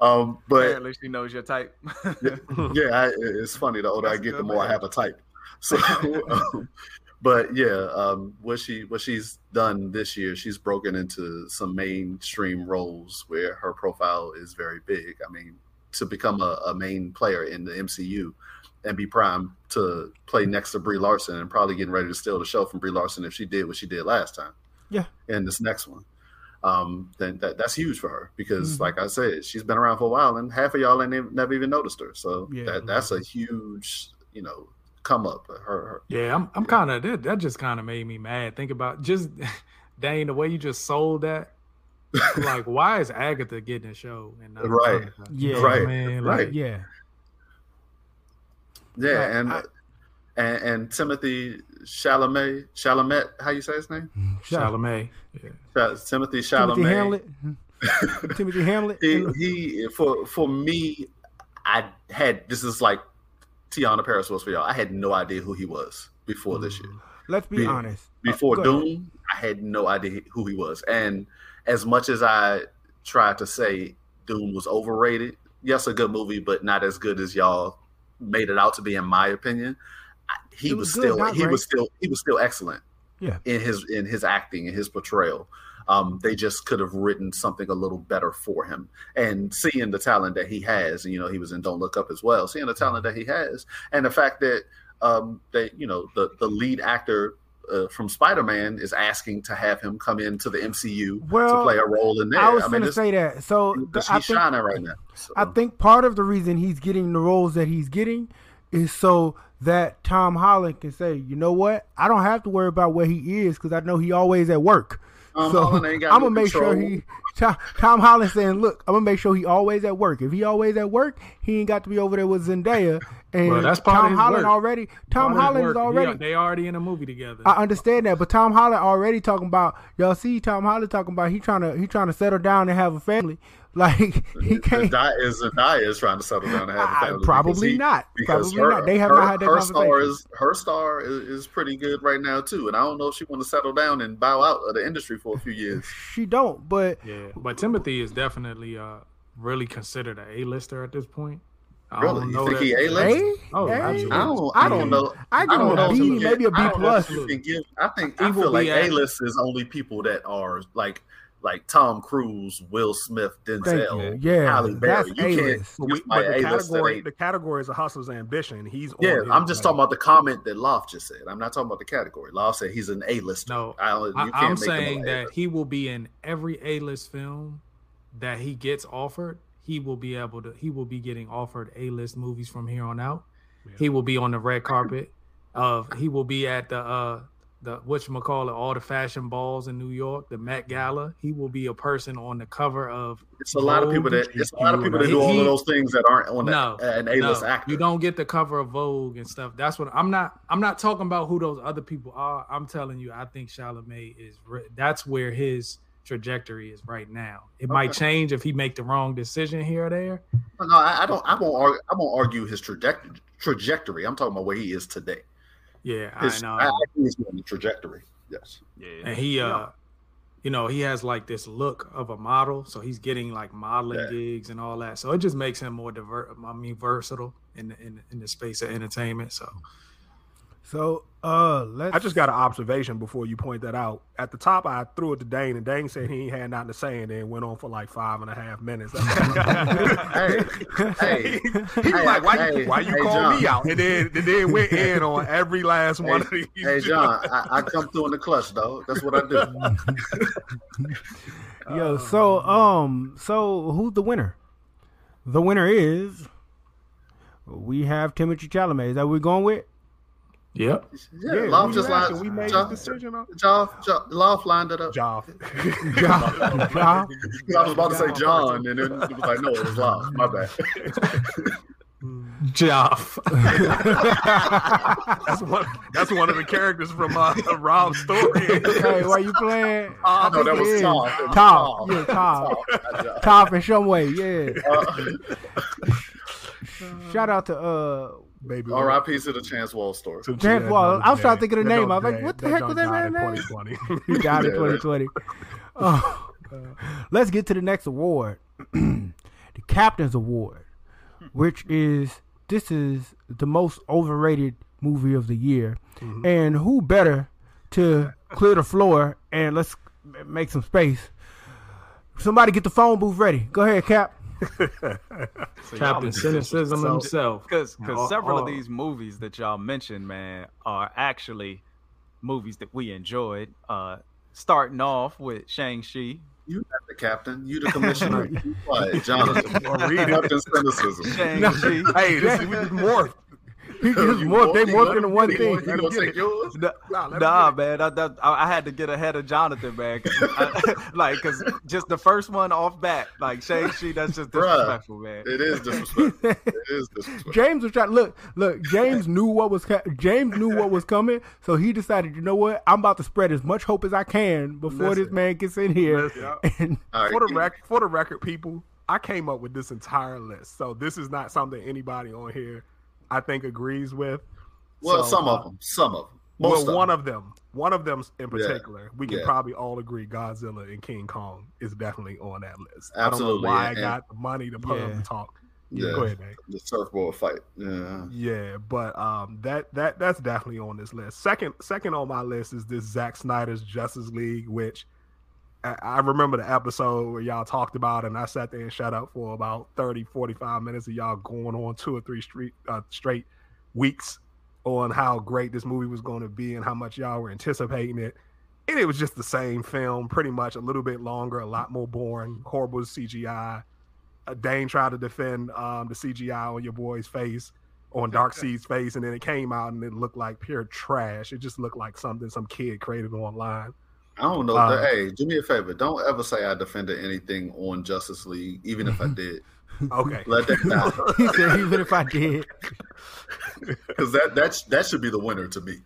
um, but at least she knows your type. yeah, I, it's funny. The older I That's a get, the more I have a type. So, um, but yeah, um, what she what she's done this year, she's broken into some mainstream roles where her profile is very big. I mean, to become a, a main player in the MCU and be primed to play next to Brie Larson and probably getting ready to steal the show from Brie Larson if she did what she did last time. Yeah. In this next one. Um, then that, that's huge for her because, Mhm. like I said, she's been around for a while, and half of y'all ain't never even noticed her. So Yeah. that that's a huge, you know, come up. Her, her Yeah, I'm I'm kind of that. That just kind of made me mad. Think about just Dane, the way you just sold that. like, why is Agatha getting a show and not Right. Monica? Yeah. You know what I Right. mean? Right. Like, Yeah. yeah, and, I- and and Timothy Chalamet, Chalamet, how you say his name? Chalamet. Yeah. Timothy Chalamet. Timothy Hamlet. Timothy Hamlet. he, he for for me, I had this is like Teyonah Parris was for y'all. I had no idea who he was before this year. Let's be Be- honest. Before Uh, go ahead. Dune, I had no idea who he was. And as much as I tried to say Dune was overrated, yes, a good movie, but not as good as y'all made it out to be, in my opinion. He was, was good, still he great. was still he was still excellent. Yeah. in his in his acting and his portrayal. Um, they just could have written something a little better for him. And seeing the talent that he has, and you know, he was in Don't Look Up as well. Seeing the talent that he has, and the fact that um, that you know the the lead actor uh, from Spider Man is asking to have him come into the MCU Well, to play a role in there. I was mean, going to say that. So the- I he's think, shining right now. So, I think part of the reason he's getting the roles that he's getting is so that Tom Holland can say, you know what, I don't have to worry about where he is because I know he always at work. Tom so ain't got I'm gonna make sure he. Tom, Tom Holland saying, "Look, I'm gonna make sure he always at work. If he always at work, he ain't got to be over there with Zendaya." And Well, that's part Tom of his Holland work. already. Tom Part of his Holland is work. He- already. they already in a movie together. I understand that, but Tom Holland already talking about y'all see Tom Holland talking about he trying to he trying to settle down and have a family. Like he can't. Is, Zendaya is trying to settle down and have a family. probably he- not. because Probably not. They have her, not had that her star is her star is, is pretty good right now too, and I don't know if she want to settle down and bow out of the industry for a few years. She don't, but yeah, but Timothy is definitely uh really considered an A-lister at this point. I Really? don't You know think that- he A-list? A, Oh, A? absolutely. I don't. I I don't know. I give don't him a know if B, you can- maybe a B I don't know if plus. give- I think He I feel like A list is only people that are like like Tom Cruise, Will Smith, Denzel, you. Yeah, Halle Berry. that's You can't A-list. But, give we, my but the A list that category, the category is a hustler's ambition. He's on Yeah, I'm just like- talking about the comment that Loft just said. I'm not talking about the category. Loft said he's an A-lister. No, I, you can't I'm make saying that he will be in every A-list film that he gets offered. He will be able to. He will be getting offered A-list movies from here on out. He will be on the red carpet. Of he will be at the uh the what you call it all the fashion balls in New York, the Met Gala. He will be a person on the cover of. It's a lot of people that it's a lot of people that do all he- of those things that aren't on No, a, an A-list no, actor. You don't get the cover of Vogue and stuff. That's what I'm not. I'm not talking about who those other people are. I'm telling you, I think Chalamet is. That's where his trajectory is right now. It might change if he make the wrong decision here or there. No, I, I don't. I won't. Argue, I won't argue his trajectory. Trajectory. I'm talking about where he is today. Yeah, His, I know. I, I think he's on the trajectory. Yes. Yeah. and he uh you know he has like this look of a model so he's getting like modeling Yeah. gigs and all that so it just makes him more diver i mean versatile in the, in, in the space of entertainment so so uh, let's. I just got an observation before you point that out. At the top, I threw it to Dane, and Dane said he ain't had nothing to say, and then went on for like five and a half minutes. Hey, hey, he was Hey, like, "Why hey, you, why you hey, call John. me out?" And then, and then went in on every last one of these. hey, John. I, I come through in the clutch, though. That's what I do. Yo, so um, so who's the winner? The winner is. We have Timothy Chalamet. Is that what we're going with? Yep Yeah, Yeah, Love we just laughed lined. we made Joff, the decision on Joff, Joff, Love lined it up. Joff. Ja- Ja- I was about to say John, and then it was like, no, it was Love. My bad. Joff. That's one. That's one of the characters from uh, Rob's story. hey, why you playing? I no, that was is. Tom. Tom. Tom. Yeah, Tom. Not Tom in some way. Yeah. Uh, Shout out to uh Baby, R.I.P. to the Chance Wall story. to- Chance yeah, Wall. no, I was trying to think of the name. I was like, what the heck was that died man's name? 2020. He died in 2020. Oh, let's get to the next award, the Captain's Award, which is this is the most overrated movie of the year, and who better to clear the floor and let's make some space. Somebody get the phone booth ready. Go ahead, Cap. Captain Cynicism So- himself. Because All- several all- of these movies that y'all mentioned, man, are actually movies that we enjoyed. Uh, starting off with Shang Chi. You not the captain. You the commissioner. You quiet, John. Read it. Captain cynicism. Shang Chi. Hey, this is we just morphed. He just morphed. They want- you morphed into one thing. You gonna take yours? Nah, Nah, let me nah, get man, I, that- I, I had to get ahead of Jonathan, man. 'cause I- like, cause just the first one off bat, like Shang She, that's just Bruh. disrespectful, man. It is disrespectful. It is disrespectful. James was trying. Look, look. James knew what was ca- James knew what was coming, so he decided. You know what? I'm about to spread as much hope as I can before this man gets in here. Listen. And All right, for the keep- rec- for the record, people, I came up with this entire list, so this is not something anybody on here I think agrees with. Well, So, some uh, of them. Some of them. Most well, one of of them, one of them in particular, we can Yeah. probably all agree Godzilla and King Kong is definitely on that list. Absolutely, I don't know why I got the money to put Yeah. up and talk. Yeah, Go ahead, man. the surfboard fight. Yeah, Yeah, but um, that that that's definitely on this list. Second, second on my list is this Zack Snyder's Justice League, which I, remember the episode where y'all talked about, it, and I sat there and shut up for about 30, 45 minutes of y'all going on two or three straight uh, straight weeks on how great this movie was going to be and how much y'all were anticipating it. And it was just the same film, pretty much a little bit longer, a lot more boring, horrible CGI. Uh, Dane tried to defend um, the CGI on your boy's face, on Darkseid's face, and then it came out and it looked like pure trash. It just looked like something some kid created online. I don't know. Uh, hey, do me a favor. Don't ever say I defended anything on Justice League, even if I did. Okay. Let that die, he said, even if I did. because that that that should be the winner to me.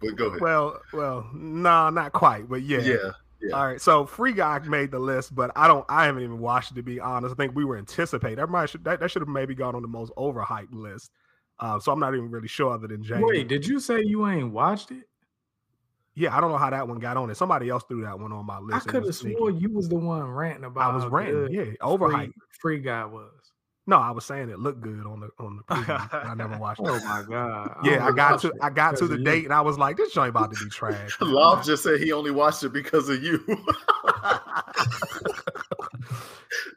but go ahead. well, well, nah, not quite, but yeah. yeah, yeah. All right, so Free Guy made the list, but I don't. I haven't even watched it to be honest. I think we were anticipating. Everybody should that, that should have maybe gone on the most overhyped list. Um, so I'm not even really sure other than James. Wait, did you say you ain't watched it? Yeah, I don't know how that one got on it. Somebody else threw that one on my list. I could have was sneaky. swore you was the one ranting about. I was ranting. good Yeah, Free, overhyped. free guy was. No, I was saying it looked good on the on the preview. I never watched Oh it. my god! Yeah, I only got to it I got to the of you. date and I was like, this joint about to be trash. Loft just said he only watched it because of you.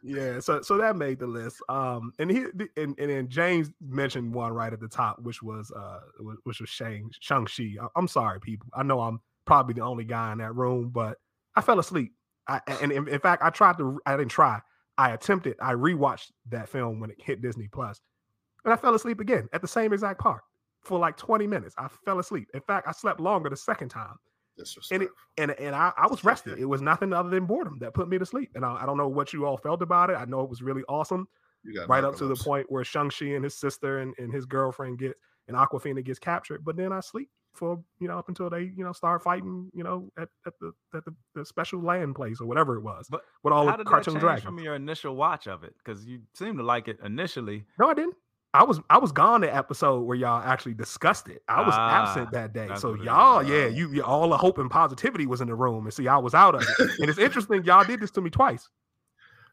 Yeah, so so that made the list. Um, and he and, and then James mentioned one right at the top, which was uh, which was Shang Shang Chi. I'm sorry, people. I know I'm probably the only guy in that room, but I fell asleep. I and in, in fact, I tried to. I didn't try. I attempted. I rewatched that film when it hit Disney Plus, and I fell asleep again at the same exact part for like 20 minutes. I fell asleep. In fact, I slept longer the second time Disrespect. and and I, I was rested. It was nothing other than boredom that put me to sleep. And I, I don't know what you all felt about it. I know it was really awesome, You got right up to the point where Shang Chi and his sister and, and his girlfriend get and Awkwafina gets captured. But then I sleep for you know up until they you know start fighting you know at, at the at the, the special land place or whatever it was. But with all the cartoon dragons. from your initial watch of it? Because you seem to like it initially. No, I didn't. I was I was gone the episode where y'all actually discussed it. I was Ah, absent that day. So what it is. y'all, yeah, you, you all the hope and positivity was in the room. And see, I was out of it. and it's interesting, y'all did this to me twice.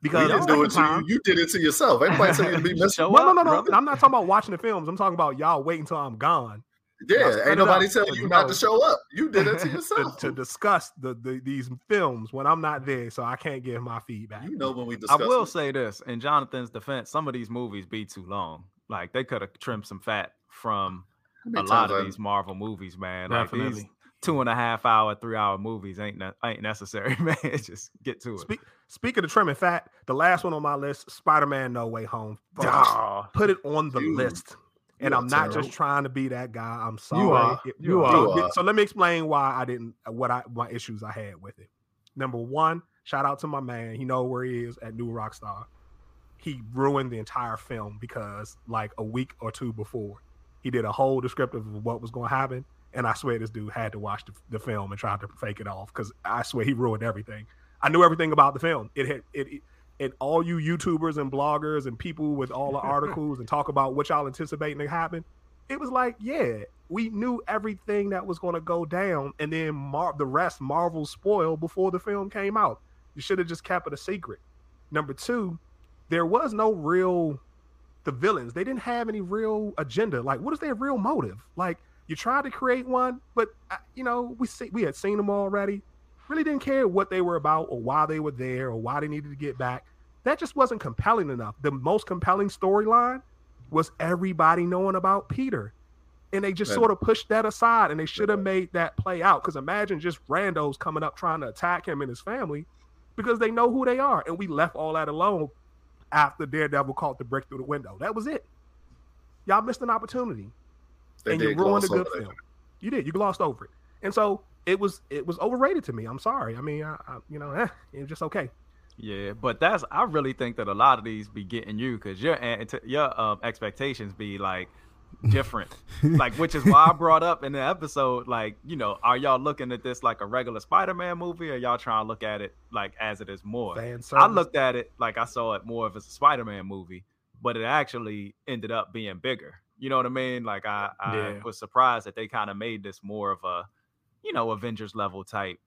Because the didn't do it to time- you. You did it to yourself. Everybody tell you to be missing. Show no, no, no, no. I'm not talking about watching the films. I'm talking about y'all waiting until I'm gone Yeah, ain't nobody telling you you not to show up. You did it to to, yourself. to discuss the, the these films when I'm not there, so I can't give my feedback. you know when we I will it. say this in Jonathan's defense, some of these movies be too long. Like they could have trimmed some fat from a lot of I- these Marvel movies, man. Like these two and a half hour, three hour movies ain't ne- ain't necessary, man. Just get to it. Speak, speaking of trimming fat, the last one on my list, Spider-Man: No Way Home. First. Aw. Put it on the You- list. And I'm not terrible. just trying to be that guy. I'm sorry. You are. It- You are. So- You are. So let me explain why I didn't what I my issues I had with it. Number one, shout out to my man. He know where he is at New Rockstar. He ruined the entire film because like a week or two before, he did a whole descriptive of what was going to happen. And I swear this dude had to watch the, the film and tried to fake it off because I swear he ruined everything. I knew everything about the film. It had it, it and all you YouTubers and bloggers and people with all the articles and talk about what y'all anticipating to happen. It was like, yeah, we knew everything that was going to go down, and then Mar- the rest Marvel spoiled before the film came out. You should have just kept it a secret. Number two, there was no real the villains. They didn't have any real agenda. Like, what is their real motive? Like, you tried to create one, but you know, we see we had seen them already. Really didn't care what they were about or why they were there or why they needed to get back. That just wasn't compelling enough. The most compelling storyline was everybody knowing about Peter. And they just Man. sort of pushed that aside and they should have made that play out. Because imagine just randos coming up trying to attack him and his family because they know who they are. And we left all that alone after Daredevil caught the break through the window. That was it. Y'all missed an opportunity They and you ruined a good over that. film. You did. You glossed over it, and so it was it was overrated to me. I'm sorry. I mean, I, I you know, eh, it was just okay. Yeah, but that's I really think that a lot of these be getting you because your ant- your um, expectations be like different, like which is why I brought up in the episode, like you know, are y'all looking at this like a regular Spider-Man movie, or y'all trying to look at it like as it is more? I looked at it like I saw it more of as a Spider-Man movie, but it actually ended up being bigger. You know what I mean? Like I, I Yeah. was surprised that they kind of made this more of a, you know, Avengers level type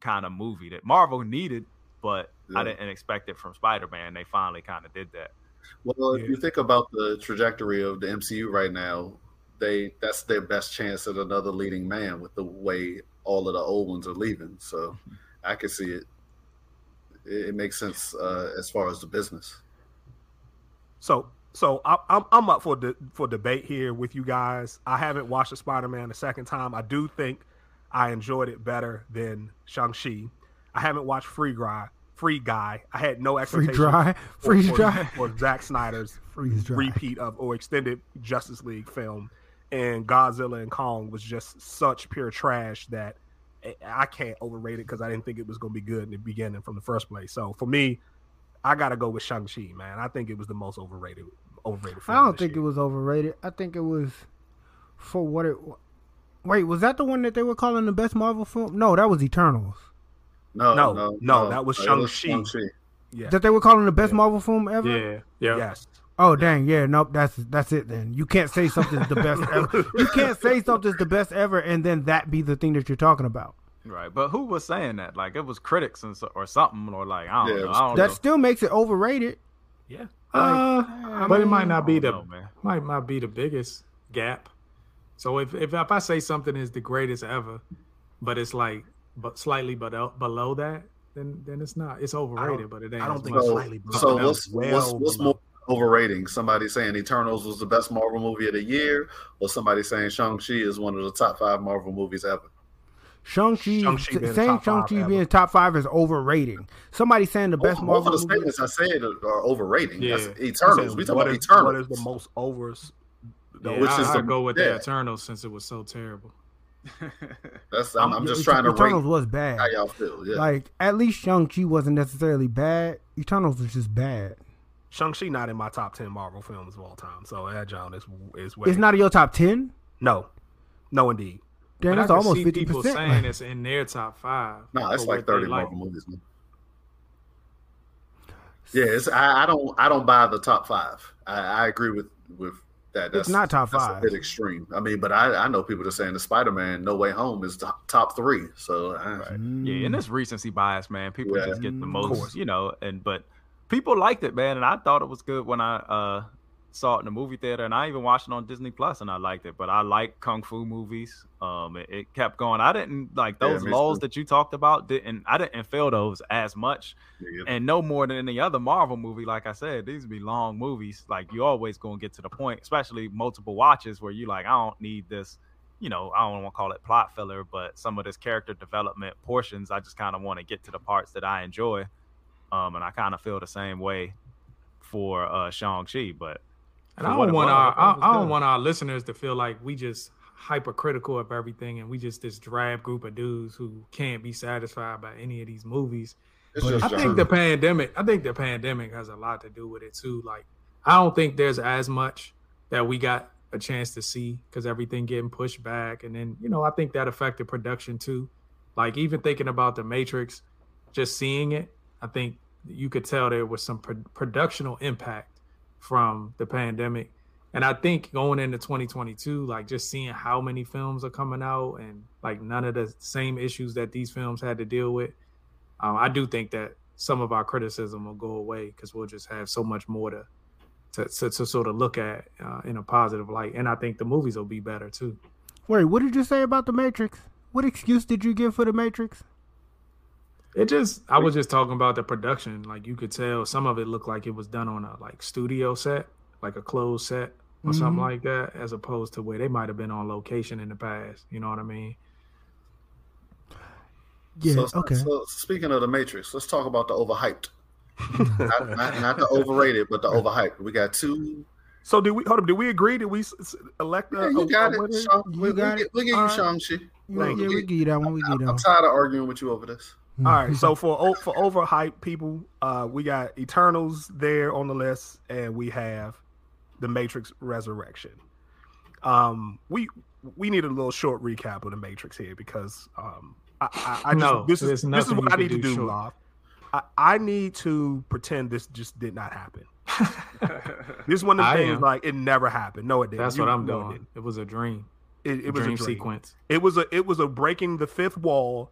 kind of movie that Marvel needed, but I didn't expect it from Spider-Man. They finally kind of did that. Well, if Yeah. you think about the trajectory of the MCU right now, they that's their best chance at another leading man with the way all of the old ones are leaving. So I can see it. It, it makes sense uh, as far as the business. So so I, I'm I'm up for de- for debate here with you guys. I haven't watched the Spider Man a second time. I do think I enjoyed it better than Shang Chi. I haven't watched Free Guy. Free Guy. I had no Free expectations. dry, for- freeze dry, for Zack Snyder's freeze dry. repeat of or extended Justice League film, and Godzilla and Kong was just such pure trash that I- can't overrate it because I didn't think it was going to be good in the beginning from the first place. So for me, I got to go with Shang Chi. Man, I think it was the most overrated. Overrated. I don't think it was overrated. I think it was for what it. wa- Wait, was that the one that they were calling the best Marvel film? No, that was Eternals. No, No, no, no, that was it Shang-Chi. Shang-Chi. Yeah. That they were calling the best Yeah. Marvel film ever. Yeah, yeah. Yes. Oh dang, yeah, nope. That's that's it. Then you can't say something's the best ever. You can't say something's the best ever, and then that be the thing that you're talking about. Right, but who was saying that? Like it was critics and so, or something, or like I don't Yeah, know. I don't That know. still makes it overrated. Yeah. Uh, but it might not be the know, man. might not be the biggest gap. So if if, if I say something is the greatest ever, but it's like but slightly below below that, then then it's not. It's overrated, but it ain't. I don't think much. So, slightly below. so No, what's well what's what's below. more overrating? Somebody saying Eternals was the best Marvel movie of the year, or somebody saying Shang Chi is one of the top five Marvel movies ever? Shang-Chi, Shang-Chi being saying top five Shang-Chi ever. being top five is overrating. Somebody saying the best Both, both Marvel of the movie. statements I said are, are overrating. Yeah. That's Eternals. We talking what about is, Eternals. What is the most over? Yeah, which I, is I'd the- go with yeah. the Eternals since it was so terrible. That's I'm, I'm just trying to rate Eternals was bad. how y'all feel. Yeah. Like at least Shang-Chi wasn't necessarily bad. Eternals was just bad. Shang Chi not in my top ten Marvel films of all time. So that John is is way. It's not in your top ten. No, no, indeed. Damn, But that's almost see fifty people percent. saying it's in their top five. No, it's for like what they thirty like. Marvel movies. Man. Yeah, it's I, I don't I don't buy the top five. I, I agree with with that. That's not top that's five. A bit extreme. I mean, but I, I know people that are saying the Spider Man No Way Home is top, top three. So I, Yeah, and it's recency bias, man. People Yeah. just get the Mm, most, you know. And but people liked it, man, and I thought it was good when I uh saw it in the movie theater, and I even watched it on Disney Plus, and I liked it. But I like kung fu movies. Um, it, it kept going. I didn't like those me lulls that you talked about. Didn't I didn't feel those as much, yeah. and no more than any other Marvel movie. Like I said, these be long movies. Like you always gonna get to the point, especially multiple watches where you like, I don't need this. You know, I don't want to call it plot filler, but some of this character development portions, I just kind of want to get to the parts that I enjoy. Um, and I kind of feel the same way for uh Shang Chi, but And I don't want our I I, it was I don't want our listeners to feel like we just hypercritical of everything and we just this drab group of dudes who can't be satisfied by any of these movies. It's But just I John. think the pandemic I think the pandemic has a lot to do with it too. Like I don't think there's as much that we got a chance to see because everything getting pushed back. And then, you know, I think that affected production too. Like even thinking about the Matrix, just seeing it, I think you could tell there was some pro- productional impact from the pandemic. And I think going into 2022, like just seeing how many films are coming out and like none of the same issues that these films had to deal with, um, I do think that some of our criticism will go away because we'll just have so much more to to, to, to sort of look at uh, in a positive light. And I think the movies will be better too. Wait, what did you say about the Matrix? What excuse did you give for the Matrix? It just I was just talking about the production. Like you could tell some of it looked like it was done on a like studio set, like a closed set or something mm-hmm. like that, as opposed to where they might have been on location in the past. You know what I mean? Yeah, so, okay. So speaking of the Matrix, let's talk about the overhyped. not, not, not the overrated, but the overhyped. We got two. So did we hold up? Did we agree? Did we s- s- elect? Yeah, you a- got a it. winner? Shang, You we, got we, it. we give you All right. Shang-Chi. Yeah, We- we we- give you that one. We give you that I'm tired of arguing with you over this. All right. So for for overhyped people, uh, we got Eternals there on the list, and we have the Matrix Resurrection. Um, we we need a little short recap of the Matrix here because um, I, I, I just No, this is this is what I need to do. Loft. I, I need to pretend this just did not happen. This is one of the things am. like it never happened. No, it didn't. That's You what I'm know it doing. It was a dream. It, it was a dream. sequence. It was a it was a breaking the fifth wall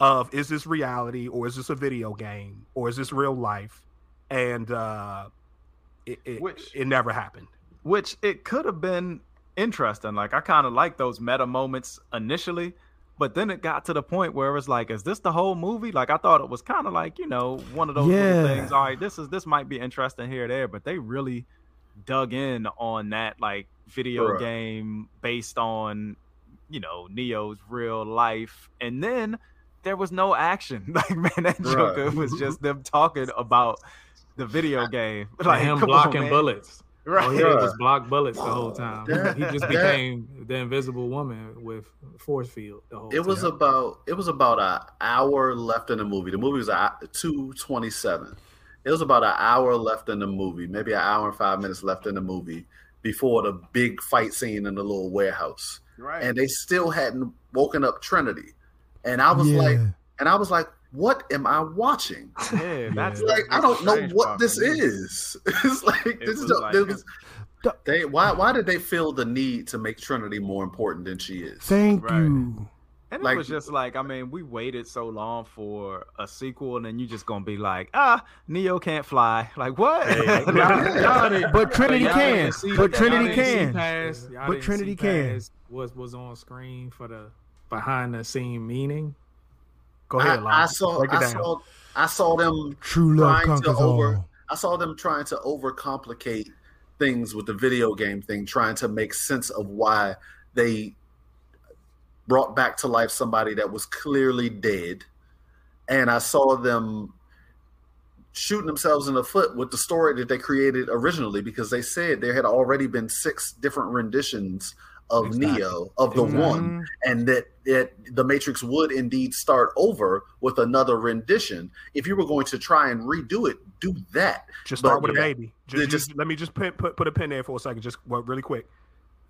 of is this reality or is this a video game or is this real life? And uh it it, Which- it never happened. which it could have been interesting. Like I kind of like those meta moments initially, but then it got to the point where it was like, is this the whole movie? Like I thought it was kind of like you know one of those Yeah. things. All right, this is this might be interesting here or there, but they really dug in on that like video Correct. game based on you know Neo's real life, and then there was no action. Like man, that Right. Joker was just them talking about the video game, Like like him come on, blocking bullets. Right. Oh, All he did was block bullets the whole time. That- he just that- became the invisible woman with force field the whole It was about it was about an hour left in the movie. The movie was at two twenty seven. It was about an hour left in the movie, maybe an hour and five minutes left in the movie before the big fight scene in the little warehouse. Right. And they still hadn't woken up Trinity. And I was Yeah. like and I was like, what am I watching? Yeah, that's Like I don't know what part this for me. is. It's like It this is was like- there was- they why why did they feel the need to make Trinity more important than she is? Thank Right. you. And Like- it was just like, I mean, we waited so long for a sequel, and then you just gonna be like, ah, Neo can't fly. Like what? Hey, Y'all- y'all didn't- But Trinity y'all can. see- But y'all Trinity didn't see can. past- y'all But didn't Trinity see can. Was was on screen for the behind the scene meaning. Go ahead, I, I saw Break it I down. saw I saw them True love trying to over all. I saw them trying to overcomplicate things with the video game thing, trying to make sense of why they brought back to life somebody that was clearly dead. And I saw them shooting themselves in the foot with the story that they created originally because they said there had already been six different renditions of Exactly. Neo of the Mm-hmm. one and that that the Matrix would indeed start over with another rendition. If you were going to try and redo it, do that. Just start But with a baby. Just, just- just- let me just put, put put a pin there for a second, just well, really quick.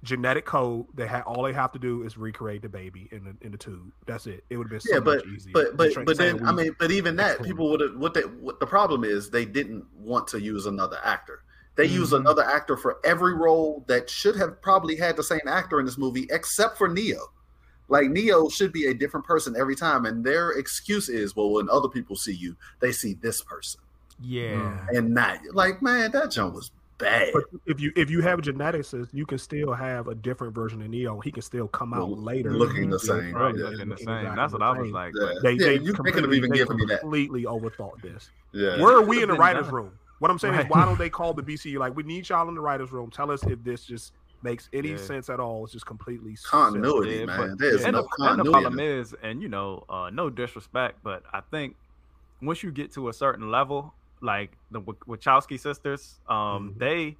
Genetic code. They had all they have to do is recreate the baby in the in the tube. That's it. It would have been so yeah, but much easier. but but but saying then I mean, but even that That's people would have what they what the problem is they didn't want to use another actor. They use Mhm. another actor for every role that should have probably had the same actor in this movie, except for Neo. Like Neo should be a different person every time, and their excuse is, well, when other people see you, they see this person, Yeah. and not like, man, that jump was bad. But if you if you have geneticists, you can still have a different version of Neo. He can still come out Well, later, looking the same, Right, Yeah. looking the same. That's what I was like. Yeah. They, Yeah, they you- they could've completely, even they given me that. completely overthought this. yeah, Where are we in the writers' done. room? What I'm saying Right. is, why don't they call the BCU? Like, we need y'all in the writers' room. Tell us if this just makes any Yeah. sense at all. It's just completely continuity, Yeah, man. but- There's and, no the, and the problem is, and you know, uh, no disrespect, but I think once you get to a certain level, like the Wachowski sisters, um, Mhm. they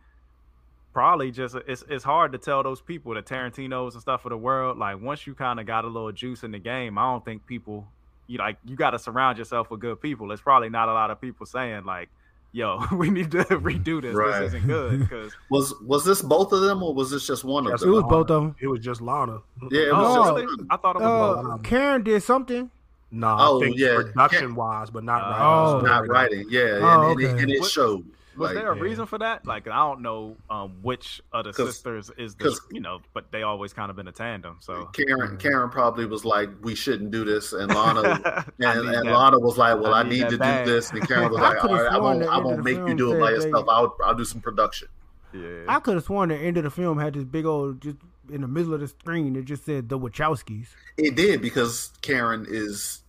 probably just it's it's hard to tell those people the Tarantino's and stuff of the world. Like once you kind of got a little juice in the game, I don't think people you like you got to surround yourself with good people. It's probably not a lot of people saying like, "Yo, we need to redo this. Right. This isn't good." Because Was was this both of them or was this just one of them? It was both of them. It was just Lana. Yeah, it was oh, just No. really? I thought it was both. Uh, Karen did something. Nah, Oh, I think yeah. production wise, but not Uh, writers. Oh. not writing. Yeah, Oh, and, and it, and it What- showed. Was like, there a yeah. reason for that? Like I don't know um, which of the 'Cause- sisters is the 'cause- you know, but they always kind of been a tandem. So Karen Karen probably was like, "We shouldn't do this," and Lana and, and. Lana was like, "Well, I I, need need, to bag." do this," and Karen was like, "All could've I won't I won't make you do it by said they- yourself. I'll I'll do some production." yeah, I could have sworn the end of the film had this big old just in the middle of the screen. It just said the Wachowskis. It did because Karen is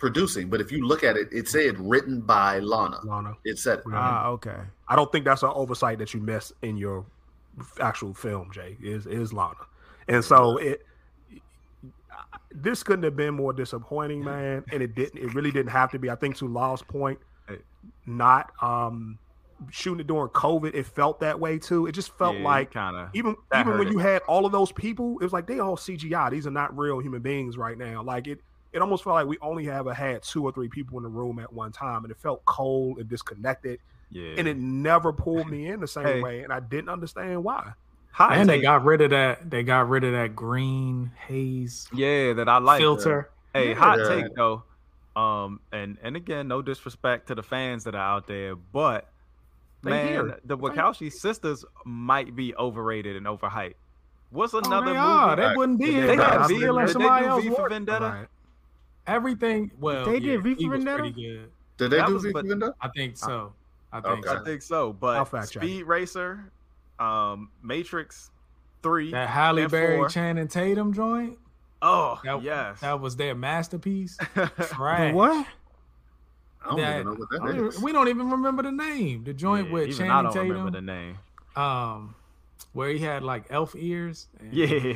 producing, but if you look at it, it said written by Lana. Lana. It said, Yeah. Ah, okay. I don't think that's an oversight that you miss in your actual film, Jay. Is is Lana, and so it. This couldn't have been more disappointing, man, and it didn't. It really didn't have to be. I think to Law's point, not um shooting it during COVID, it felt that way too. It just felt like kind of even even when it. you had all of those people, it was like they all CGI. These are not real human beings right now. Like it, it almost felt like we only ever had two or three people in the room at one time, and it felt cold and disconnected. yeah. And it never pulled me in the same Hey. way, and I didn't understand why. Hot and they got rid of that. They got rid of that green haze yeah that I like. filter. Hey, Yeah. hot take though. Um, and and again, no disrespect to the fans that are out there, but They man, here. the Wachowski sisters might be overrated and overhyped. What's Oh, another they are. movie? They wouldn't be They here. They got if had That's V. Steel the- and Did they somebody else V for. Vendetta? Right. Everything. Well, They yeah, did V for Vendetta? good. Did they That do was- V for Vendetta? I think so. I think Okay. so. I think so. But fact check Speed Racer, um, Matrix Three, that Halle Berry four. Channing Tatum joint. Oh That, yes, that was their masterpiece. The Trash. what? I don't That- even know what I that don't is. even- we don't even remember the name. The joint Yeah, with even Channing I don't Tatum, remember the name. um, where he had like elf ears. and- Yeah,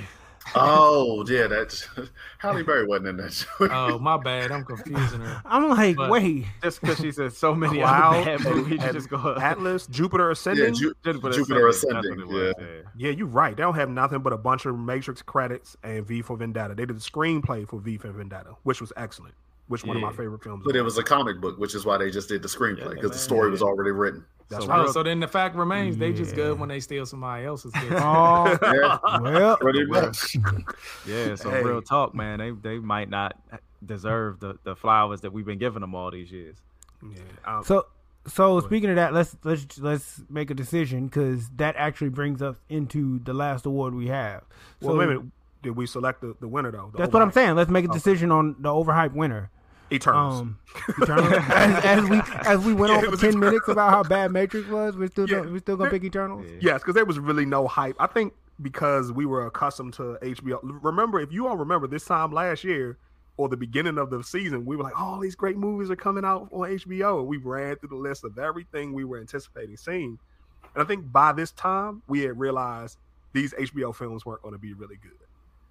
Oh, yeah, that's Halle Berry wasn't in that. Oh my bad, I'm confusing her. I'm like, But- wait. just because she said so many Cloud other bad movies, you just go Atlas, Jupiter Ascending. yeah, Ju- Jupiter, Jupiter Ascending, Ascending, that's what it was, Yeah, you're right. They don't have nothing but a bunch of Matrix credits and V for Vendetta. They did the screenplay for V for Vendetta, which was excellent. Which one of my favorite films. but it was a comic book, which is why they just did the screenplay Yeah, because the man. story was already written. That's So right. So then the fact remains they just good when they steal somebody else's. Good. Oh, Yeah, well. pretty much. Yeah, so Hey. real talk, man. They they might not deserve the, the flowers that we've been giving them all these years. Yeah, um, So, so speaking of that, let's let's let's make a decision because that actually brings us into the last award we have. So well, wait a minute. Did we select the, the winner though? The that's what I'm saying. Let's make a decision on the overhyped winner. Eternals. Um, Eternals. as, as we as we went Yeah, on for ten Eternals. minutes about how bad Matrix was, we're still Yeah. gonna, we're still gonna There- pick Eternals. Yes, because there was really no hype. I think because we were accustomed to HBO. Remember, if you all remember this time last year or the beginning of the season, we were like, "Oh, these great movies are coming out on HBO," and we ran through the list of everything we were anticipating seeing. And I think by this time, we had realized these HBO films weren't going to be really good.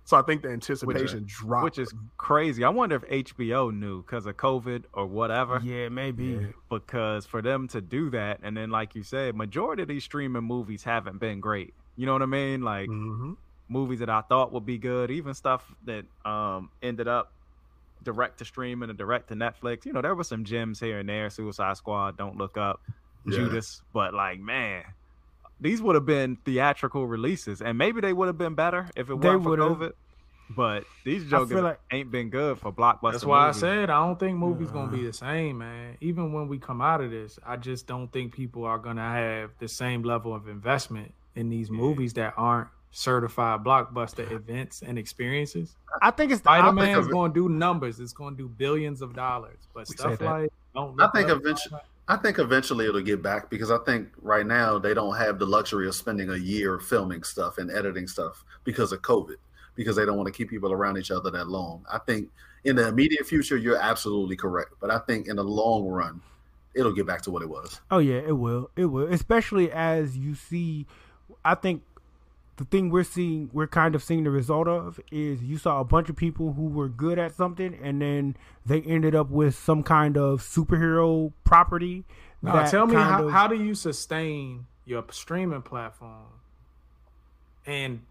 So I think the anticipation dropped. Which is crazy. I wonder if HBO knew because of COVID or whatever. Yeah, maybe. Yeah. Because for them to do that, and then like you said, majority of these streaming movies haven't been great. You know what I mean? Like Mhm. movies that I thought would be good, even stuff that um ended up direct to streaming and direct to Netflix. You know, there were some gems here and there. Suicide Squad, Don't Look Up, Yeah. Judas, but like man, these would have been theatrical releases, and maybe they would have been better if it They weren't for. COVID. But these feel jokers like- ain't been good for blockbuster. That's why movies. I said I don't think movies gonna be the same, man. Even when we come out of this, I just don't think people are gonna have the same level of investment in these movies that aren't certified blockbuster events and experiences. I think it's the Spider opposite. Man's going to do numbers. It's going to do billions of dollars. But We stuff like don't I think eventually, I think eventually it'll get back because I think right now they don't have the luxury of spending a year filming stuff and editing stuff because of COVID, because they don't want to keep people around each other that long. I think in the immediate future, you're absolutely correct, but I think in the long run, it'll get back to what it was. Oh yeah, it will. It will. Especially as you see I think the thing we're seeing we're kind of seeing the result of is you saw a bunch of people who were good at something and then they ended up with some kind of superhero property. No, that tell me how, of- how do you sustain your streaming platform and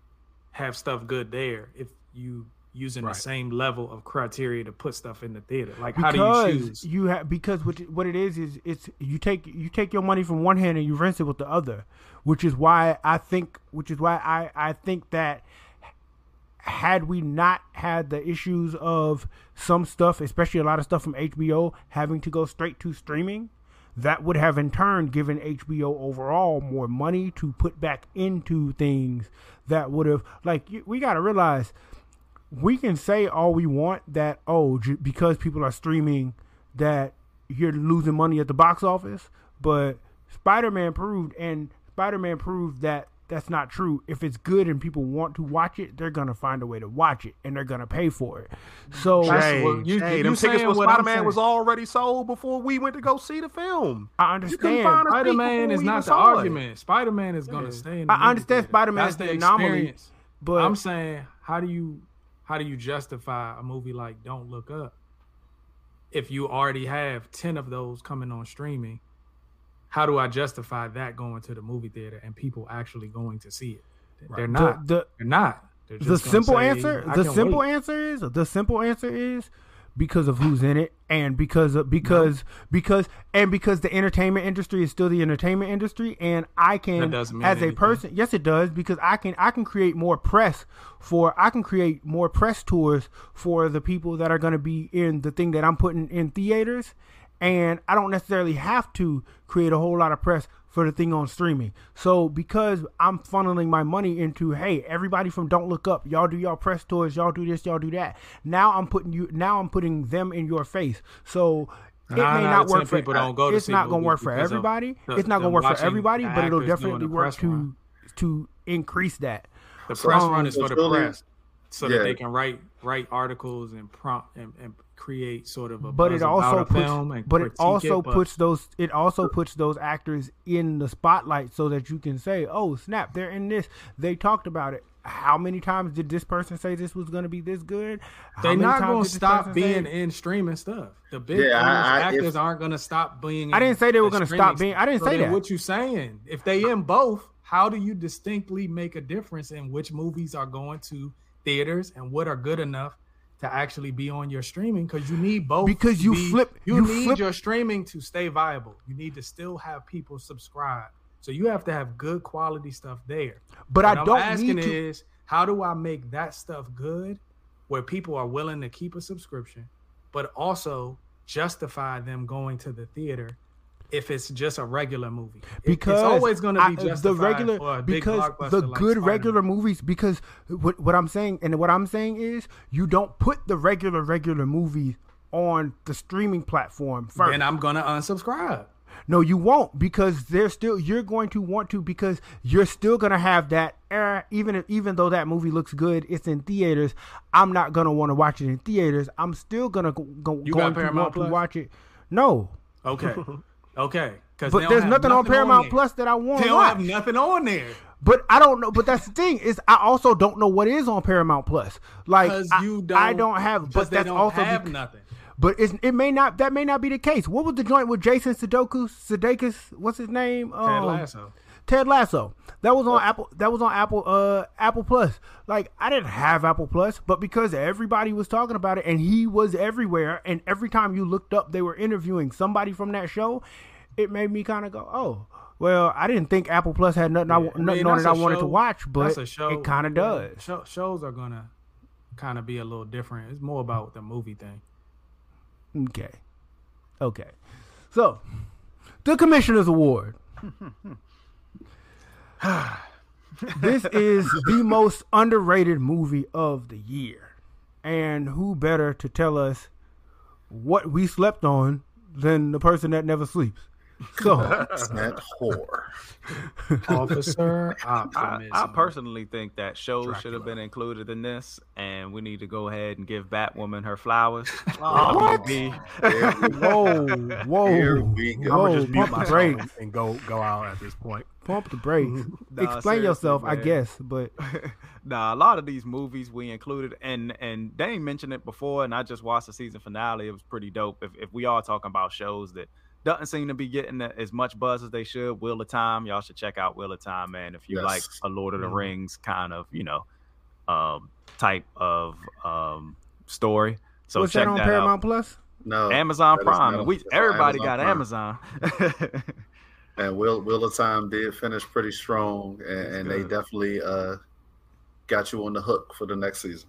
have stuff good there if you using Right. the same level of criteria to put stuff in the theater? Like how do you choose? you have because what what it is is it's you take you take your money from one hand and you rinse it with the other, which is why I think which is why I I think that had we not had the issues of some stuff, especially a lot of stuff from HBO having to go straight to streaming, that would have in turn given HBO overall more money to put back into things that would have like we got to realize we can say all we want that oh because people are streaming that you're losing money at the box office but spider-man proved and spider-man proved that that's not true if it's good and people want to watch it they're gonna find a way to watch it and they're gonna pay for it so That's Hey, what- you- hey, you them tickets for Spider Man was already sold before we went to go see the film. i understand find a seat Spider Man is not the saw it. argument. Spider Man is going to stay in. The I understand. Spider-Man is the anomaly, experience. but I'm saying, how do you how do you justify a movie like Don't Look Up if you already have ten of those coming on streaming? How do I justify that going to the movie theater and people actually going to see it? They're not. the They're not. They're the simple say, answer the simple wait." answer is the simple answer is because of who's in it and because of because because and because the entertainment industry is still the entertainment industry and I can as a person yes it does because I can I can create more press for I can create more press tours for the people that are going to be in the thing that I'm putting in theaters. And I don't necessarily have to create a whole lot of press for the thing on streaming. So because I'm funneling my money into, hey, everybody from Don't Look Up, y'all do y'all press tours, y'all do this, y'all do that. Now I'm putting you, now I'm putting them in your face. So it Nine may out not work 10 for people don't go to it's not gonna work for everybody. the- it's not gonna work for everybody, but it'll definitely work to run. to increase that. The So, press um, run is for the really- press, so yeah. that they can write write articles and prompt and, and create sort of a but buzz it about also a film puts and but it critique also but puts those it also puts those actors in the spotlight so that you can say oh snap they're in this they talked about it how many times did this person say this was going to be this good How they're not going to stop person say- being in streaming stuff. The big Yeah, I- I- actors if- aren't going to stop being. I didn't say they were the gonna stop being- I didn't stuff. say that. What you're saying? If they in both, how do you distinctly make a difference in which movies are going to theaters and what are good enough to actually be on your streaming? Because you need both. Because you be- flip- You, you need flip- your streaming to stay viable. You need to still have people subscribe. So you have to have good quality stuff there. but What i I'm don't asking need to is how do I make that stuff good where people are willing to keep a subscription, but also justify them going to the theater if it's just a regular movie? Because it's always going to be the regular because the good regular movies because what, what i'm saying and what i'm saying is you don't put the regular regular movies on the streaming platform first. Then I'm gonna unsubscribe. no you won't because they're still you're going to want to because you're still going to have that even if even though that movie looks good it's in theaters. I'm not going to want to watch it in theaters. I'm still going to go, go going to to watch it. No. Okay, okay. Because but there's nothing on Paramount Plus that I want They don't watch. have nothing on there But I don't know. But that's the thing is, I also don't know what is on Paramount Plus. Like I, you don't. I don't have. But they that's don't also. have bec- nothing. but it's, it may not. That may not be the case. What was the joint with Jason Sudoku? Sudeikis? What's his name? Ted Um, Lasso. Ted Lasso. That was on Apple. That was on Apple. Uh, Apple Plus. Like I didn't have Apple Plus, but because everybody was talking about it and he was everywhere, and every time you looked up, they were interviewing somebody from that show. It made me kind of go, oh. Well, I didn't think Apple Plus had nothing, I, Yeah, I nothing mean, on it I wanted to watch, but show. it kind of does. Show, shows are gonna kind of be a little different. It's more about the movie thing. Okay. Okay. So, the Commissioner's Award. this is the most underrated movie of the year. And who better to tell us what we slept on than the person that never sleeps? So, That whore. Officer I, I personally think that shows should have been included in this, and we need to go ahead and give Batwoman her flowers. What? We whoa, whoa, Here we go. I'm whoa, gonna just mute pump the brakes. and go go out at this point. Pump the brakes. Nah, Explain seriously, yourself, I guess, but nah, a lot of these movies we included, and and Dane mentioned it before, and I just watched the season finale. It was pretty dope. If if we are talking about shows that doesn't seem to be getting as much buzz as they should, Wheel of Time, y'all should check out Wheel of Time, man. If you Yes. like a Lord of the. Rings kind of, you know, um, type of um story. So what's check that on that Paramount out. Plus? No, Amazon Prime. not and we everybody Amazon got Prime. Amazon. and Wheel Wheel of Time did finish pretty strong, and, and they definitely uh got you on the hook for the next season.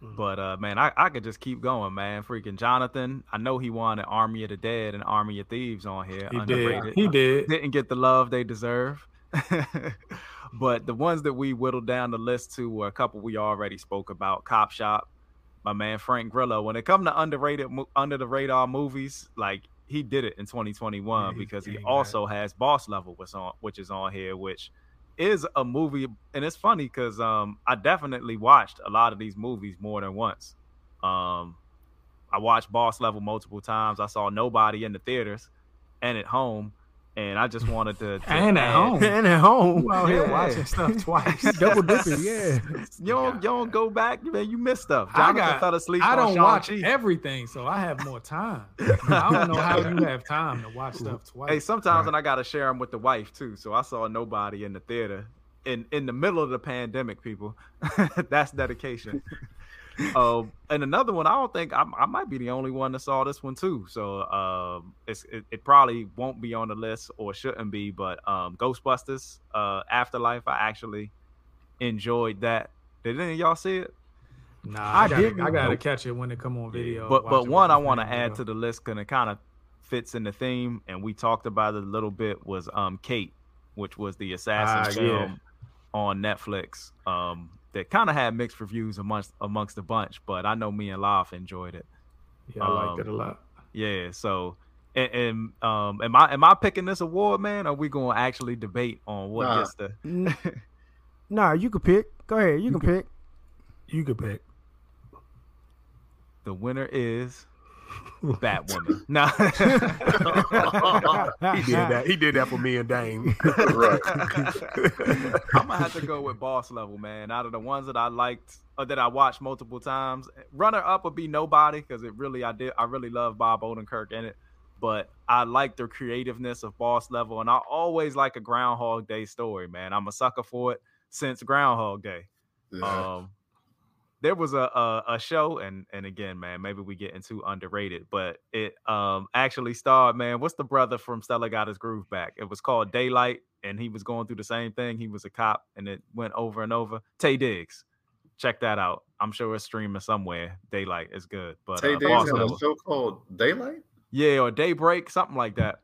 But uh man, I, I could just keep going, man. Freaking Jonathan. I know he wanted Army of the Dead and Army of Thieves on here. he underrated. did. He did. Didn't get the love they deserve. but the ones that we whittled down the list to were a couple we already spoke about. Cop Shop, my man Frank Grillo. When it come to underrated under the radar movies, like he did it in 2021 Yeah, because he also has Boss Level, on which is on here, which is a movie, and it's funny because um I definitely watched a lot of these movies more than once. Um, I watched Boss Level multiple times. I saw Nobody in the theaters and at home, and I just wanted to, to And at add- home. and at home. You out here Yeah. watching stuff twice. Double dipping, yeah. You don't, you don't go back, man. You miss stuff. I Jonathan got- fell asleep. I don't watch Shang-Chi. everything, so I have more time. I don't know how you have time to watch stuff twice. Hey, sometimes Right. when I gotta share them with the wife too. So I saw nobody in the theater in in the middle of the pandemic. People, that's dedication. Um, and another one, I don't think I, I might be the only one that saw this one too. So um, it's it, it probably won't be on the list or shouldn't be. But um, Ghostbusters, uh, Afterlife, I actually enjoyed that. Did any of y'all see it? Nah, I I, gotta, didn't. I gotta catch it when it come on video. But but one I want to add to the list because it kind of fits in the theme, and we talked about it a little bit. Was um Kate, which was the assassin Ah, yeah. film on Netflix. Um, that kind of had mixed reviews amongst amongst a bunch, but I know me and Loff enjoyed it. Yeah, I liked um, it a lot. Yeah. So, and, and um, am I am I picking this award, man? Or are we going to actually debate on what Nah. gets the? N- nah, you can pick. Go ahead, you, can can- pick. You could pick. The winner is Batwoman. No. He did that. He did that for me and Dame. right. I'm gonna have to go with boss level, man. Out of the ones that I liked or that I watched multiple times, runner up would be nobody because it really I did I really love Bob Odenkirk in it. But I like the creativeness of boss level, and I always like a Groundhog Day story, man. I'm a sucker for it since Groundhog Day. Yeah. Um, there was a, a a show, and and again, man, maybe we getting too underrated, but it um actually starred, man. What's the brother from Stella Got His Groove Back? It was called Daylight, and he was going through the same thing. He was a cop, and it went over and over. Taye Diggs, check that out. I'm sure it's streaming somewhere. Daylight is good, but Taye uh, Diggs Boss had a show called Daylight. yeah, or Daybreak, something like that.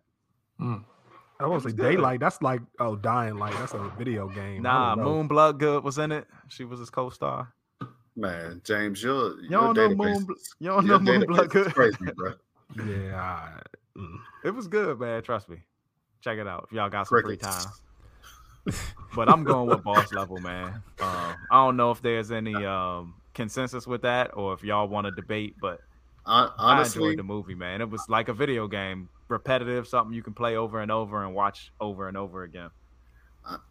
I want to say daylight. That's like oh, dying light. That's a video game. Nah, don't know. Moon Bloodgood was in it. She was his co-star. Man, James, your You your don't know Moon, you don't know Moon database is Bloodgood. crazy, bro. Yeah. I- mm. It was good, man. Trust me. Check it out if y'all got some free time. But I'm going with boss level, man. Um, I don't know if there's any um, consensus with that or if y'all want to debate, but Hon- I Honestly, enjoyed the movie, man. It was like a video game, repetitive, something you can play over and over and watch over and over again.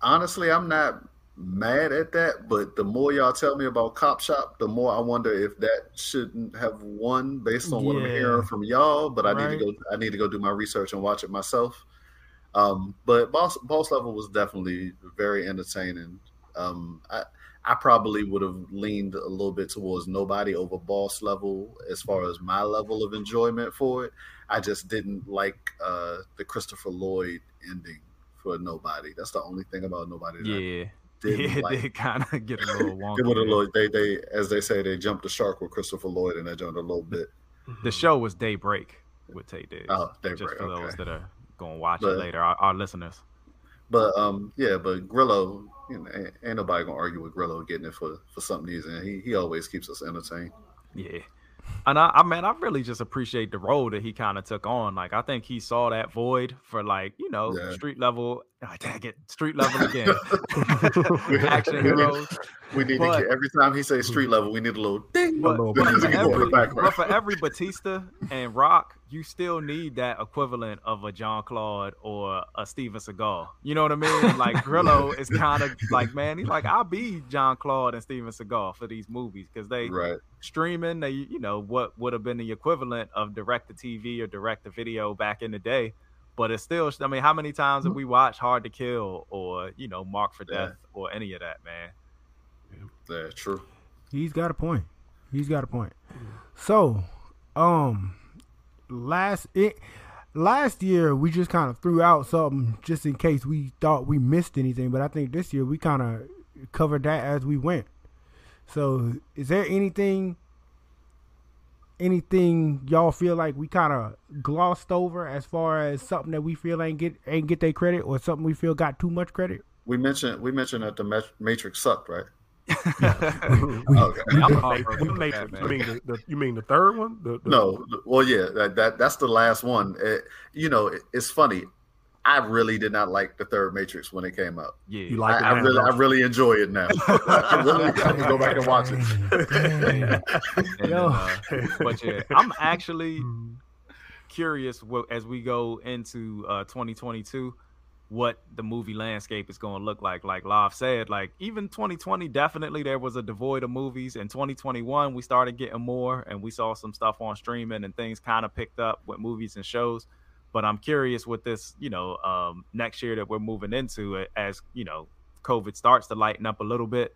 honestly, I'm not mad at that. But the more y'all tell me about Cop Shop, the more I wonder if that shouldn't have won based on what I'm hearing from y'all. But I need to go. I need to go do my research and watch it myself. Um, but boss boss level was definitely very entertaining. Um, I I probably would have leaned a little bit towards nobody over boss level as far as my level of enjoyment for it. I just didn't like uh, the Christopher Lloyd ending for nobody. That's the only thing about nobody. That I Yeah. didn't Yeah, it like. kind of get a little wonky. They would have Lloyd. They they as they say they jumped the shark with Christopher Lloyd and they jumped a little bit. The show was Daybreak with Taye Diggs. Oh, Daybreak. just Daybreak, for those that are going to watch But- it later, our, our listeners. But um yeah, but Grillo, you know, ain't, ain't nobody gonna argue with Grillo getting it for for something he's And he he always keeps us entertained. Yeah. And I, I mean, I really just appreciate the role that he kind of took on. Like, I think he saw that void for like, you know, Yeah. street level. Oh, dang it, street level again. Action We need- heroes. We need But- to get every time he says street level, we need a little ding. But, little but for Music in the every, but for every Bautista and Rock, you still need that equivalent of a Jean Claude or a Steven Seagal. You know what I mean? Like Grillo is kind of like, man, he's like, I'll be Jean Claude and Steven Seagal for these movies because they Right. streaming they you know what would have been the equivalent of direct to tv or direct to video back in the day but it's still i mean how many times have we watched hard to kill or you know mark for Yeah. death or any of that man Yeah, true. He's got a point. He's got a point. So, um, last it last year we just kind of threw out something just in case we thought we missed anything, but I think this year we kind of covered that as we went. So, is there anything anything y'all feel like we kind of glossed over as far as something that we feel ain't get ain't get their credit or something we feel got too much credit? We mentioned we mentioned that the Matrix sucked, right? We- Okay. I'm Matrix? road What with Matrix? that, You mean the, the you mean the third one? The, the, No, well, yeah, that, that that's the last one. It- you know, it, it's funny. I really did not like the third Matrix when it came out. yeah You like it I, I really, I really enjoy it now. I really have to go back and watch it. And, Yo. uh, but yeah i'm actually curious what, as we go into uh 2022 what the movie landscape is going to look like. Like Lav said like even 2020 definitely there was a devoid of movies. In 2021 we started getting more and we saw some stuff on streaming and things kind of picked up with movies and shows. But i'm curious with this you know um next year that we're moving into as you know covid starts to lighten up a little bit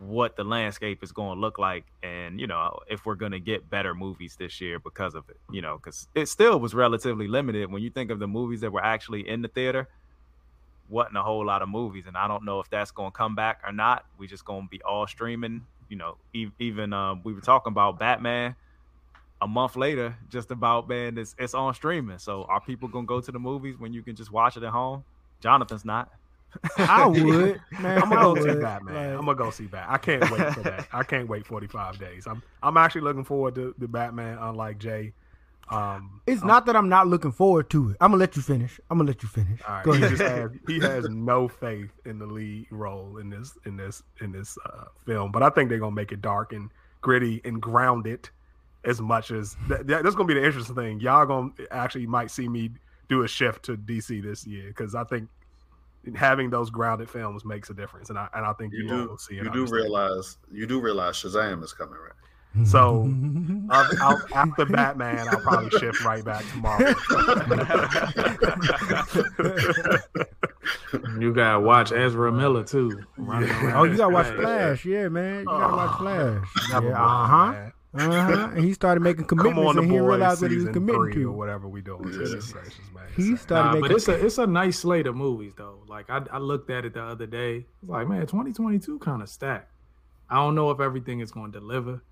what the landscape is going to look like and you know if we're going to get better movies this year because of it you know because it still was relatively limited. When you think of the movies that were actually in the theater wasn't a whole lot of movies and i don't know if that's going to come back or not. We just going to be all streaming you know e- even um, we were talking about batman a month later just about man it's, it's on streaming. So are people going to go to the movies when you can just watch it at home? Jonathan's not I would, man. I'm gonna go see. Batman. Like- I'm gonna go see Batman. I can't wait for that. I can't wait 45 days. I'm I'm actually looking forward to the Batman. Unlike Jay, Um, It's not that I'm not looking forward to it. I'm gonna let you finish. I'm gonna let you finish. right, Go he just has he has no faith in the lead role in this in this in this uh, film, but I think they're gonna make it dark and gritty and grounded as much as that, that- that's gonna be the interesting thing. Y'all gonna actually might see me do a shift to DC this year because I think having those grounded films makes a difference, and I and I think you, You do will see it. you do realize you do realize Shazam is coming, right? So I'll, I'll, after Batman, I'll probably shift right back to Marvel. You gotta watch Ezra Miller too. running around oh, you gotta watch Flash. Flash, yeah, man. You gotta watch Flash. Never Yeah, uh huh. Man. Uh huh. And he started making commitments and he didn't what he was season committing three or to. whatever we doing. Yeah. Goodness gracious, man. He started Nah, making. but it's a it's a nice slate of movies though. Like I, I looked at it the other day. It's like man, 2022 kind of stacked. I don't know if everything is going to deliver.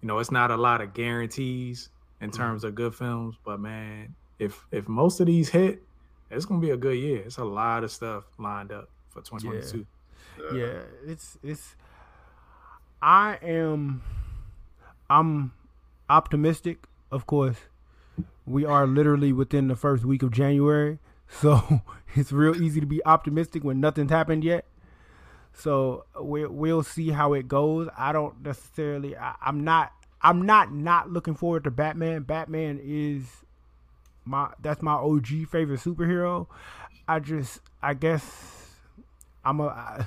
You know, it's not a lot of guarantees in Mm-hmm. terms of good films. But man, if if most of these hit, it's gonna be a good year. It's a lot of stuff lined up for 2022. yeah, it's it's. I am. I'm optimistic. Of course, we are literally within the first week of January, so it's real easy to be optimistic when nothing's happened yet. So we we'll see how it goes. I don't necessarily. I, I'm not. I'm not not looking forward to Batman. Batman is my that's my OG favorite superhero. I just I guess I'm a I,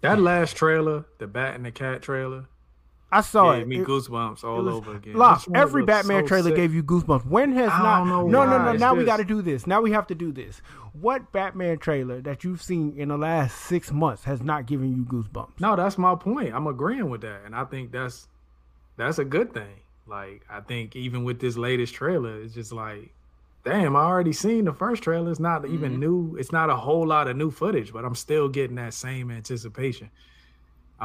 That last trailer, the Bat and the Cat trailer, I saw gave it. me It- goosebumps all it was- over again. Look, This one every Batman so trailer sick. gave you goosebumps. When has I not? don't know no, no, why. no. It's Now we got to do this. Now we have to do this. What Batman trailer that you've seen in the last six months has not given you goosebumps? No, that's my point. I'm agreeing with that, and I think that's that's a good thing. Like I think even with this latest trailer, it's just like, damn, I already seen the first trailer. It's not Mm-hmm. even new. It's not a whole lot of new footage, but I'm still getting that same anticipation.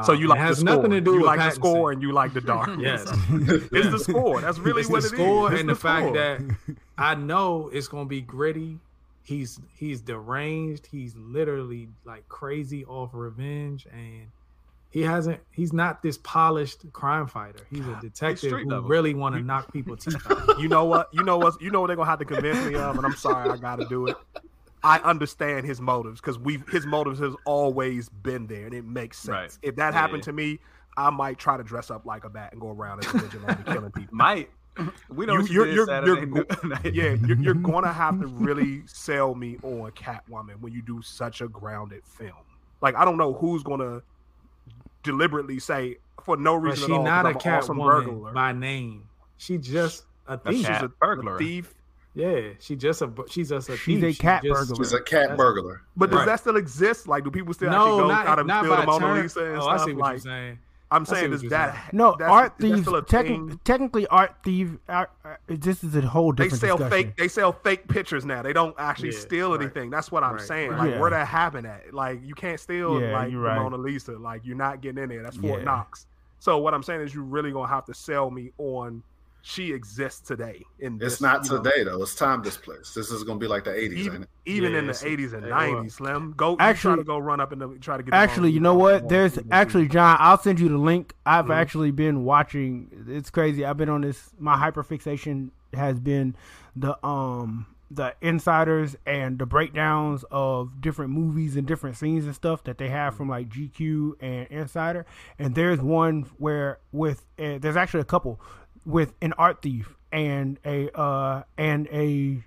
So Um, you it like has the score. nothing to do you with like the score and you like the dark. Yes, it's the score. That's really it's what the it is. score It's and the, fact score. that I know it's gonna be gritty. He's he's deranged. He's literally like crazy off revenge, and he hasn't. He's not this polished crime fighter. He's a detective street who level. really want to knock people teeth out. you know what? You know what? You know what they're gonna have to convince me of, and I'm sorry, I gotta do it. I understand his motives because we his motives has always been there, and it makes sense. Right. If that Yeah, happened yeah. to me, I might try to dress up like a bat and go around as a vigilante killing people. Might we know You- what you you're- you're- you're yeah, you're, you're gonna have to really sell me on Catwoman when you do such a grounded film. Like I don't know who's gonna deliberately say for no But reason she at all. not a I'm awesome Catwoman burglar. by name. She just a A thief. She's a burglar. a thief. Yeah, she just a she's just a She's thief. a cat she just, burglar. He's a cat That's- burglar. But does Right. that still exist? Like, do people still No, actually go not, out and not steal by the Mona Lisa and Oh, stuff? I see what like, you're saying. I'm saying, what is you're that saying. No, that's- art thieves. still a Techni- technically, art thief. Uh, uh, this is a whole different. They sell discussion. fake. They sell fake pictures now. They don't actually Yeah, steal right. anything. That's what I'm Right, saying. right. Like, Yeah. where that happen at? Like, you can't steal Yeah, like the. Mona Lisa. Like, you're not getting in there. That's Fort Knox. So what I'm saying is, you really gonna have to sell me on she exists today. In It's this, not you know, today though. It's time displaced. This is gonna be like the '80s, ain't even, it? even Yeah, in the 80s and 90s. Slim. Go actually Actually- try to go run up and try to get. Actually, you know what? There's actually John. I'll send you the link. I've Mhm. actually been watching. It's crazy. I've been on this. My hyperfixation has been the um the insiders and the breakdowns of different movies and different scenes and stuff that they have from like GQ and Insider. And there's one where with uh, there's actually a couple with an art thief and a uh and a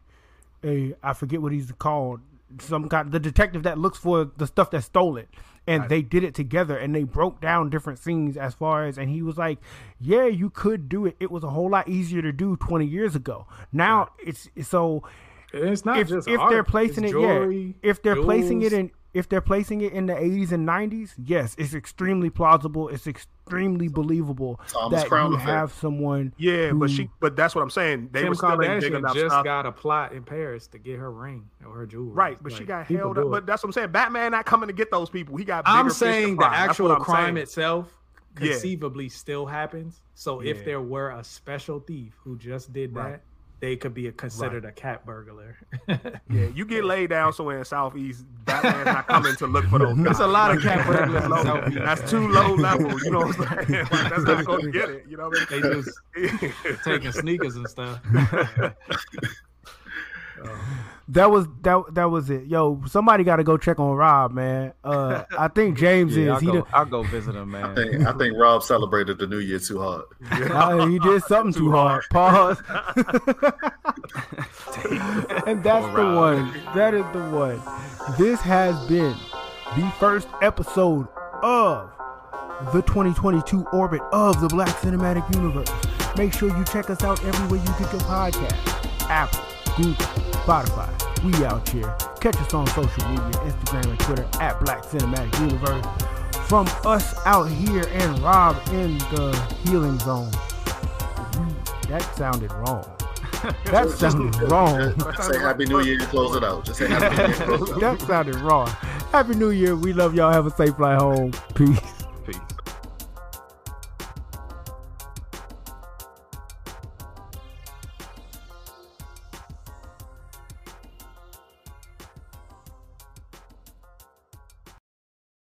a I forget what he's called. Some kind the detective that looks for the stuff that's stolen. And they did it together and they broke down different scenes as far as and he was like, Yeah, you could do it. It was a whole lot easier to do twenty years ago. Now it's it's so It's not if, just if art, they're placing it's it jewelry, yeah if they're placing it in if they're placing it in the 80s and 90s yes it's extremely plausible it's extremely believable Thomas that Crown you effect. have someone Yeah, but she. But that's what I'm saying. They Kim were still ain't big Kardashian enough just stuff. got a plot in Paris to get her ring or her jewelry. Right, but she got held up. But that's what I'm saying. Batman not coming to get those people. He got. I'm bigger fish to saying the actual crime saying. itself Yeah. conceivably still happens. So Yeah. if there were a special thief who just did that, Right. They could be a, considered a cat burglar. Yeah, you get laid down somewhere in Southeast, Batman's not coming to look for those. There's a lot of cat burglars in low- That's too low level. You know what I'm saying? Like, that's not going to get it. You know what they just taking sneakers and stuff. That was that that was it. Yo, somebody got to go check on Rob, man. Uh, I think James Yeah, is. I'll He go, done- I'll go visit him, I man. think, I think Rob celebrated the New Year too hard. Uh, he did something too hard. Pause. and that's the Rob. one. That is the one. This has been the first episode of the 2022 orbit of the Black Cinematic Universe. Make sure you check us out everywhere you get your podcast. Apple, Google, Spotify. We out here. Catch us on social media, Instagram and Twitter at Black Cinematic Universe. From us out here and Rob in the healing zone. That sounded wrong. That sounded wrong. Just say Happy New Year and close it out. Just say Happy New Year and close it out. that sounded wrong. Happy New Year. We love y'all. Have a safe flight home. Peace.